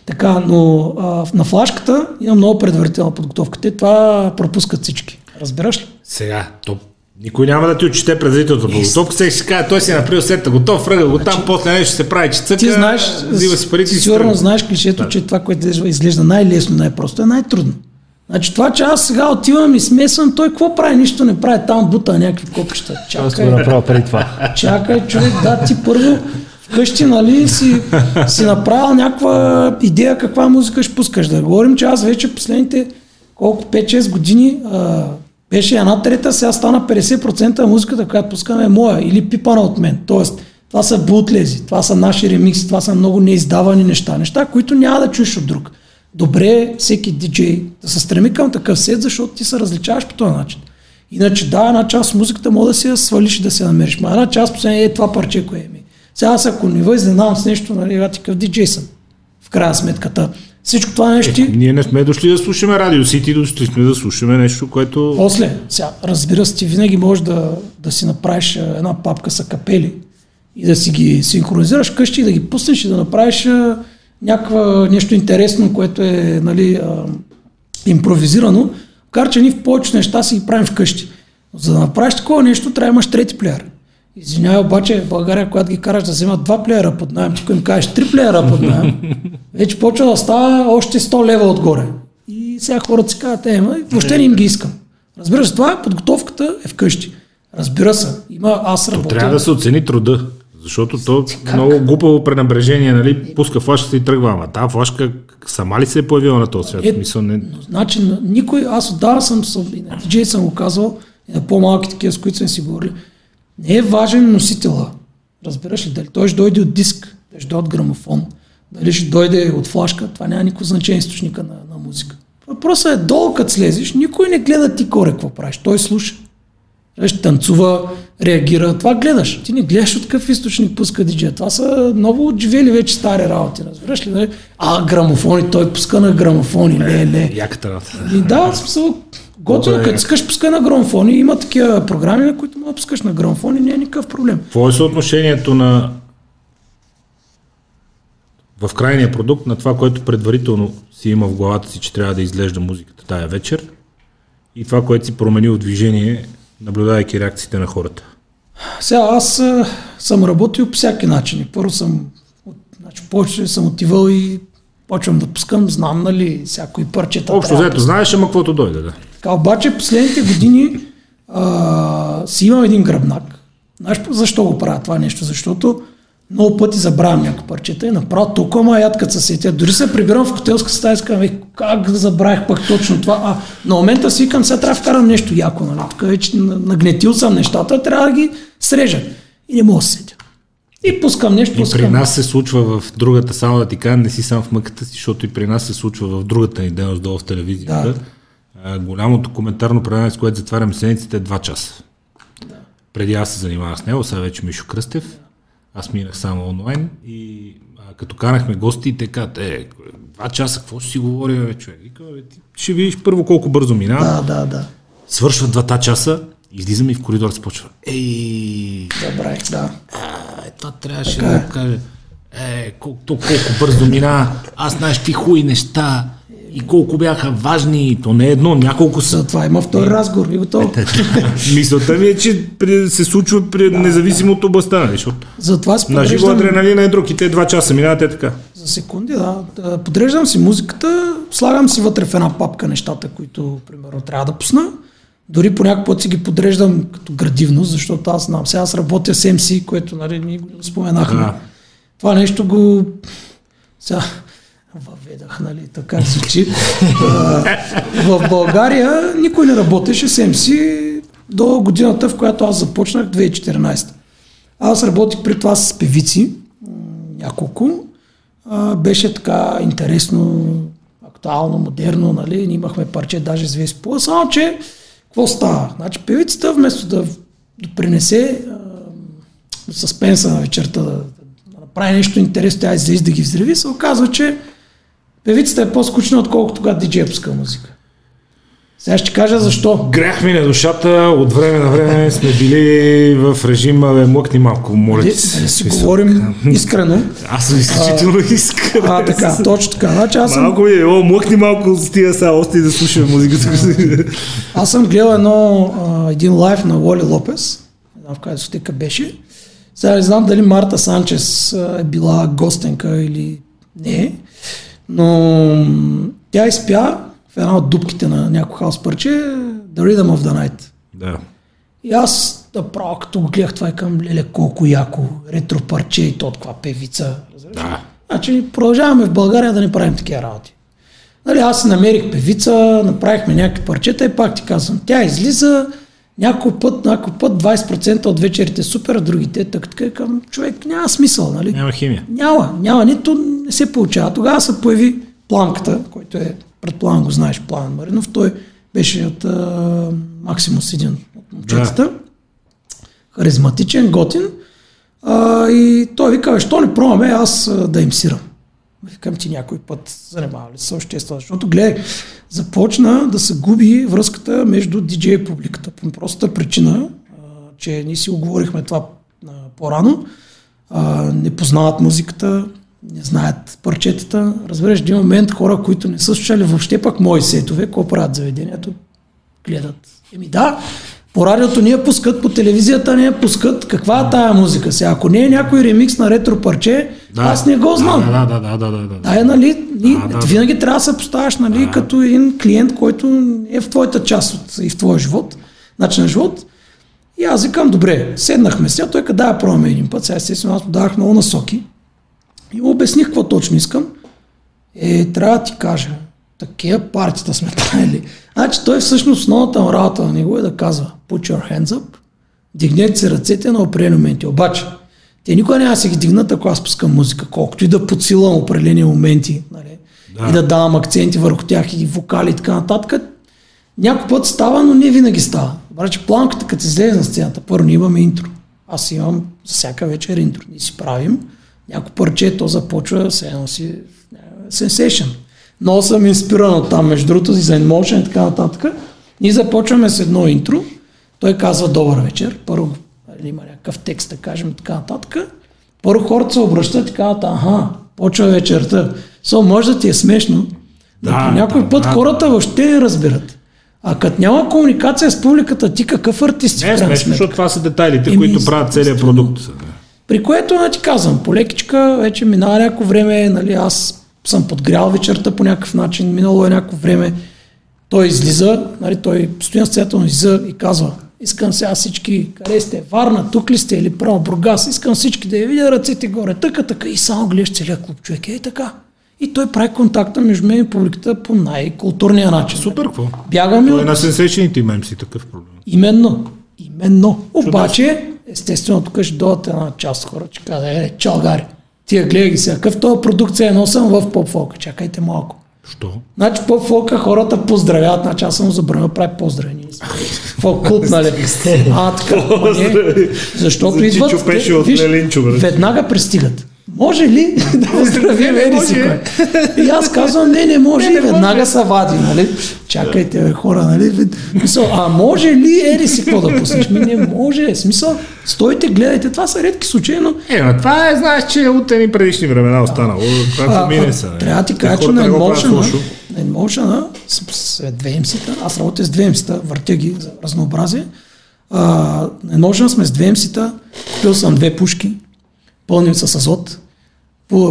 Така, но а, на флашката има много предварителна подготовка. Те това пропускат всички. Разбираш ли? Сега, то никой няма да ти отчете предварителната подготовка, сега ще си каже, той си е направил сета готов, фръга го там, после нещо ще се прави, че цъка, Ти знаеш, взива си парите си сигурно тръгва. знаеш клишето, че това, което изглежда- най-лесно, най-просто е най-трудно. Значи това, че аз сега отивам и смесвам, той какво прави? Нищо не прави, там бута някакви копища. Аз го Чакай, направя преди това. чакай, човек, да, ти първо вкъщи, нали, си, си направил някаква идея каква музика ще пускаш. Да говорим, че аз вече последните колко 5-6 години а, беше една трета, сега стана 50% от музиката, която пускаме е моя или пипана от мен. Тоест, това са бутлези, това са наши ремикси, това са много неиздавани неща. Неща, които няма да чуеш от друг. Добре е всеки диджей да се стреми към такъв сет, защото ти се различаваш по този начин. Иначе да, една част от музиката може да си я свалиш и да се намериш. Ма една част последния е това парче, кое е. Сега аз ако не ви изненадам с нещо, нали, аз такъв диджей съм. В крайна сметката. Всичко това нещо ти... Ние не сме дошли да слушаме Радио Сити, дошли сме да слушаме нещо, което... После, сега, разбира се, ти винаги можеш да, да си направиш една папка с капели и да си ги синхронизираш вкъщи и да ги пуснеш и да направиш а, някаква нещо интересно, което е нали, а, импровизирано. Макар, че ние в повечето неща си ги правим вкъщи. За да направиш такова нещо, трябва да имаш трети плеер. Извинявай, обаче в България, когато ги караш да вземат два плеера под найем, тук им кажеш три плеера под найем, [LAUGHS] вече почва да става още 100 лева отгоре. И сега хората си казват, е, ма, въобще не им ги искам. Разбира се, това подготовката е вкъщи. Разбира се, има аз То работя. трябва да се оцени труда. Защото то много глупаво пренабрежение, нали, пуска флашката и тръгва. Ама тази флашка сама ли се е появила на този свят? Е, В Смисъл, не... Значи, на- никой, аз отдавна съм, съм съм го казвал, на по-малки такива, с които съм си говорили, не е важен носителя. Разбираш ли, дали той ще дойде от диск, дали ще дойде от грамофон, дали ще дойде от флашка, това няма никакво значение източника на, на музика. Въпросът е долу, като слезеш, никой не гледа ти коре какво правиш, той слуша. Ще танцува, реагира, това гледаш. Ти не гледаш от какъв източник пуска диджея. Това са много отживели вече стари работи, разбираш ли? Нали? А, грамофони, той пуска на грамофони, ле, ле. Яката работа. И да, смисъл, готино, като искаш пускай на грамофони, има такива програми, на които мога да пускаш на грамофони, не е никакъв проблем. Какво е съотношението на в крайния продукт на това, което предварително си има в главата си, че трябва да изглежда музиката тая вечер и това, което си променил движение, наблюдавайки реакциите на хората. Сега аз съм работил по всяки начини. Първо съм, значи, повече съм отивал и почвам да пускам, знам, нали, всякои парчета. Общо да взето, знаеш, ама каквото дойде, да. Така, обаче последните години а, си имам един гръбнак. Знаеш защо го правя това нещо? Защото много пъти забравям някакви парчета и направо толкова ма яд, като се сетя. Дори се прибирам в хотелска стая и казвам, «Е, как забравих пък точно това. А на момента си викам, сега трябва да вкарам нещо яко. Нали? Тук вече на- нагнетил съм нещата, трябва да ги срежа. И не мога да се сетя. И пускам нещо, И при пускам. нас се случва в другата, само да ти кажа, не си сам в мъката си, защото и при нас се случва в другата ни дейност долу в телевизията. Да. А, голямото коментарно предаване, с което затварям седмиците е 2 часа. Преди аз се занимавах с него, сега вече Мишо Кръстев. Аз минах само онлайн и а, като канахме гости, те казват, е, два часа, какво ще си говорим, бе, човек? Викам, бе, ти ще видиш първо колко бързо минава. Да, да, да. Свършват двата часа, излизаме и в коридор се почва. Ей, Забравих, да. е, това трябваше да го каже. Е, колко, колко бързо мина, аз знаеш какви хуи неща и колко бяха важни, и то не е едно, няколко са. Затова има втори разговор и готово. [LAUGHS] Мисълта ми е, че при- се случва при, независимо от областта, нали? защото Затова си на живо подреждам- адреналина е друг и те два часа минават е така. За секунди, да. Да, Подреждам си музиката, слагам си вътре в една папка нещата, които, примерно, трябва да пусна. Дори по някакъв път си ги подреждам като градивност, защото аз знам. Сега аз работя с MC, което нали, ние го споменахме. Да. Това нещо го... Сега въведах, нали, така звучи. А, в България никой не работеше с MC до годината, в която аз започнах, 2014. Аз работих при това с певици, няколко. А, беше така интересно, актуално, модерно, нали? Ние имахме парче даже с Веспула, само че какво става? Значи певицата вместо да допринесе а, съспенса на вечерта, да, да направи нещо интересно, тя излезе да ги взриви, се оказва, че певицата е по-скучна, отколкото когато диджей пуска музика. Сега ще кажа защо. Грях ми на душата, от време на време сме били в режима, бе, млъкни малко, моля Дали ти се. дали си говорим искрено. Аз съм изключително искрен. А, така, точно така. Значи аз съм Малко е, о, млъкни малко с тия са ости да слушаме музиката. [LAUGHS] Аз съм гледал едно, а, един лайф на Уоли Лопес, не знам в коя дискотека беше. Сега не знам дали Марта Санчес а, е била гостенка или не, но тя изпя в една от дупките на някой хаос парче The Rhythm of the Night. Да. И аз направо като го гледах това и към леле колко яко, ретро парче и то такова певица. Да. Значи продължаваме в България да не правим такива работи. Нали, аз намерих певица, направихме някакви парчета и пак ти казвам, тя излиза някой път, някой път 20% от вечерите супер, а другите так, така към човек няма смисъл, нали? Няма химия. Няма, няма, нито не се получава. Тогава се появи Пламката, който е, предполагам го знаеш, Пламен Маринов, той беше от а, Максимус, един от момчетата. Харизматичен, готин. А, и той вика, «Бе, що не пробваме аз а, да им сирам. Викам ти някой път занимава ли се още защото гледай, започна да се губи връзката между диджей и публиката. По простата причина, а, че ние си оговорихме това а, по-рано, а, не познават музиката, не знаят парчетата. Разбираш, един момент хора, които не са слушали въобще пък мои сетове, какво правят заведението? Гледат. Еми да, по радиото ние пускат, по телевизията не я пускат. Каква е тая музика сега? Ако не е някой ремикс на ретро парче, Да. аз не го знам. Да, да, да, да, да, да. Да, е, нали, ни, Да, да. винаги трябва да се поставяш нали, като един клиент, който е в твоята част от, и в твоя живот, начин на живот. И аз викам, добре, седнахме сега, той къде да пробваме един път, сега естествено аз му давах много насоки и обясних какво точно искам. Е, трябва да ти кажа, такива партията сме [LAUGHS] правили. Значи той всъщност основната работа на него е да казва, put your hands up, дигнете си ръцете на определени моменти. Обаче, Те никога няма да се ги дигнат, ако аз пускам музика, колкото и да подсилвам определени моменти, нали? Да. и да давам акценти върху тях и вокали и така нататък. Някой път става, но не винаги става. Обаче планката, като излезе на сцената, първо ние имаме интро. Аз имам за всяка вечер интро. Ние си правим някой парче, то започва, се едно си сенсейшн. Много съм инспиран от там, между другото, и за Emotion и така нататък. Ние започваме с едно интро. Той казва добър вечер. Първо нали, има някакъв текст, да кажем, така нататък. Първо хората се обръщат и казват, аха, почва вечерта. Со, може да ти е смешно, да, Да, по някой да, път да. хората въобще не разбират. А като няма комуникация с публиката, ти какъв артист си Не е смешно, защото това са детайлите, Еми, които правят целият продукт. При което, да ти казвам, по лекичка, вече минава някакво време, нали, аз съм подгрял вечерта по някакъв начин, минало е някакво време, той излиза, нали, той стои на сцената, но излиза и казва, искам сега всички, къде сте, Варна, тук ли сте или право Бургас, искам всички да я видя ръцете горе, така, така и само гледаш целият клуб човек, е така. И той прави контакта между мен и публиката по най-културния начин. Супер, какво? Бягаме Той от на сенсейшените имам си такъв проблем. Именно. Именно. Обаче, естествено, тук ще дойдат една част хора, че каза, е, чалгари, тия гледай ги сега, какъв този продукция едно съм в поп-фолка, чакайте малко. Що? Значи поп-фолка хората поздравяват, значи аз съм забранил да прави поздрави. Фолк клуб, [LAUGHS] нали? А, така, не, [LAUGHS] защото За идват, те, виж, веднага пристигат. Може ли [LAUGHS] да поздравим Еди си? И аз казвам, не, не може и веднага са вади, нали? Чакайте, бе, хора, нали? Мисъл, а може ли Еди си какво да пуснеш? Ми не може. Смисъл, стойте, гледайте, това са редки случаи, но Е, но това е, знаеш, че от едни предишни времена останало. Това а, са. не? трябва ти кажа, че на не Emotion, на Emotion с, с две МС-та, аз работя с две МС-та, въртя ги за разнообразие. На Emotion сме с две МС-та, купил съм две пушки, пълним с азот,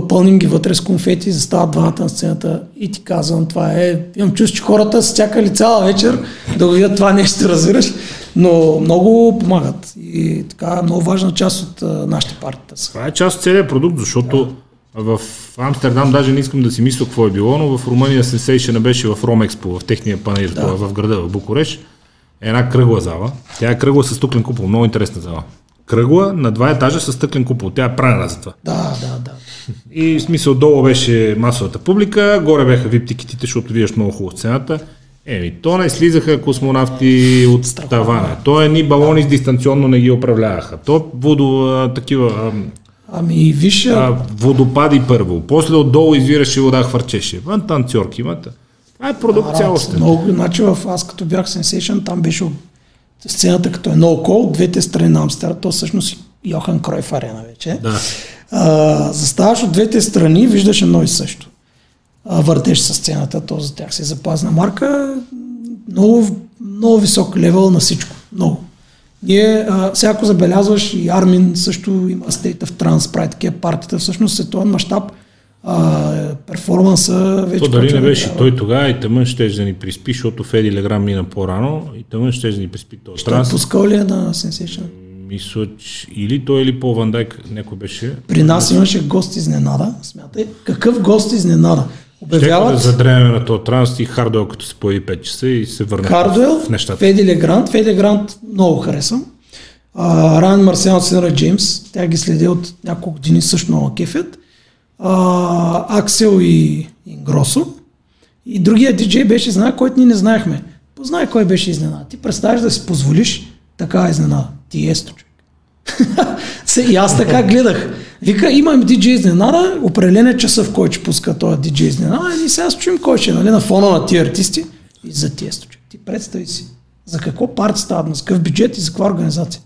пълним ги вътре с конфети, застават двамата на сцената и ти казвам, това е... Имам чувство, че хората са чакали цяла вечер да го видят това нещо, [LAUGHS] разбираш, но много помагат и така много важна част от а, нашите партията са. Това е част от целият продукт, защото в Амстердам даже не искам да си мисля какво е било, но в Румъния Sensation беше в Ромекспо, в техния панер, да. в града, в Букуреш. Е една кръгла зала. Тя е кръгла с стъклен купол, много интересна зала. Кръгла на два етажа с стъклен купол. Тя е правена за това. Да, да, да. И в смисъл долу беше масовата публика, горе бяха вип тикетите, защото виждаш много хубаво сцената. Еми, то не слизаха космонавти от тавана. То едни балони с дистанционно не ги управляваха. То водо, а, такива а, Ами виж, а, водопади първо. После отдолу извираше вода, хвърчеше. Вън танцорки имате. Това е продукт цялостен. Много, значи в, аз като бях Sensation, там беше сцената като е много кол, двете страни на Амстердам, то всъщност Йохан Кройф арена вече. Да. А, заставаш от двете страни, виждаш едно и също. А, въртеш със сцената, то за тях се запазна марка. Много, много висок левел на всичко. Много. Ние, а, всяко забелязваш и Армин също има State of Trance, прави такива партията. Всъщност световен мащаб а, перформанса вече... То дали не да беше дава. той тогава и тъмън ще да ни приспи, защото Феди Леграм мина по-рано и тъмън ще да ни приспи този транс. пускал ли е на Sensation? Мисля, че или той или Пол Ван Дайк, някой беше. При нас имаше гост изненада. Смятай, какъв гост изненада? Щяхме да Обявяват задремем на този транс и Хардуел като се появи 5 часа и се върна Хардуел, в нещата. Феди Легрант. Феди Легрант много харесвам. А, Райан Марсиал, Синра Джеймс, тя ги следи от няколко години, също много кефят. А, Аксел и Ингросо. И другия диджей беше изненада, който ние не знаехме. Познай кой беше изненада. Ти представяш да си позволиш такава изненада. Ти есто, човек. [LAUGHS] Се, и аз така гледах. Вика, имам диджей изненада, определен е часа в който ще пуска този диджей изненада и сега се чуем кой ще е нали, на фона на тия артисти и за тия случаи. Ти представи си, за какво парти става с какъв бюджет и за каква организация.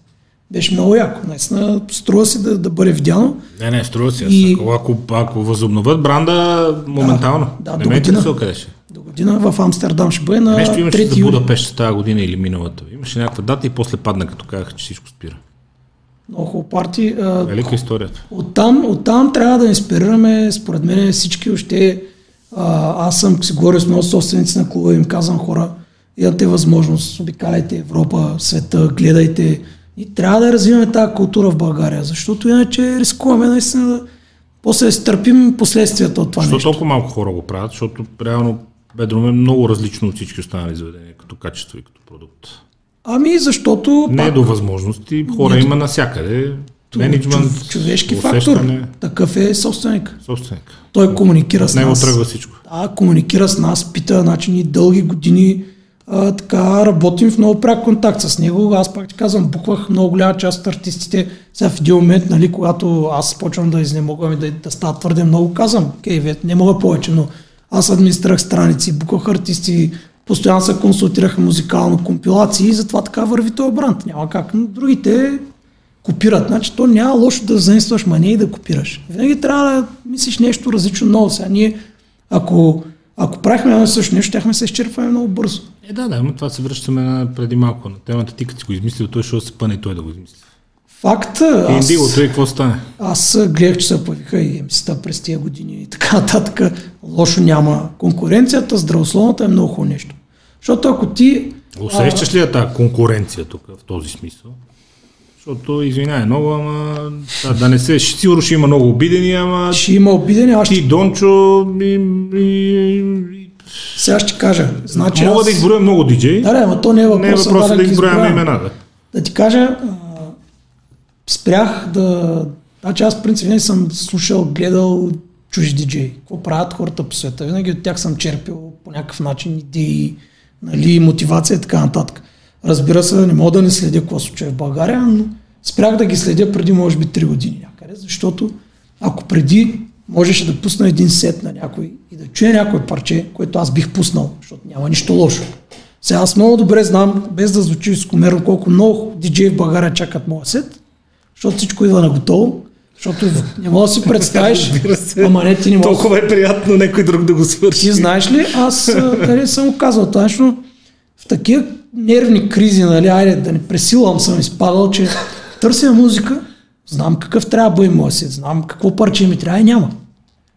Беше много яко. Наистина, струва си да, да бъде видяно. Не, не, струва си. И-. Ако, ако, ако възобновят бранда, моментално. да, не до година. интересува къде ще. До година в Амстердам ще бъде на Нещо имаше 3 за. Будапешт тази година или миналата. Имаше някаква дата и после падна, като казаха, че всичко спира. Много хубаво парти. Велика историята. Оттам, оттам трябва да инспирираме, според мен всички още. А, аз съм си говорил с много собственици на клуба, им казвам хора, имате възможност, обикаляйте Европа, света, гледайте. И трябва да развиваме тази култура в България, защото иначе рискуваме наистина да после да си търпим последствията от това Защо нещо. толкова малко хора го правят? Защото реално Бедром е много различно от всички останали заведения, като качество и като продукт. Ами защото Не е до възможности, хора Нет. има навсякъде. Менеджмент, чов- човешки усещане. фактор. Такъв е собственик. Собственик. Той комуникира с него нас. тръгва всичко. Да, комуникира с нас, пита, значи ние дълги години а, така работим в много пряк контакт с него. Аз пак ти казвам, буквах много голяма част от артистите. Сега в един момент, нали, когато аз почвам да изнемогвам и да, да става твърде много, казвам, окей, не мога повече, но аз администрирах страници, буквах артисти, постоянно се консултираха музикално компилации и затова така върви този бранд. Няма как. Но другите копират. Значи то няма лошо да заимстваш мания и да копираш. Винаги трябва да мислиш нещо различно ново. Сега ние, ако, ако правихме едно също нещо, щяхме се изчерпваме много бързо. Е, да, да, но това се връщаме на преди малко на темата. Ти като си го измислил, той ще се пъне той да го измисли. Факт, И аз, индигото и какво стане? аз гледах, че се появиха и МС-та през тия години и така нататък. Лошо няма. Конкуренцията, здравословната е много хубаво нещо. Защото ако ти... Усещаш ли я тази конкуренция тук в този смисъл? Защото, извинявай много, ама да, да не се, сигурно ще има много обидени, ама ще има обидени, аз ти, ще, Дончо, и, и, и, сега ще кажа. Значи мога аз... да изброя много диджеи, Да, да, ама то не е въпрос, не е въпросът да ги изброяваме изброявам. имена. Да. Да ти кажа, а, спрях да... Значи аз в принцип винаги съм слушал, гледал чужди диджеи. Какво правят хората по света. Винаги от тях съм черпил по някакъв начин идеи, нали, мотивация и така нататък. Разбира се, не мога да не следя какво случва в България, но спрях да ги следя преди може би 3 години някъде, защото ако преди можеше да пусна един сет на някой и да чуя някой парче, което аз бих пуснал, защото няма нищо лошо. Сега аз много добре знам, без да звучи скомерно, колко много диджеи в България чакат моя сет, защото всичко идва на готово, защото не мога да си представиш, ама не ти не мога. Толкова е приятно някой друг да го свърши. Ти знаеш ли, аз нали, съм казал това нещо, в такива нервни кризи, нали, айде да не пресилвам, съм изпадал, че търся музика, знам какъв трябва да бъде моят сет, знам какво парче ми трябва и няма.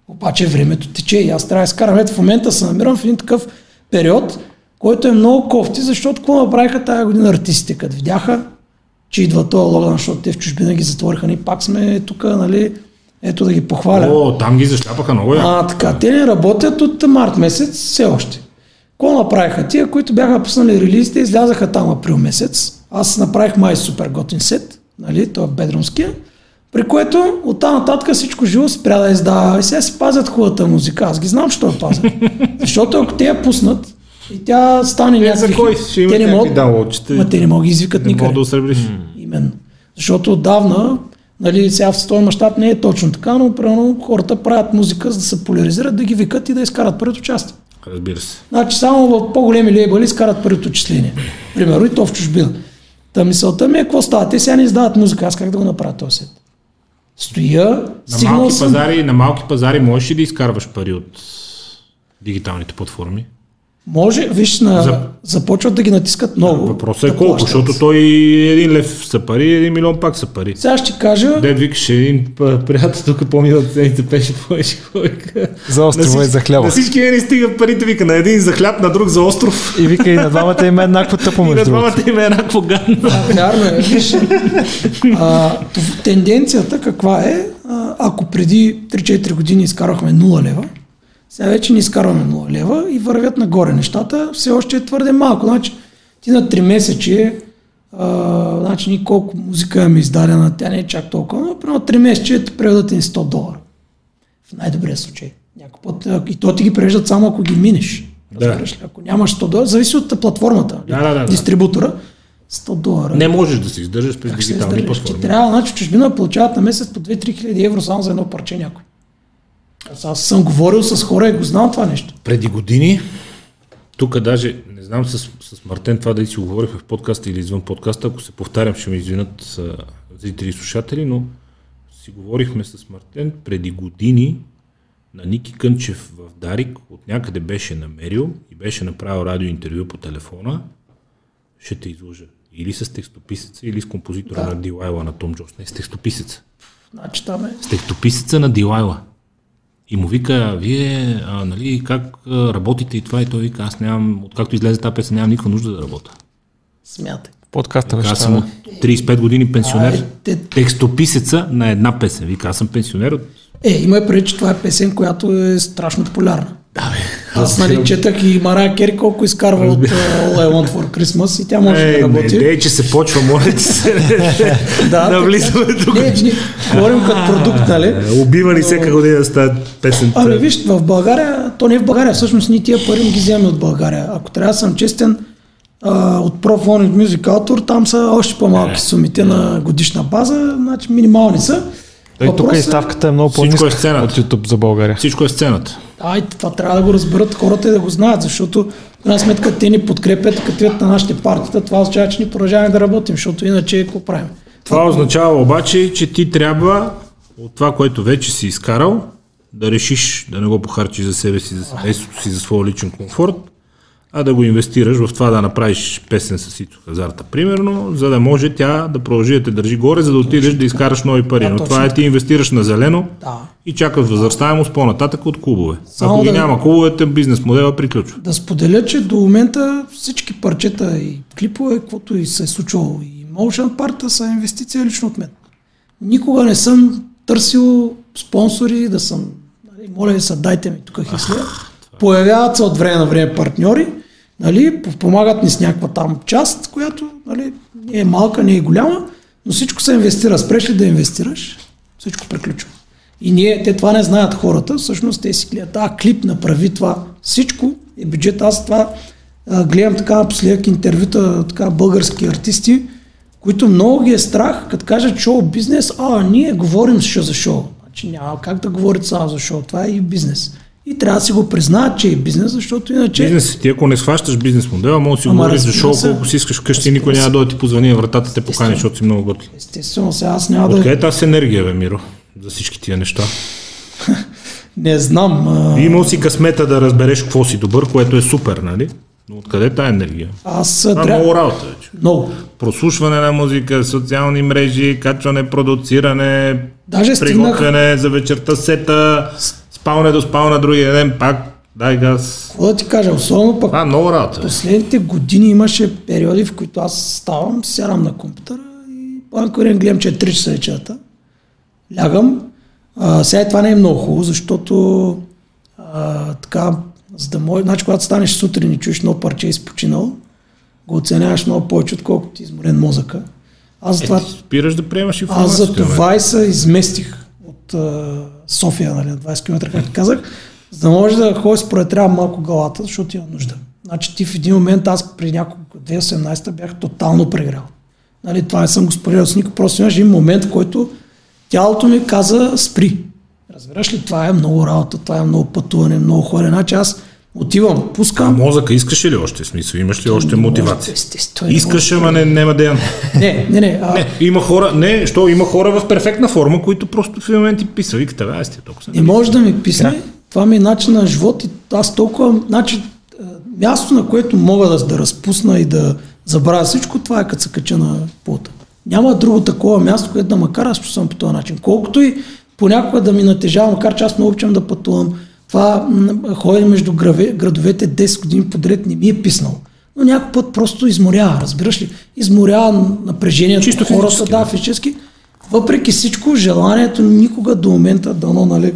Обаче времето тече и аз трябва да изкарам. Ето в момента се намирам в един такъв период, който е много кофти, защото какво направиха тази година артистите, като видяха, че идва този локдаун, защото те в чужбина ги затвориха, ние пак сме тук, нали, ето да ги похваля. О, там ги зашляпаха много яко. А, така, те не работят от март месец все още. Какво направиха? Тия, които бяха пуснали релизите, излязаха там април месец. Аз направих май супер готин сет, нали, той е бедрумския, при което от там нататък всичко живо спря да издава. И сега си пазят хубавата музика. Аз ги знам, що я пазят. [LAUGHS] Защото ако те я пуснат и тя стане Е, някакви... за кой? Ще има те не могат, даунлоадчета. ма те не могат да извикат Не никъде. да осребриш. Именно. Защото отдавна, нали, сега в този мащаб не е точно така, но примерно хората правят музика, за да се поляризират, да ги викат и да изкарат пари от участие. Разбира се. Значи само в по-големи лейбъли изкарат пари от отчисления. Примерно и то в чужбина. Та мисълта ми е, какво става? Те сега не издават музика, аз как да го направя този сет? Стоя, На малки, съм. пазари, на малки пазари можеш ли да изкарваш пари от дигиталните платформи? Може, виж, на, За- започват да ги натискат много. Въпросът е да колко, плащат. защото той един лев са пари, един милион пак са пари. Сега ще кажа, Дед викаш един приятел тук помни да цените пеше повече. За острова и за хляба. На всички не стига парите, вика на един за хляб, на друг за остров. И вика и на двамата им е еднакво тъпо [LAUGHS] И на между двамата им е еднакво гадно. Да, вярно е. Виж, а, тенденцията каква е? Ако преди 3-4 години изкарахме 0 лева, сега вече не изкарваме 0 лева и вървят нагоре нещата, все още е твърде малко. Значи, ти на 3 месече, а, значи ни колко музика имаме издадена, тя не е чак толкова, но примерно 3 месече ти преведат ни 100 долара. В най-добрия случай. Някой път, и то ти ги превеждат само ако ги минеш. Да. Разбираш ли? Ако нямаш 100 долара, зависи от платформата, Да, да, да, дистрибутора, 100 долара. Не можеш да се издържаш през Как дигитални издържаш? Ти платформи. трябва, значи чужбина получават на месец по 2-3 хиляди евро само за едно парче някой. Аз, аз съм говорил с хора и го знам това нещо. Преди години, тук даже, не знам с, с Мартен това дали си го говорихме в подкаста или извън подкаста, ако се повтарям, ще ме извинят зрители и слушатели, но си говорихме с Мартен преди години на Ники Кънчев в Дарик, от някъде беше намерил и беше направил радиоинтервю по телефона, ще те излъжа. Или с текстописеца, или с композитора Да. на Дилайла на Том Джос. Не, с текстописеца. Значи там е. с текстописеца на Дилайла. И му вика, вие, а, нали, как а, работите и това, и той вика, аз нямам, откакто излезе тази песен, нямам никаква нужда да работя. Смятай. Подкаста Вика, беше аз съм от 35 години пенсионер. Те- Текстописеца на една песен. Вика, аз съм пенсионер от... Е, има и преди, че това е песен, която е страшно популярна. Да, бе. Аз нали четах и Марая Кери колко изкарва от uh, All I Want for Christmas и тя може Е, да не, работи. не, че се почва, моля ти се. да, навлизаме тук. Не, не, говорим като продукт, нали? Е, Убива ни всяка година с тази песен. Ами виж, в България, то не е в България, всъщност ние тия пари не ги вземем от България. Ако трябва да съм честен, а, от Pro Phonic Music Autor, там са още по-малки сумите на годишна база, значи минимални са. Той тук и е- ставката е много по-ниска е сцената. от YouTube за България. Всичко е сцената. Ай, това трябва да го разберат хората и да го знаят, защото в крайна сметка те ни подкрепят, като на нашите партията, това означава, че ни продължаваме да работим, защото иначе какво правим? Това означава обаче, че ти трябва от това, което вече си изкарал, да решиш да не го похарчиш за себе си, за семейството си, за своя личен комфорт, а да го инвестираш в това да направиш песен с Ицо Хазарта, примерно, за да може тя да продължи да те държи горе, за да отидеш да изкараш нови пари. Да, Но точно това е ти инвестираш на зелено Да. и чакаш възвръщаемост по-нататък от клубове. Само Ако ги да- няма клубовете, бизнес модела приключва. Да споделя, че до момента всички парчета и клипове, каквото и се е случвало и Motion Part са инвестиция лично от мен. Никога не съм търсил спонсори, да съм, нали, моля ви се, дайте ми тук хислия. Появяват се от време на време партньори, нали, помагат ни с някаква там част, която нали, не е малка, не е голяма, но всичко се инвестира. Спреш ли да инвестираш, всичко приключва. И ние, те това не знаят хората, всъщност те си гледат, а, клип направи това. Всичко е бюджет. Аз това а, гледам така напоследък интервюта, така български артисти, които много ги е страх, като кажат шоу бизнес, а ние говорим за шоу. Значи няма как да говорите само за шоу, това е и бизнес. И трябва да си го признаят, че е бизнес, защото иначе... Бизнес ти, ако не схващаш бизнес модела, може да си Ама говориш за шоу колко си искаш вкъщи и никой няма да ти позвани на вратата, те покани, защото си много готин. Естествено, сега аз няма да... Откъде е тази енергия, бе, Миро? За всички тия неща. [LAUGHS] Не знам. А... Имал си късмета да разбереш какво си добър, което е супер, нали? Но откъде е тази енергия? Аз Това е трябва... много работа вече. Много. Прослушване на музика, социални мрежи, качване, продуциране, Даже стигнах- приготвяне за вечерта сета, спалне до спална другия ден, пак дай газ. Какво да ти кажа, особено пък Това е много работа. последните години имаше периоди, в които аз ставам, сядам на компютъра и по гледам, че е 3 часа вечерта. Лягам. А, сега това не е много хубаво, защото а, така, за да може, значи когато станеш сутрин и чуеш едно парче изпочинал, го оценяваш много повече, отколкото ти е изморен мозъка. Аз Е, затова, ти спираш да приемаш аз информация. за това и се изместих от а, София, нали, на 20 км, както казах, за да може да ходя си проветрявам малко главата, защото имам нужда. Значи ти в един момент, аз при няколко, 2018 бях тотално прегрял. Нали, това не съм го споделял с никой, просто имаш един момент, в който тялото ми каза спри. Разбираш ли, това е много работа, това е много пътуване, много хора. Значи аз отивам, А пускам. мозъка искаш ли още? Смисъл, имаш ли още може, мотивация? не Искаш, може. ама не, няма да. Не, не, не. А, Не, има хора, не, що има хора в перфектна форма, които просто в един момент ти писва. Викате, аз ти толкова. Не може да ми писне. Това ми е начин на живот и аз толкова, значи, място, на което мога да, да разпусна и да забравя всичко, това е като се кача на пулта. Няма друго такова място, което да ме кара, аз чувствам по този начин. Колкото и понякога да ми натежава, макар че аз много обичам да пътувам, това ходене между градовете 10 години подред не ми е писнало. Но някой път просто изморява, разбираш ли? Изморява напрежението Чисто хората, физически, да, физически. Въпреки всичко, желанието никога до момента дано, нали,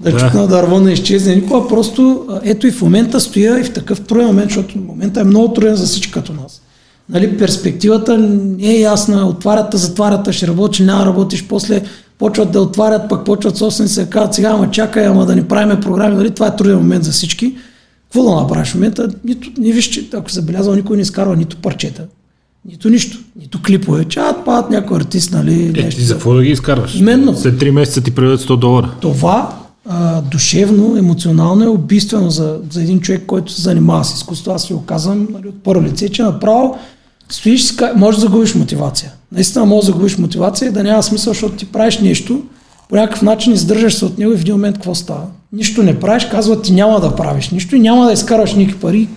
да, Да. да. чукна дърво не изчезне никога, просто ето и в момента стоя и в такъв труден момент, защото момента е много труден за всички като нас. Нали, перспективата не е ясна, отварят, затварят, ще работиш, няма работиш, после почват да отварят, пък почват собственици да казват, сега ама чакай, ама да ни правиме програми, нали, това е труден момент за всички. Какво да направиш в момента? Нито, не виж, че ако забелязал, никой не изкарва нито парчета, нито нищо, нито клипове. Чат, падат някой артист, нали, Е, ти за какво да ги изкарваш? Именно. След 3 месеца ти предадат 100 долара. това а, душевно, емоционално е убийствено за, за един човек, който се занимава с изкуство. Аз ви го казвам нали, от първо лице, че направо стоиш, можеш да загубиш мотивация. Наистина можеш да загубиш мотивация и да няма смисъл, защото ти правиш нещо, по някакъв начин издържаш се от него и в един момент какво става? Нищо не правиш, казват ти няма да правиш нищо и няма да изкарваш никакви пари.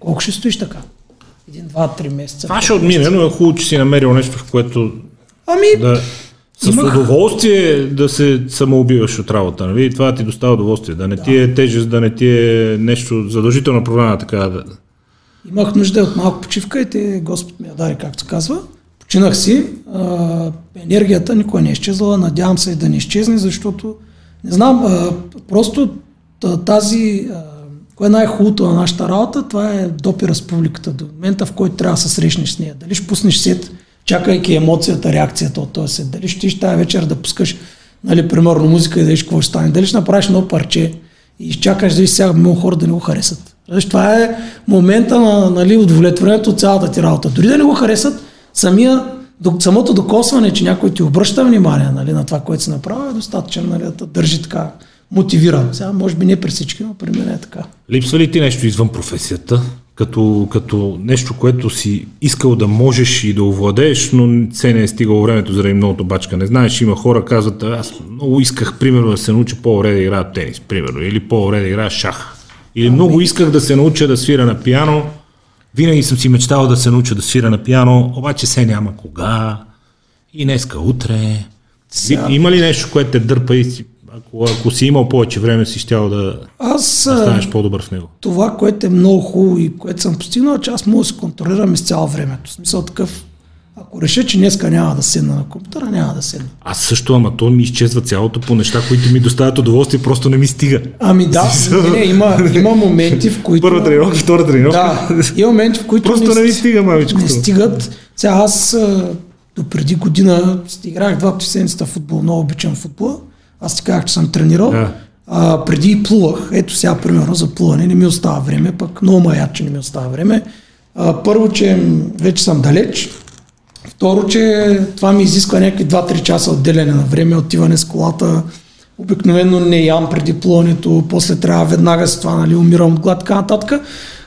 Колко ще стоиш така? Един, два, три месеца. Това ще отмине, но е хубаво, че си намерил нещо, в което Ами, да с Имах- удоволствие да се самоубиваш от работа. Нали? Това ти доставя удоволствие. Да не ти е тежест, да не ти е нещо задължителна програма, така да. Имах нужда от малко почивка и те Господ ми я даде, както се казва. Починах си. Енергията никога не е изчезнала. Надявам се и да не изчезне, защото не знам, просто та- тази Кое е най-хубавото на нашата работа? Това е допира с до момента, в който трябва да се срещнеш с нея. Дали ще пуснеш сет, чакайки емоцията, реакцията от този сет. Дали ще тази вечер да пускаш, нали, примерно музика и да какво ще стане. Дали ще направиш едно парче и изчакаш да сега много хора да не го харесат. Това е момента на нали, удовлетворението от цялата ти работа. Дори да не го харесат, самия, самото докосване, че някой ти обръща внимание нали, на това, което си направил, е достатъчно нали, да държи така мотивиран. Сега, може би не при всички, но при мен е така. Липсва ли ти нещо извън професията? Като, като нещо, което си искал да можеш и да овладееш, но все не е стигало времето заради многото бачка. Не знаеш, има хора, казват, аз много исках, примерно, да се науча по-добре да играя тенис, примерно, или по-добре да играя шах. Или много исках да се науча да свира на пиано, винаги съм си мечтал да се науча да свира на пиано, обаче се няма кога. И днеска, утре. Сега- Има ли нещо, което те дърпа и си, ако, ако си имал повече време, си щял да, Аз да станеш по-добър в него? това, което е много хубаво и което съм постигнал, е, че аз мога да се контролирам из цяло времето. В смисъл такъв, ако реша, че днеска няма да седна на компютъра, няма да седна. Аз също, ама то ми изчезва цялото по неща, които ми доставят удоволствие, просто не ми стига. Ами да, [LAUGHS] не, не, има, има моменти, в които... Първа тренировка, втора тренировка. Да, има моменти, в които Просто не ми стига, мамичко. не стигат. Сега аз до преди година играх два пъти седмицата футбол, много обичам футбола. Аз ти казах, че съм тренирал. Да. А, преди и плувах. Ето сега, примерно, за плуване не ми остава време, пък много маят, че не ми остава време. А, първо, че вече съм далеч. Второ, че това ми изисква някакви 2-3 часа отделяне на време, отиване с колата. Обикновено не ям преди плуването, после трябва веднага с това, нали, умирам от глад, така нататък.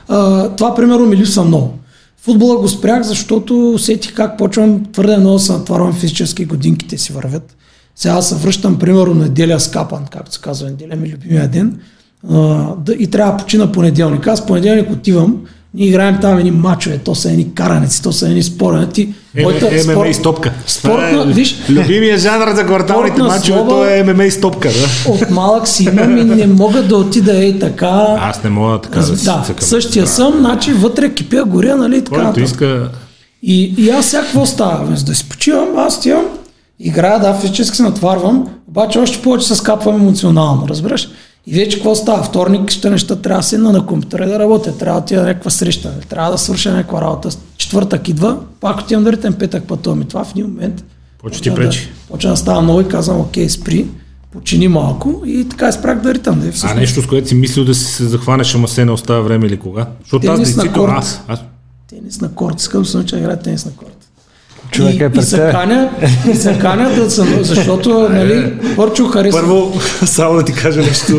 А, това, примерно, ми липсва много. Футбола го спрях, защото усетих как почвам твърде много се натварвам физически, годинките си вървят. Сега се връщам, примерно, неделя с капан, както се казва, неделя ми е любимия ден. А, да, и трябва да почина понеделник. Аз понеделник отивам, ние играем там едни мачове, то са едни караници, то са едни споренати. ММА и стопка. Спортна, е виж, Любимия жанр за кварталните мачове, то е ММА и стопка. Да? от малък си имам и не мога да отида ей така. Аз не мога така да си да, цъкам. същия съм, значи вътре кипя, горя, нали, така. Който иска... И, и аз сега какво става? Вместо да си почивам, аз отивам, играя, да, физически се натварвам, обаче още повече се скапвам емоционално, разбираш? И вече какво става? Вторник ще неща трябва да седна на компютъра да работя, трябва да отида на някаква среща, трябва да свърша някаква работа. Четвъртък идва, пак отивам да ритам петък пътувам. И това в един момент Почва ти почна пречи. Да, почна да става много и казвам, окей, спри, почини малко и така спрях да ритам. Да, А всъщност. нещо, с което си мислил да си се захванеш, ама се не остава време или кога? Защото аз на корт. Аз, аз, Тенис на корт, искам науча да играя тенис на корт. Човек и, е и пред се теб. каня, и се каня да съм, защото, нали, Порчо харесва. Първо, само да ти кажа нещо.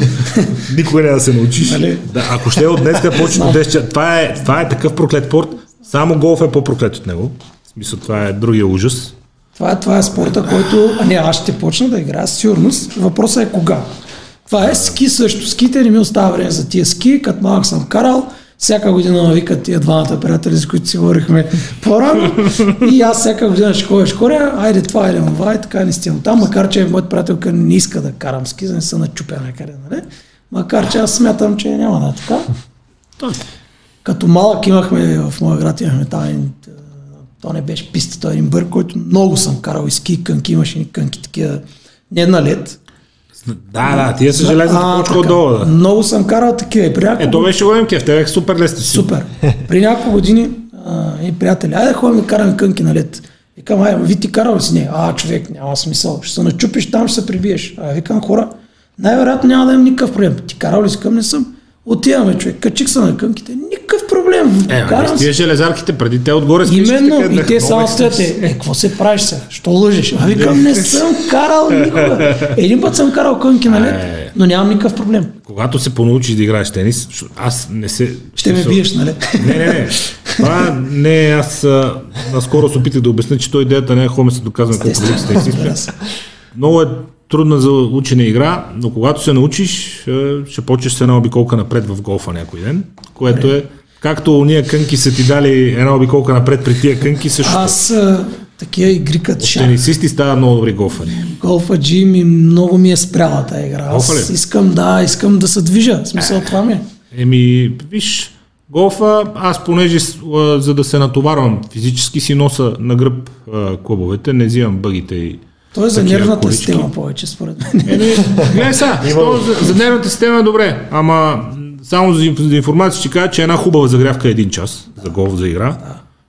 Никога няма да се научиш. Нали? Да, ако ще е от днес, почнеш до 10 часа. Това е, това е такъв проклет спорт. Само голф е по-проклет от него. В смисъл, това е другия ужас. Това е, това е спорта, който... А не, аз ще почна да играя със сигурност. Въпросът е кога. Това е ски също. Ските не ми остава време за тия ски. Като малък съм карал. Всяка година ме викат тия двамата приятели, с които си говорихме по-рано. И аз всяка година ще ходя, ходя, айде това, айде това, и така не стигам там, макар че моят приятелка не иска да карам ски, за да не се начупя някъде, нали? Макар че аз смятам, че няма да е така. Като малък имахме в моя град, имахме там то не беше писта, той е един бърг, който много съм карал и ски, кънки, имаше и кънки такива, не на лед. Да, да, тия са железната почка отдолу. Да. Много съм карал такива при няколко Е, то беше голем кеф, те бяха супер лесни. Супер. При няколко години а, и приятели, айде ходим да караме кънки на лед. Викам, айде, ви ти карал ли си? Не, а, човек, няма смисъл. Ще се начупиш там, ще се прибиеш. А, викам, хора, най-вероятно няма да имам никакъв проблем. Ти карал ли си към? Не съм. Отиваме, човек. Качих се на кънките. Никакъв проблем. Е, ама Карам с тия железарките преди те отгоре с Именно, и те само стоят, е, какво се правиш сега? Що лъжеш? А викам, не съм карал никога. Един път съм карал кънки на лед, Е. но нямам никакъв проблем. Когато се понаучиш да играеш тенис, аз не се... Ще ме биеш, нали? Не, не, не. Това не е, аз наскоро се опитах да обясня, че той идеята не е хубаво се доказваме колко. Разбира се. Много е трудна за учене игра, но когато се научиш, е, ще почнеш с една обиколка напред в голфа някой ден, което е както уния кънки са ти дали една обиколка напред при тия кънки, също Аз а, такива игри като шах, тенисисти стават много добри голфари. голфа G ми много ми е спряла тази игра. Голфа Аз ли? искам да, искам да се движа. В смисъл това ми е. Еми, виж, голфа, аз понеже а, за да се натоварвам физически си носа на гръб а, клубовете, не взимам бъгите и Той е за нервната колички. система повече, според мен. Еми, гледай сега, за, за нервната система е добре, ама само за, за информация ще кажа, че една хубава загрявка е един час за голф за игра.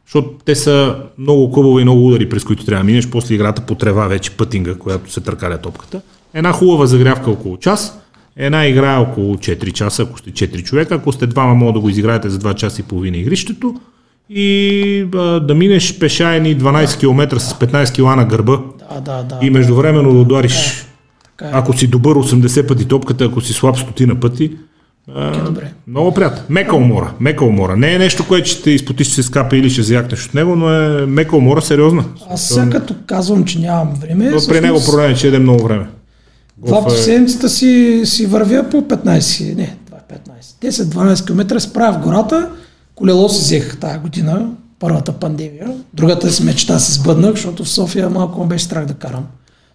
Защото те са много клубове и много удари, през които трябва да минеш. После играта по трева вече пътинга, която се търкаля топката. Една хубава загрявка около час. Една игра е около 4 часа, ако сте 4 човека. Ако сте двама, мога да го изиграете за 2 часа и половина игрището. И а, да минеш пешайни 12 км с 15 кг на гърба. Да, да, да. И междувременно да удариш. Така е. Ако си добър 80 пъти топката, ако си слаб стотина пъти, добре. много приятно. Мека умора. Мека умора. Не е нещо, което ще те изпотиш, ще се скапе или ще заякнеш от него, но е мека умора сериозна. Аз сега като казвам, че нямам време, Но при него проблем е, че еде много време. два по е- седмицата си, си вървя по 15, не, това е 15, 10-12 км се правя в гората. Колело си взех тази година, първата пандемия. Другата си мечта се сбъднах, защото в София малко ме беше страх да карам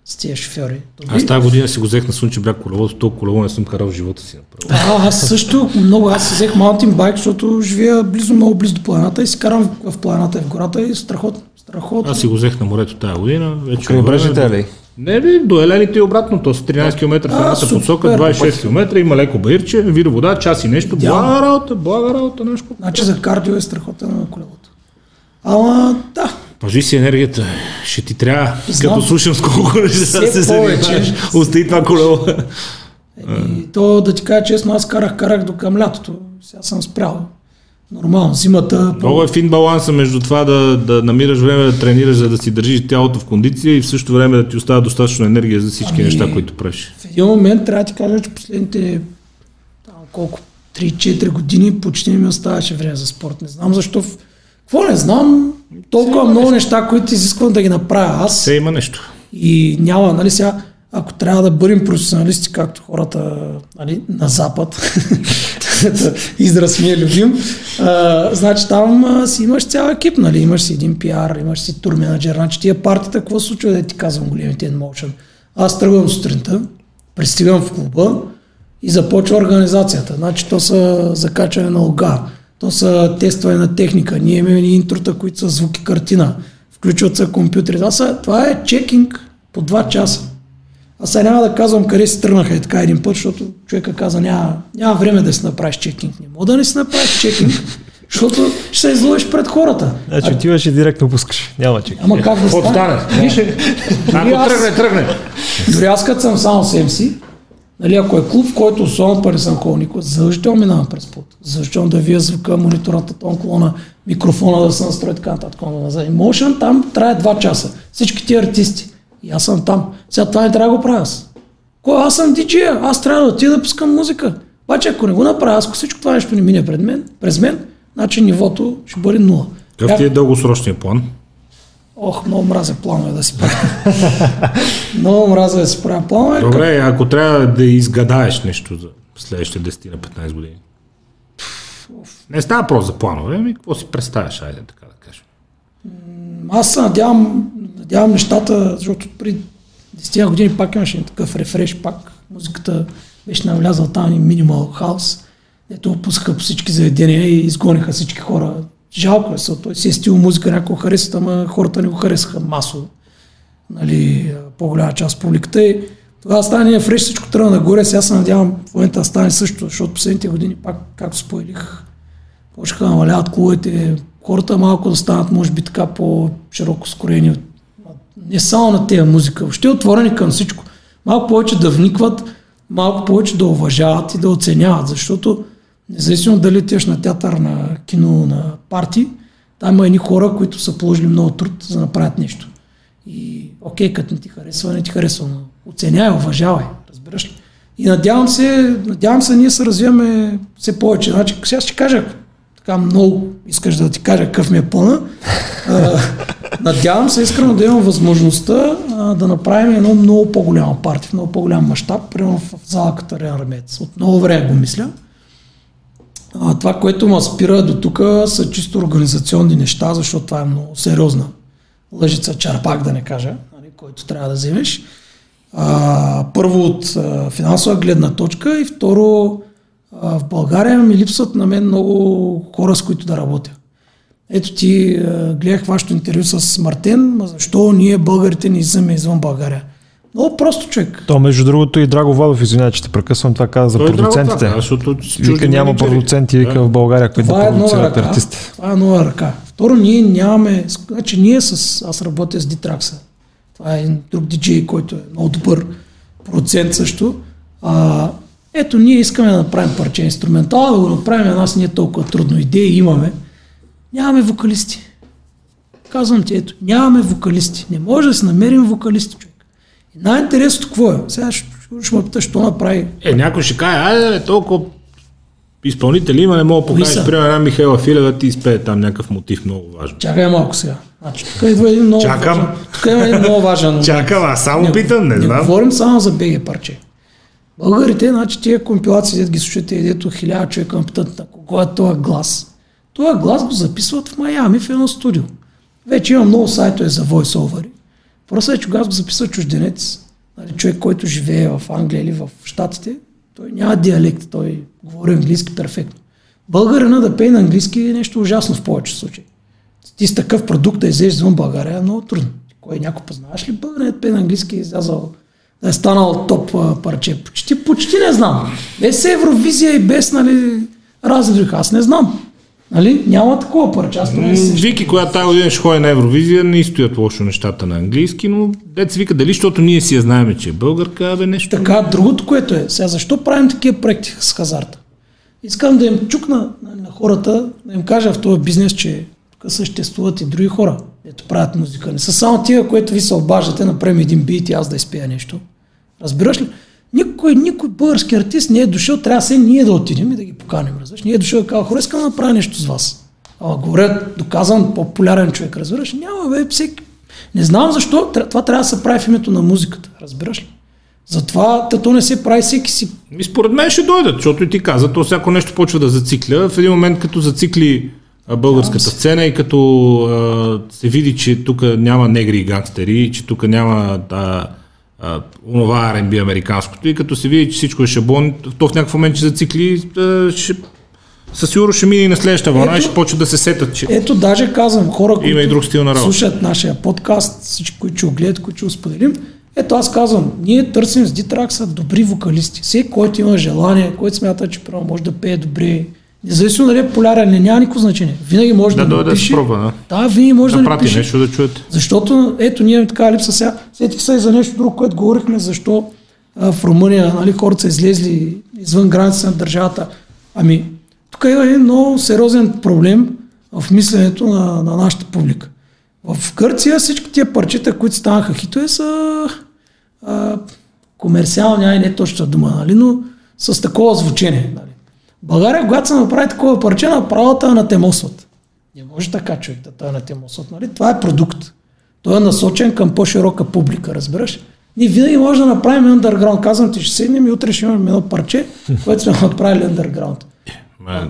с тия шофьори. Добри. Аз тази година си го взех на Слънчев бряг колелото, толкова колело не съм карал в живота си. Направо. А, аз също много. Аз си взех маунтин байк, защото живея близо, много близо до планината и си карам в, в планината и в гората и страхотно. Страхотно. Аз си го взех на морето тази година. Вече Крайбрежните време- ли? Не, бе, до Елените и обратно. То са 13 км в едната посока, 26 км, има леко баирче, вира вода, час и нещо. Блага работа, блага работа, нещо. Значи за кардио е страхотно на колелото. Ама да, Пажи си енергията. Ще ти трябва, Знам. като слушам с колко неща се занимаваш. Остави това колело. И то, да ти кажа честно, аз карах, карах до към лятото. Сега съм спрял. Нормално, зимата. Много е фин баланса между това да, да намираш време да тренираш, за да си държиш тялото в кондиция и в същото време да ти остава достатъчно енергия за всички Ами, неща, които правиш. В един момент трябва да ти кажа, че последните там, колко 3-4 години почти не ми оставаше време за спорт. Не знам защо. Какво не знам? Толкова много неща, които изисквам да ги направя аз. Все има нещо. И няма, нали сега, ако трябва да бъдем професионалисти, както хората нали, на Запад, [LAUGHS] израз ми е любим, а, значи там а, си имаш цял екип, нали, имаш си един пиар, имаш си тур менеджер, значи тия партията, какво се случва, да ти казвам големите InMotion. Аз тръгвам сутринта, пристигам в клуба и започва организацията. Значи то са закачане на лога, то са тестване на техника, ние имаме интрота, които са звук и картина, включват се компютри. Това, са, това е чекинг по 2 часа. Аз сега няма да казвам къде си тръгнаха и така един път, защото човека каза няма, няма време да си направиш чекинг. Не мога да не си направиш чекинг, [LAUGHS] защото ще се излъжеш пред хората. Значи отиваш и директно пускаш. Няма чек. Ама как да стане? стане? Виж, Ако аз- тръгне, тръгне. Дори аз като съм само себе си, нали, ако е клуб, в който особено пари съм ходил никога, задължително минавам през път. Задължително да вия звука, монитората, тон колона, микрофона да се настрои така нататък. За Emotion там трябва 2 часа. Всички ти артисти. И аз съм там. Сега това не трябва да го правя аз. Кой? Аз съм диджея. Аз трябва да отида да пускам музика. Обаче ако не го направя, аз ако всичко това нещо не мине пред мен, през мен, значи нивото ще бъде нула. Какъв ти е дългосрочният план? Ох, много мразя планове да си правя. [LAUGHS] много мразя да си правя планове. Добре, ако трябва да изгадаеш нещо за следващите 10 на 15 години. Не става въпрос за планове, ами какво си представяш, айде така да кажем. Аз се надявам, надявам нещата, защото при 10 години пак имаше такъв рефреш, пак музиката беше навлязла там и минимал хаус, ето пускаха по всички заведения и изгониха всички хора. Жалко е, защото той си е стил музика, някой харесва, ама хората не го харесаха масово. Нали, по-голяма част публиката и тогава стане ние фреш, всичко тръгна нагоре, сега се надявам в момента да стане също, защото последните години пак, както споделих, почнаха да намаляват клубовете, хората малко да станат, може би, така по-широко скорени. Не само на тези музика, въобще отворени към всичко. Малко повече да вникват, малко повече да уважават и да оценяват, защото независимо дали отиваш на театър, на кино, на парти, там има едни хора, които са положили много труд за да направят нещо. И окей, като не ти харесва, не ти харесва, но оценявай, уважавай, разбираш ли? И надявам се, надявам се ние се развиваме все повече. Значи, сега ще кажа, така много искаш да ти кажа какъв ми е плана. А, надявам се искрено да имам възможността а, да направим едно много по-голяма партия, в много по-голям мащаб, примерно в зала Катарина Армец. От много време го мисля. А, това, което ме спира до тук са чисто организационни неща, защото това е много сериозна лъжица, чарпак да не кажа, нали, който трябва да вземеш. А, първо от финансова гледна точка и второ в България ми липсват на мен много хора, с които да работя. Ето ти гледах вашето интервю с Мартен, ма защо ние българите не излизаме извън България? Много просто човек. То между другото и Драго Владов, извинявай, че те прекъсвам, това каза за Той е драго продуцентите. това, защото Вика няма менеджери. продуценти, вика в България, които да е продуцират артисти. Това е нова ръка. Второ, ние нямаме... Значи ние с... Аз работя с Дитракса. Това е един друг диджей, който е много добър продуцент също. А, ето, ние искаме да направим парче инструментал, да го направим една с ние толкова трудно идеи имаме. Нямаме вокалисти. Казвам ти, ето, нямаме вокалисти. Не може да си намерим вокалисти, човек. Най-интересното какво е? Сега ще, ще ме питаш, що направи Е, някой ще каже, айде, толкова изпълнители има, не мога да покажеш, примерно една Михайла Филева, ти изпее там някакъв мотив много важен. Чакай малко сега. Значи, тук идва един много Чакам. важен. Тук има един много важен. Чакам, аз само питам, не не знам. говорим само за БГ парче. Българите, значи тия компилации, дето ги слушате, дето хиляда човека питат на кого е този глас. Този глас го записват в Майами в едно студио. Вече има много сайтове за voice-overi. Просто е, че когато го записва чужденец, нали, човек, който живее в Англия или в Штатите, той няма диалект, той говори английски перфектно. Българина да пее на английски е нещо ужасно в повече случаи. Ти с такъв продукт да излезеш извън България е много трудно. Кой някой познаваш ли българин да пее на английски и излязал да е станал топ парче? Почти, почти не знам. Без Евровизия и без нали, други. Аз не знам. Нали? Няма такова парче. Аз не се сещам. Вики, която тази година ще ходи на Евровизия, не стоят лошо нещата на английски, но деца вика дали, защото ние си я знаем, че е българка, бе нещо. Така, другото, което е, сега защо правим такива проекти с хазарта? Искам да им чукна на, на хората, да им кажа в този бизнес, че тук съществуват и други хора, ето правят музика. Не са само тия, които ви се обаждате, направим един бит и аз да изпея нещо. Разбираш ли? Никой, никой български артист не е дошъл, трябва се ние да отидем и да ги поканим. Разбираш? Не е дошъл и казва, хора, искам да направя нещо с вас. Ама говорят, доказан популярен човек, разбираш? Няма, бе, всеки. Не знам защо, това трябва да се прави в името на музиката, разбираш ли? Затова то не се прави всеки си. И според мен ще дойдат, защото и ти каза, то всяко нещо почва да зацикля. В един момент, като зацикли а, българската сцена и като а, се види, че тук няма негри и гангстери, че тук няма а, а, онова R&B американското и като се види, че всичко е шаблон, то в някакъв момент ще зацикли, а, ще, със сигурност ще мине и на следващата вълна и ще почват да се сетат, че Ето, даже казвам, хора, които има и друг стил на работа. слушат нашия подкаст, всички, които ще го гледат, които ще го споделим, ето аз казвам, ние търсим с Дитракса добри вокалисти. Всеки, който има желание, който смята, че право може да пее добре, независимо дали е полярен, не няма никакво значение. Винаги може да, да да дойде да пробва, да. Да, винаги може да, Да прати нещо да чуете. Защото, ето, ние имаме така липса сега. Сетих се и за нещо друго, което говорихме, защо а, в Румъния нали, хората са излезли извън границите на държавата. Ами, тук има един много сериозен проблем в мисленето на, на нашата публика. В Гърция всички тия парчета, които станаха хитове, са а, комерциални, ай не е точната дума, нали, но с такова звучение. България, когато се направи такова парче, направо те на темосват. Не може така човек да той на темосват. Нали? Това е продукт. Той е насочен към по-широка публика, разбираш? Ние винаги може да направим underground. Казвам ти, ще седнем и утре ще имаме едно парче, което сме направили underground. Ма,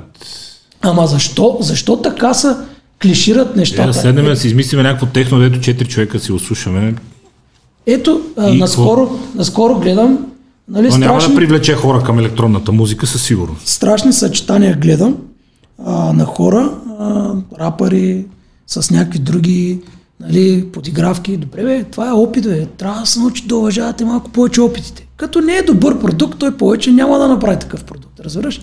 Ама защо, защо така са клишират Е, да нещата? седнем да си измислиме някакво техно, дето четири човека си го слушаме. Ето, И наскоро, наскоро гледам, нали, Но няма страшни, да привлече хора към електронната музика със сигурност. страшни съчетания гледам а, на хора, а, рапъри с някакви други нали, подигравки. Добре, бе, това е опит, бе. Трябва да се научи да уважавате малко повече опитите. Като не е добър продукт, той повече няма да направи такъв продукт. Разбираш?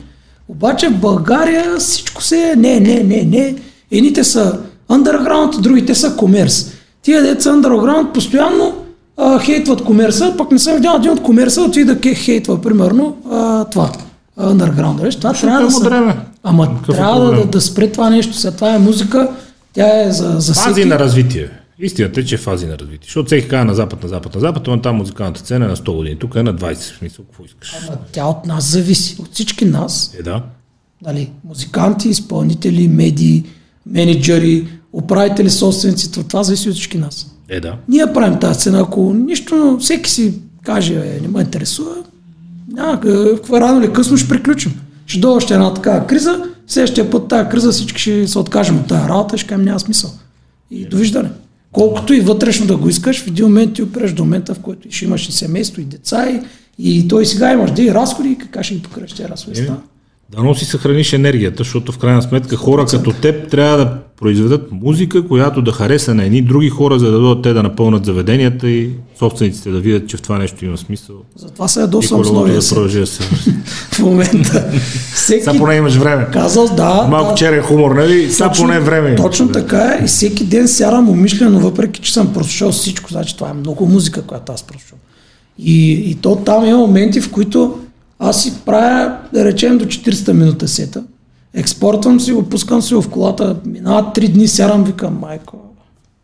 Обаче в България всичко се е не, не, не, не. Едните са underground, другите са комерс. Тия деца underground постоянно а, хейтват комерса, пък не съм видял един от комерса да отиде да ке- хейтва, примерно, а, това. underground. Нали? Това трябва да е са... Ама Какъв е трябва да, да, да спре това нещо. Сега това е музика, тя е за, за Фази всеки. на развитие. Истината е, че е фази на развитие. Защото всеки казва на запад, на запад, на запад, но там музикалната сцена е на 100 години. Тук е на 20, в смисъл, какво искаш. Ама тя от нас зависи. От всички нас. Е, да. Нали, музиканти, изпълнители, медии, менеджери, управители, собственици. Това зависи от всички нас. Е, да. Ние правим тази сцена. Ако нищо, всеки си каже, е, не ме интересува, няма, е, рано или късно ще приключим. Ще дойде още една такава криза, следващия път тази криза всички ще се откажем от тази работа ще кажем няма смисъл. И довиждане. Колкото и вътрешно да го искаш, в един момент ти опреш до момента, в който ще имаш и семейство, и деца, и, и той сега имаш да и разходи, и как ще ги покриеш тези разходи. Е? Да но си съхраниш енергията, защото в крайна сметка хора като теб трябва да произведат музика, която да хареса на едни други хора, за да дойдат те да напълнат заведенията и собствениците да видят, че в това нещо има смисъл. Затова се И ядосвам с новия да продължи да се [LAUGHS] в момента. Всеки Сега поне имаш време. казал, да, Малко да, черен хумор, нали? Точно- поне време. имаш. Точно така е и всеки ден сядам умишлено, въпреки че съм прослушал всичко, значи това е много музика, която аз прослушвам. И, и то там има моменти, в които аз си правя, да речем, до 400 минута сета. Експортвам си го, пускам си го в колата, минават 3 дни, сядам, викам, майко,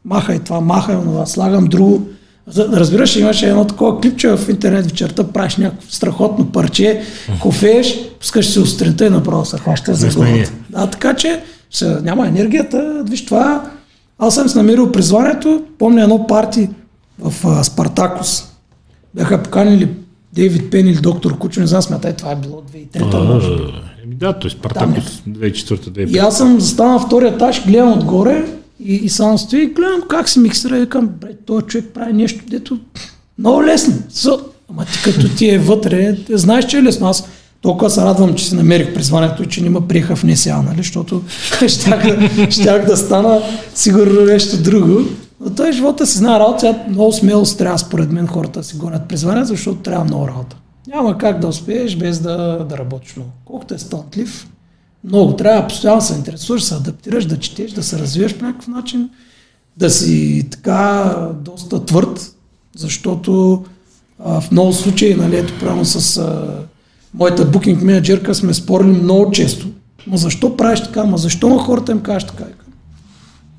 махай това, махай онова, слагам друго. Разбираш, имаше едно такова клипче в интернет вечерта, правиш някакво страхотно парче, кофееш, пускаш си сутринта и направо се хващаш за главата. Да, така че ще, няма енергията. Виж това, аз съм се намерил призванието, помня едно парти в а, Спартакус. Бяха поканили Дейвид Пен или доктор Кучо, не знам, смятай, това е било 2003 може. би. А, Еми да, той Спартакус 2004-2005. И аз съм застанал на втория етаж, гледам отгоре и, и само стои и гледам как се миксира и викам, бре, този човек прави нещо, дето много лесно. Со, ама ти като ти е вътре, ти знаеш, че е лесно. Аз толкова се радвам, че си намерих призванието и че не ме приеха в НСА, нали? защото [LAUGHS] щях да, щях да стана сигурно нещо друго. Но той живота си знае работа, много смелост трябва според мен хората да си гонят призвания, защото трябва много работа. Няма как да успееш без да, да работиш много. Колкото е стълтлив, много. Трябва постоянно да се интересуваш, се адаптираш, да четеш, да се развиеш по някакъв начин, да си така доста твърд, защото а, в много случаи, нали, ето правилно с а, моята букинг менеджерка сме спорили много често. Ма защо правиш така? Ма защо на хората им кажеш така?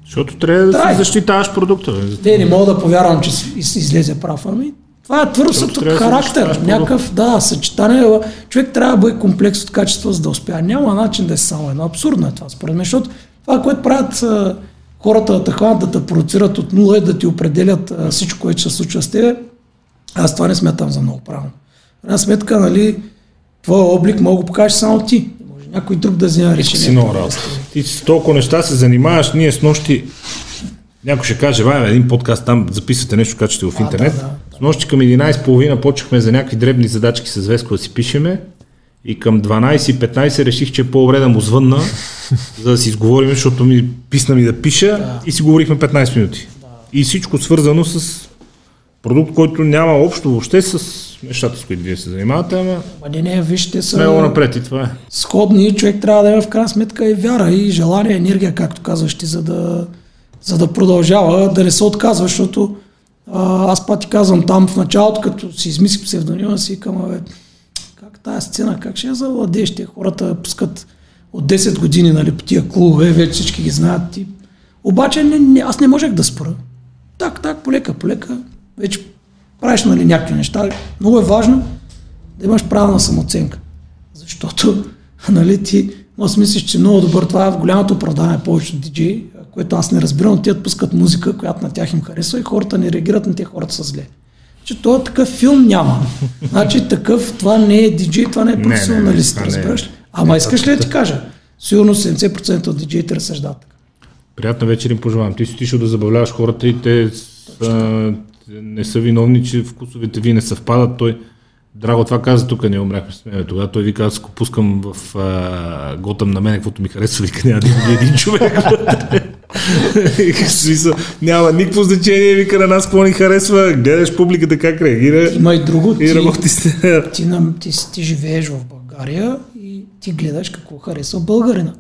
Защото трябва да си защитаваш продукта. бе. Те не мога да повярвам, че из- излезе прав. Ами, това е да си характер. Някакъв, да, съчетание. Човек трябва да бъде комплекс от качества, за да успя. Няма начин да е само едно. Абсурдно е това, според мен, защото това, което правят а, хората, така да те продуцират от нула и да ти определят а, всичко, което ще се случва с теб, аз това не смятам за много правилно. Една сметка, нали, твоя облик мога да покажеш само ти. Може някой друг да вземе си решение. много работа. Ти с толкова неща се занимаваш, ние с нощи някой ще каже, вай, един подкаст там, записвате нещо, качате го в интернет. да, да, С нощи към 11.30 почнахме за някакви дребни задачки с Веско да си пишеме и към 12.15 реших, че е по-добре да му звънна, [LAUGHS] за да си изговорим, защото ми писна ми да пиша и си говорихме 15 минути. И всичко свързано с продукт, който няма общо въобще с нещата, с които вие се занимавате, ама Ма не, не, вижте са... смело напред и това е. сходни, човек трябва да има в крайна сметка и вяра, и желание, енергия, както казваш ти, за да, за да продължава, да не се отказва, защото а, аз пати казвам там в началото, като си измислих псевдонима си, викам, абе, как тази сцена, как ще я завладееш, те хората пускат от 10 години нали, по тия клубове, вече всички ги знаят. Ти. Обаче не, не, аз не можех да спра. Так, так, полека, полека, вече правиш нали, някакви неща. Много е важно да имаш правилна самооценка. Защото, [LAUGHS] нали, ти може да мислиш, че е много добър. Това е в голямото оправдание повечето диджеи, което аз не разбирам. Те пускат музика, която на тях им харесва и хората не реагират на тези хората са зле. Че това такъв филм няма. Значи такъв, това не е диджей, това не е не, професионалист, не е. разбираш ли? Ама искаш ли да ти кажа? Сигурно 70% от диджеите разсъждават така. Приятна вечер им пожелавам. Ти си отишъл да забавляваш хората и те са, не са виновни, че вкусовете ви не съвпадат. Той Драго това каза, тук не умряхме с мен. Тогава той вика, аз ако пускам в а, Готъм на мен, каквото ми харесва, вика, няма да има един човек. [LAUGHS] смисъл, няма никакво значение, вика на нас какво ни харесва, гледаш публиката как реагира Има и друго. и Ти, работи с нея. ти, нам- ти, ти живееш в България и ти гледаш какво харесва българина.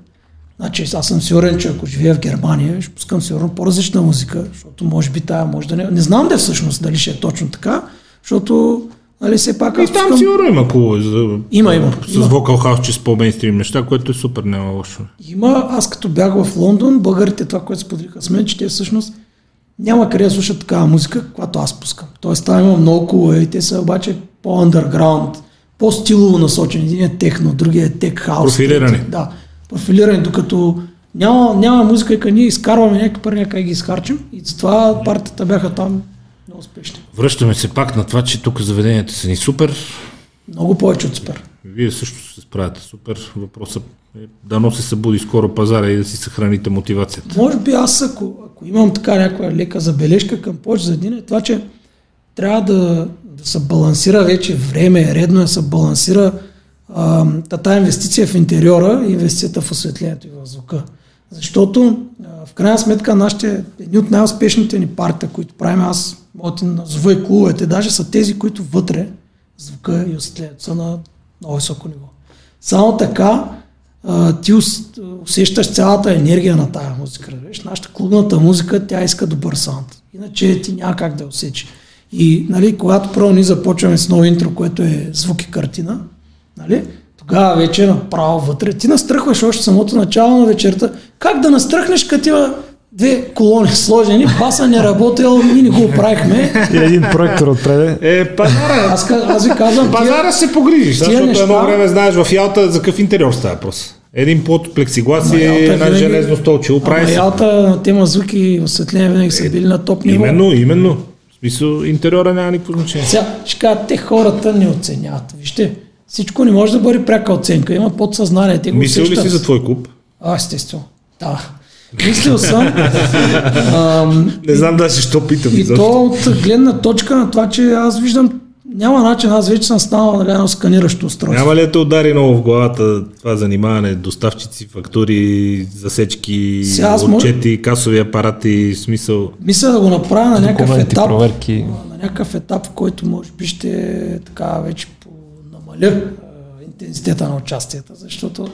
Значи аз съм сигурен, че ако живея в Германия, ще пускам сигурно по-различна музика, защото може би тая може да не... Не знам да всъщност дали ще е точно така, защото нали, все пак И там сигурно има хубаво. За, Има, има, С има. вокал хаус, че с по-мейнстрим неща, което е супер, няма лошо. Има, аз като бях в Лондон, българите това, което споделиха с мен, че те всъщност няма къде да слушат такава музика, която аз пускам. Тоест там има много клубове и те са обаче по-underground, по-стилово насочени. Един е техно, другия е тек хаус. Профилирани. трети- Да, профилирани, докато няма, няма музика и ние изкарваме някакви пари, някак ги изхарчим и затова партията бяха там много успешни. Връщаме се пак на това, че тук заведенията са ни супер. Много повече от супер. Вие също се справяте супер. Въпросът е дано се събуди скоро пазара и да си съхраните мотивацията. Може би аз, ако, ако имам така някаква лека забележка към повече за един, е това, че трябва да, да се балансира вече време, редно е да се балансира а, инвестиция в интериора и инвестицията в осветлението и в звука. Защото в крайна сметка нашите, едни от най-успешните ни партия, които правим, аз мога да назова и клубовете, даже са тези, които вътре звука и осветлението са на много високо ниво. Само така а, ти ус- усещаш цялата енергия на тая музика. Разбираш? Нашата клубната музика, тя иска добър саунд. Иначе ти няма как да усечи. И нали, когато първо ние започваме с ново интро, което е звук и картина, нали, тогава вече направо вътре. Ти настръхваш още самото начало на вечерта. Как да настръхнеш, като има две колони сложени, баса не работил, ние не го правихме. И един проектор отпреде. Е, пазара. Аз, аз ви казвам, Пазара се погрижиш, защото неща- едно време знаеш в Ялта за какъв интериор става въпрос. Един плод плексиглас Ама и Ялта една винаги- железно столче. Оправи се. Ялта на тема звук и осветление винаги са били на топ ниво. Именно, именно. В смисъл, интериора няма никакво значение. Сега, ще кажа, те хората не оценяват. Вижте, всичко не може да бъде пряка оценка. Има подсъзнание. Те го Мислил ли усещат. си за твой клуб? А, естествено. Да. Мислил съм. [LAUGHS] Ам, Не знам даже що питам. и изобщо. то от гледна точка на това, че аз виждам, няма начин, аз вече съм станал нали, едно сканиращо устройство. Няма ли да те удари много в главата това занимаване, доставчици, фактури, засечки, Сега отчети, касови апарати, смисъл. Мисля да го направя на някакъв етап, проверки. на някакъв етап, в който може би ще така вече намаля интензитета на участията, защото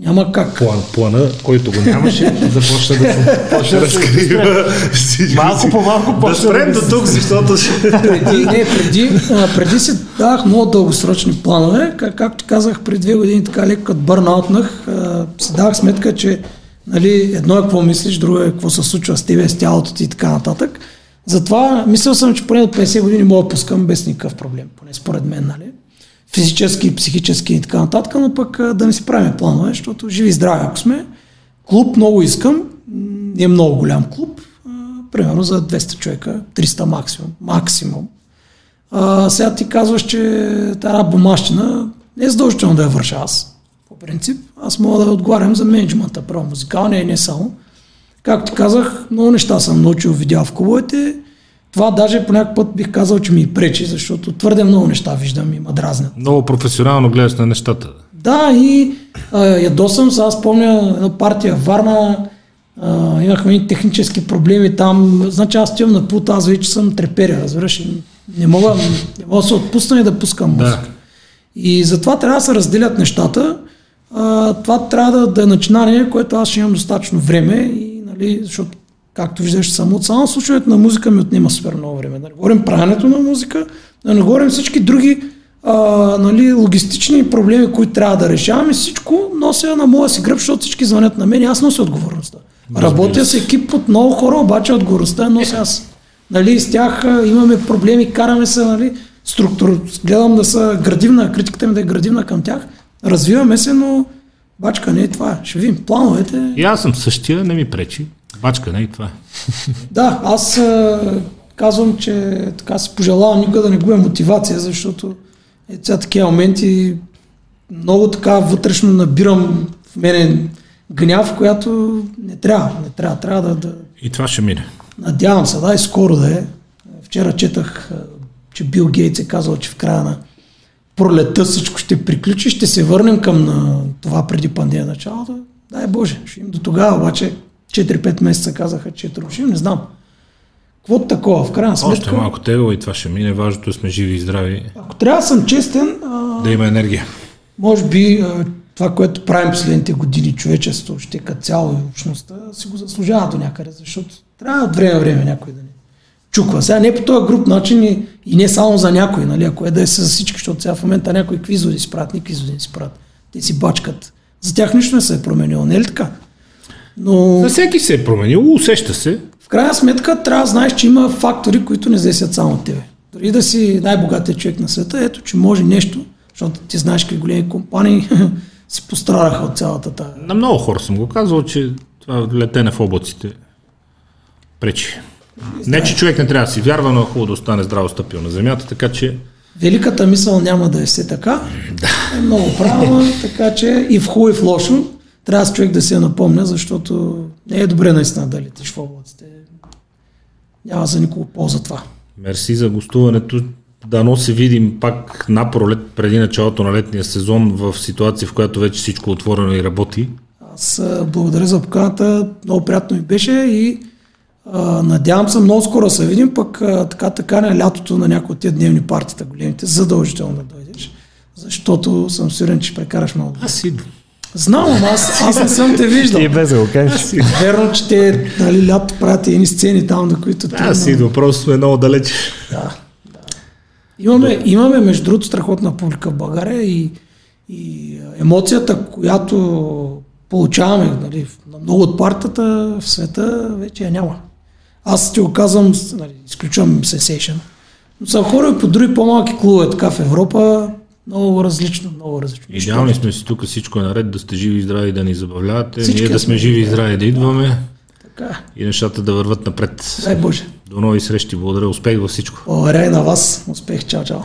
няма как. План, плана, който го нямаше, започна да се почна да разкрива всичко Малко по малко Да почна спрем да до тук, защото ще... преди, не, преди, а, преди си давах много дългосрочни планове. Как, както казах, преди две години така леко като бърнаутнах, а, си давах сметка, че нали, едно е какво мислиш, друго е какво се случва с тебе, с тялото ти и така нататък. Затова мислил съм, че поне от 50 години мога да пускам без никакъв проблем, поне според мен, нали? Физически, психически и така нататък, но пък да не си правим планове, защото живи и здрави, ако сме. Клуб много искам, е много голям клуб, примерно за 200 човека, 300 максимум, максимум. А, сега ти казваш, че тази бумащина не е задължително да я върша аз. По принцип, аз мога да отговарям за менеджмента, право музикалния и не само. Както ти казах, много неща съм научил, видял в клубовете. Това даже по някакъв път бих казал, че ми пречи, защото твърде много неща виждам и ма дразнят. Много професионално гледаш на нещата. Да, и а, ядосам се. Аз помня една партия Варна, а, имахме технически проблеми там. Значи аз стоям на пулта, аз вече съм треперя, разбираш. Не мога, не мога да се отпусна и да пускам музика. Да. И затова трябва да се разделят нещата. А, това трябва да, да е начинание, което аз ще имам достатъчно време, и, нали, защото, както виждаш, само от само слушането на музика ми отнема супер много време. Да не говорим правенето на музика, да не говорим всички други а, нали, логистични проблеми, които трябва да решаваме. Всичко нося на моя си гръб, защото всички звънят на мен и аз нося отговорността. Работя с екип от много хора, обаче отговорността нося аз. Нали, с тях а, имаме проблеми, караме се, нали, структур, гледам да са градивна, критиката ми да е градивна към тях, развиваме се, но бачка не е това. Ще видим плановете. И аз съм същия, не ми пречи. Бачка, не и това. е. Да, аз казвам, че така си пожелавам никога да не губя мотивация, защото е сега такива моменти много така вътрешно набирам в мене гняв, която не трябва, не трябва, трябва да, да И това ще мине. Надявам се, да, и скоро да е. Вчера четах, че Бил Гейтс е казал, че в края на пролета всичко ще приключи, ще се върнем към на това преди пандемия началото. Дай Боже, ще им до тогава, обаче 4-5 месеца казаха, че е трошим, не знам. Какво такова, в крайна Още сметка, малко тегло и това ще мине. Важното е сме живи и здрави. ако трябва да съм честен, а, Да има енергия. може би а, това, което правим последните години, човечество, ще като цяло и общността, си го заслужава до някъде, защото трябва от време време някой да ни чуква. Сега не по този груп начин и, и не само за някой, нали, ако е да е за всички, защото сега в момента някои квизови си правят, не си правят. Те си бачкат. За тях нищо не се е променило, не е ли така? Но За всеки се е променило, усеща се. в крайна сметка трябва да знаеш, че има фактори, които не зависят само от тебе. Дори да си най-богатият човек на света, ето, че може нещо, защото ти знаеш какви големи компании [LAUGHS] се пострадаха от цялата тая. На много хора съм го казал, че това летене в облаците пречи. Не, че човек не трябва да си вярва, но е хубаво да остане здраво стъпил на земята, така че Великата мисъл няма да е все така. Да. Е много правилно, така че и в хубаво и в лошо трябва с човек да се я напомня, защото не е добре наистина да летиш в облаците. Няма за никого полза това. мерси за гостуването. Дано се видим пак на пролет преди началото на летния сезон в ситуация, в която вече всичко е отворено и работи. Аз благодаря за поканата, много приятно ми беше и а, надявам се много скоро да се видим, пък а, така така на лятото на някои от тия дневни партита големите, задължително да дойдеш, защото съм сигурен, че прекараш много. Аз идвам. Знам, ама аз, аз не съм те виждал. И без да го кажеш. Верно, че те нали, лято правят едни сцени там, на които Аз идвам, просто сме много далеч. Да, да. Имаме, имаме, между другото, страхотна публика в България и, и емоцията, която получаваме нали, на много от партията в света, вече я няма. Аз ти го казвам, нали, изключвам Sensation. Но съм хора по други по-малки клубове, така в Европа, много различно, много различно. Идеални сме си тук, всичко е наред, да сте живи и здрави, да ни забавлявате, Всички ние да сме живи и здрави, да идваме Така, и нещата да върват напред. дай Боже. До нови срещи, благодаря, успех във всичко. Благодаря и на вас. Успех, чао, чао.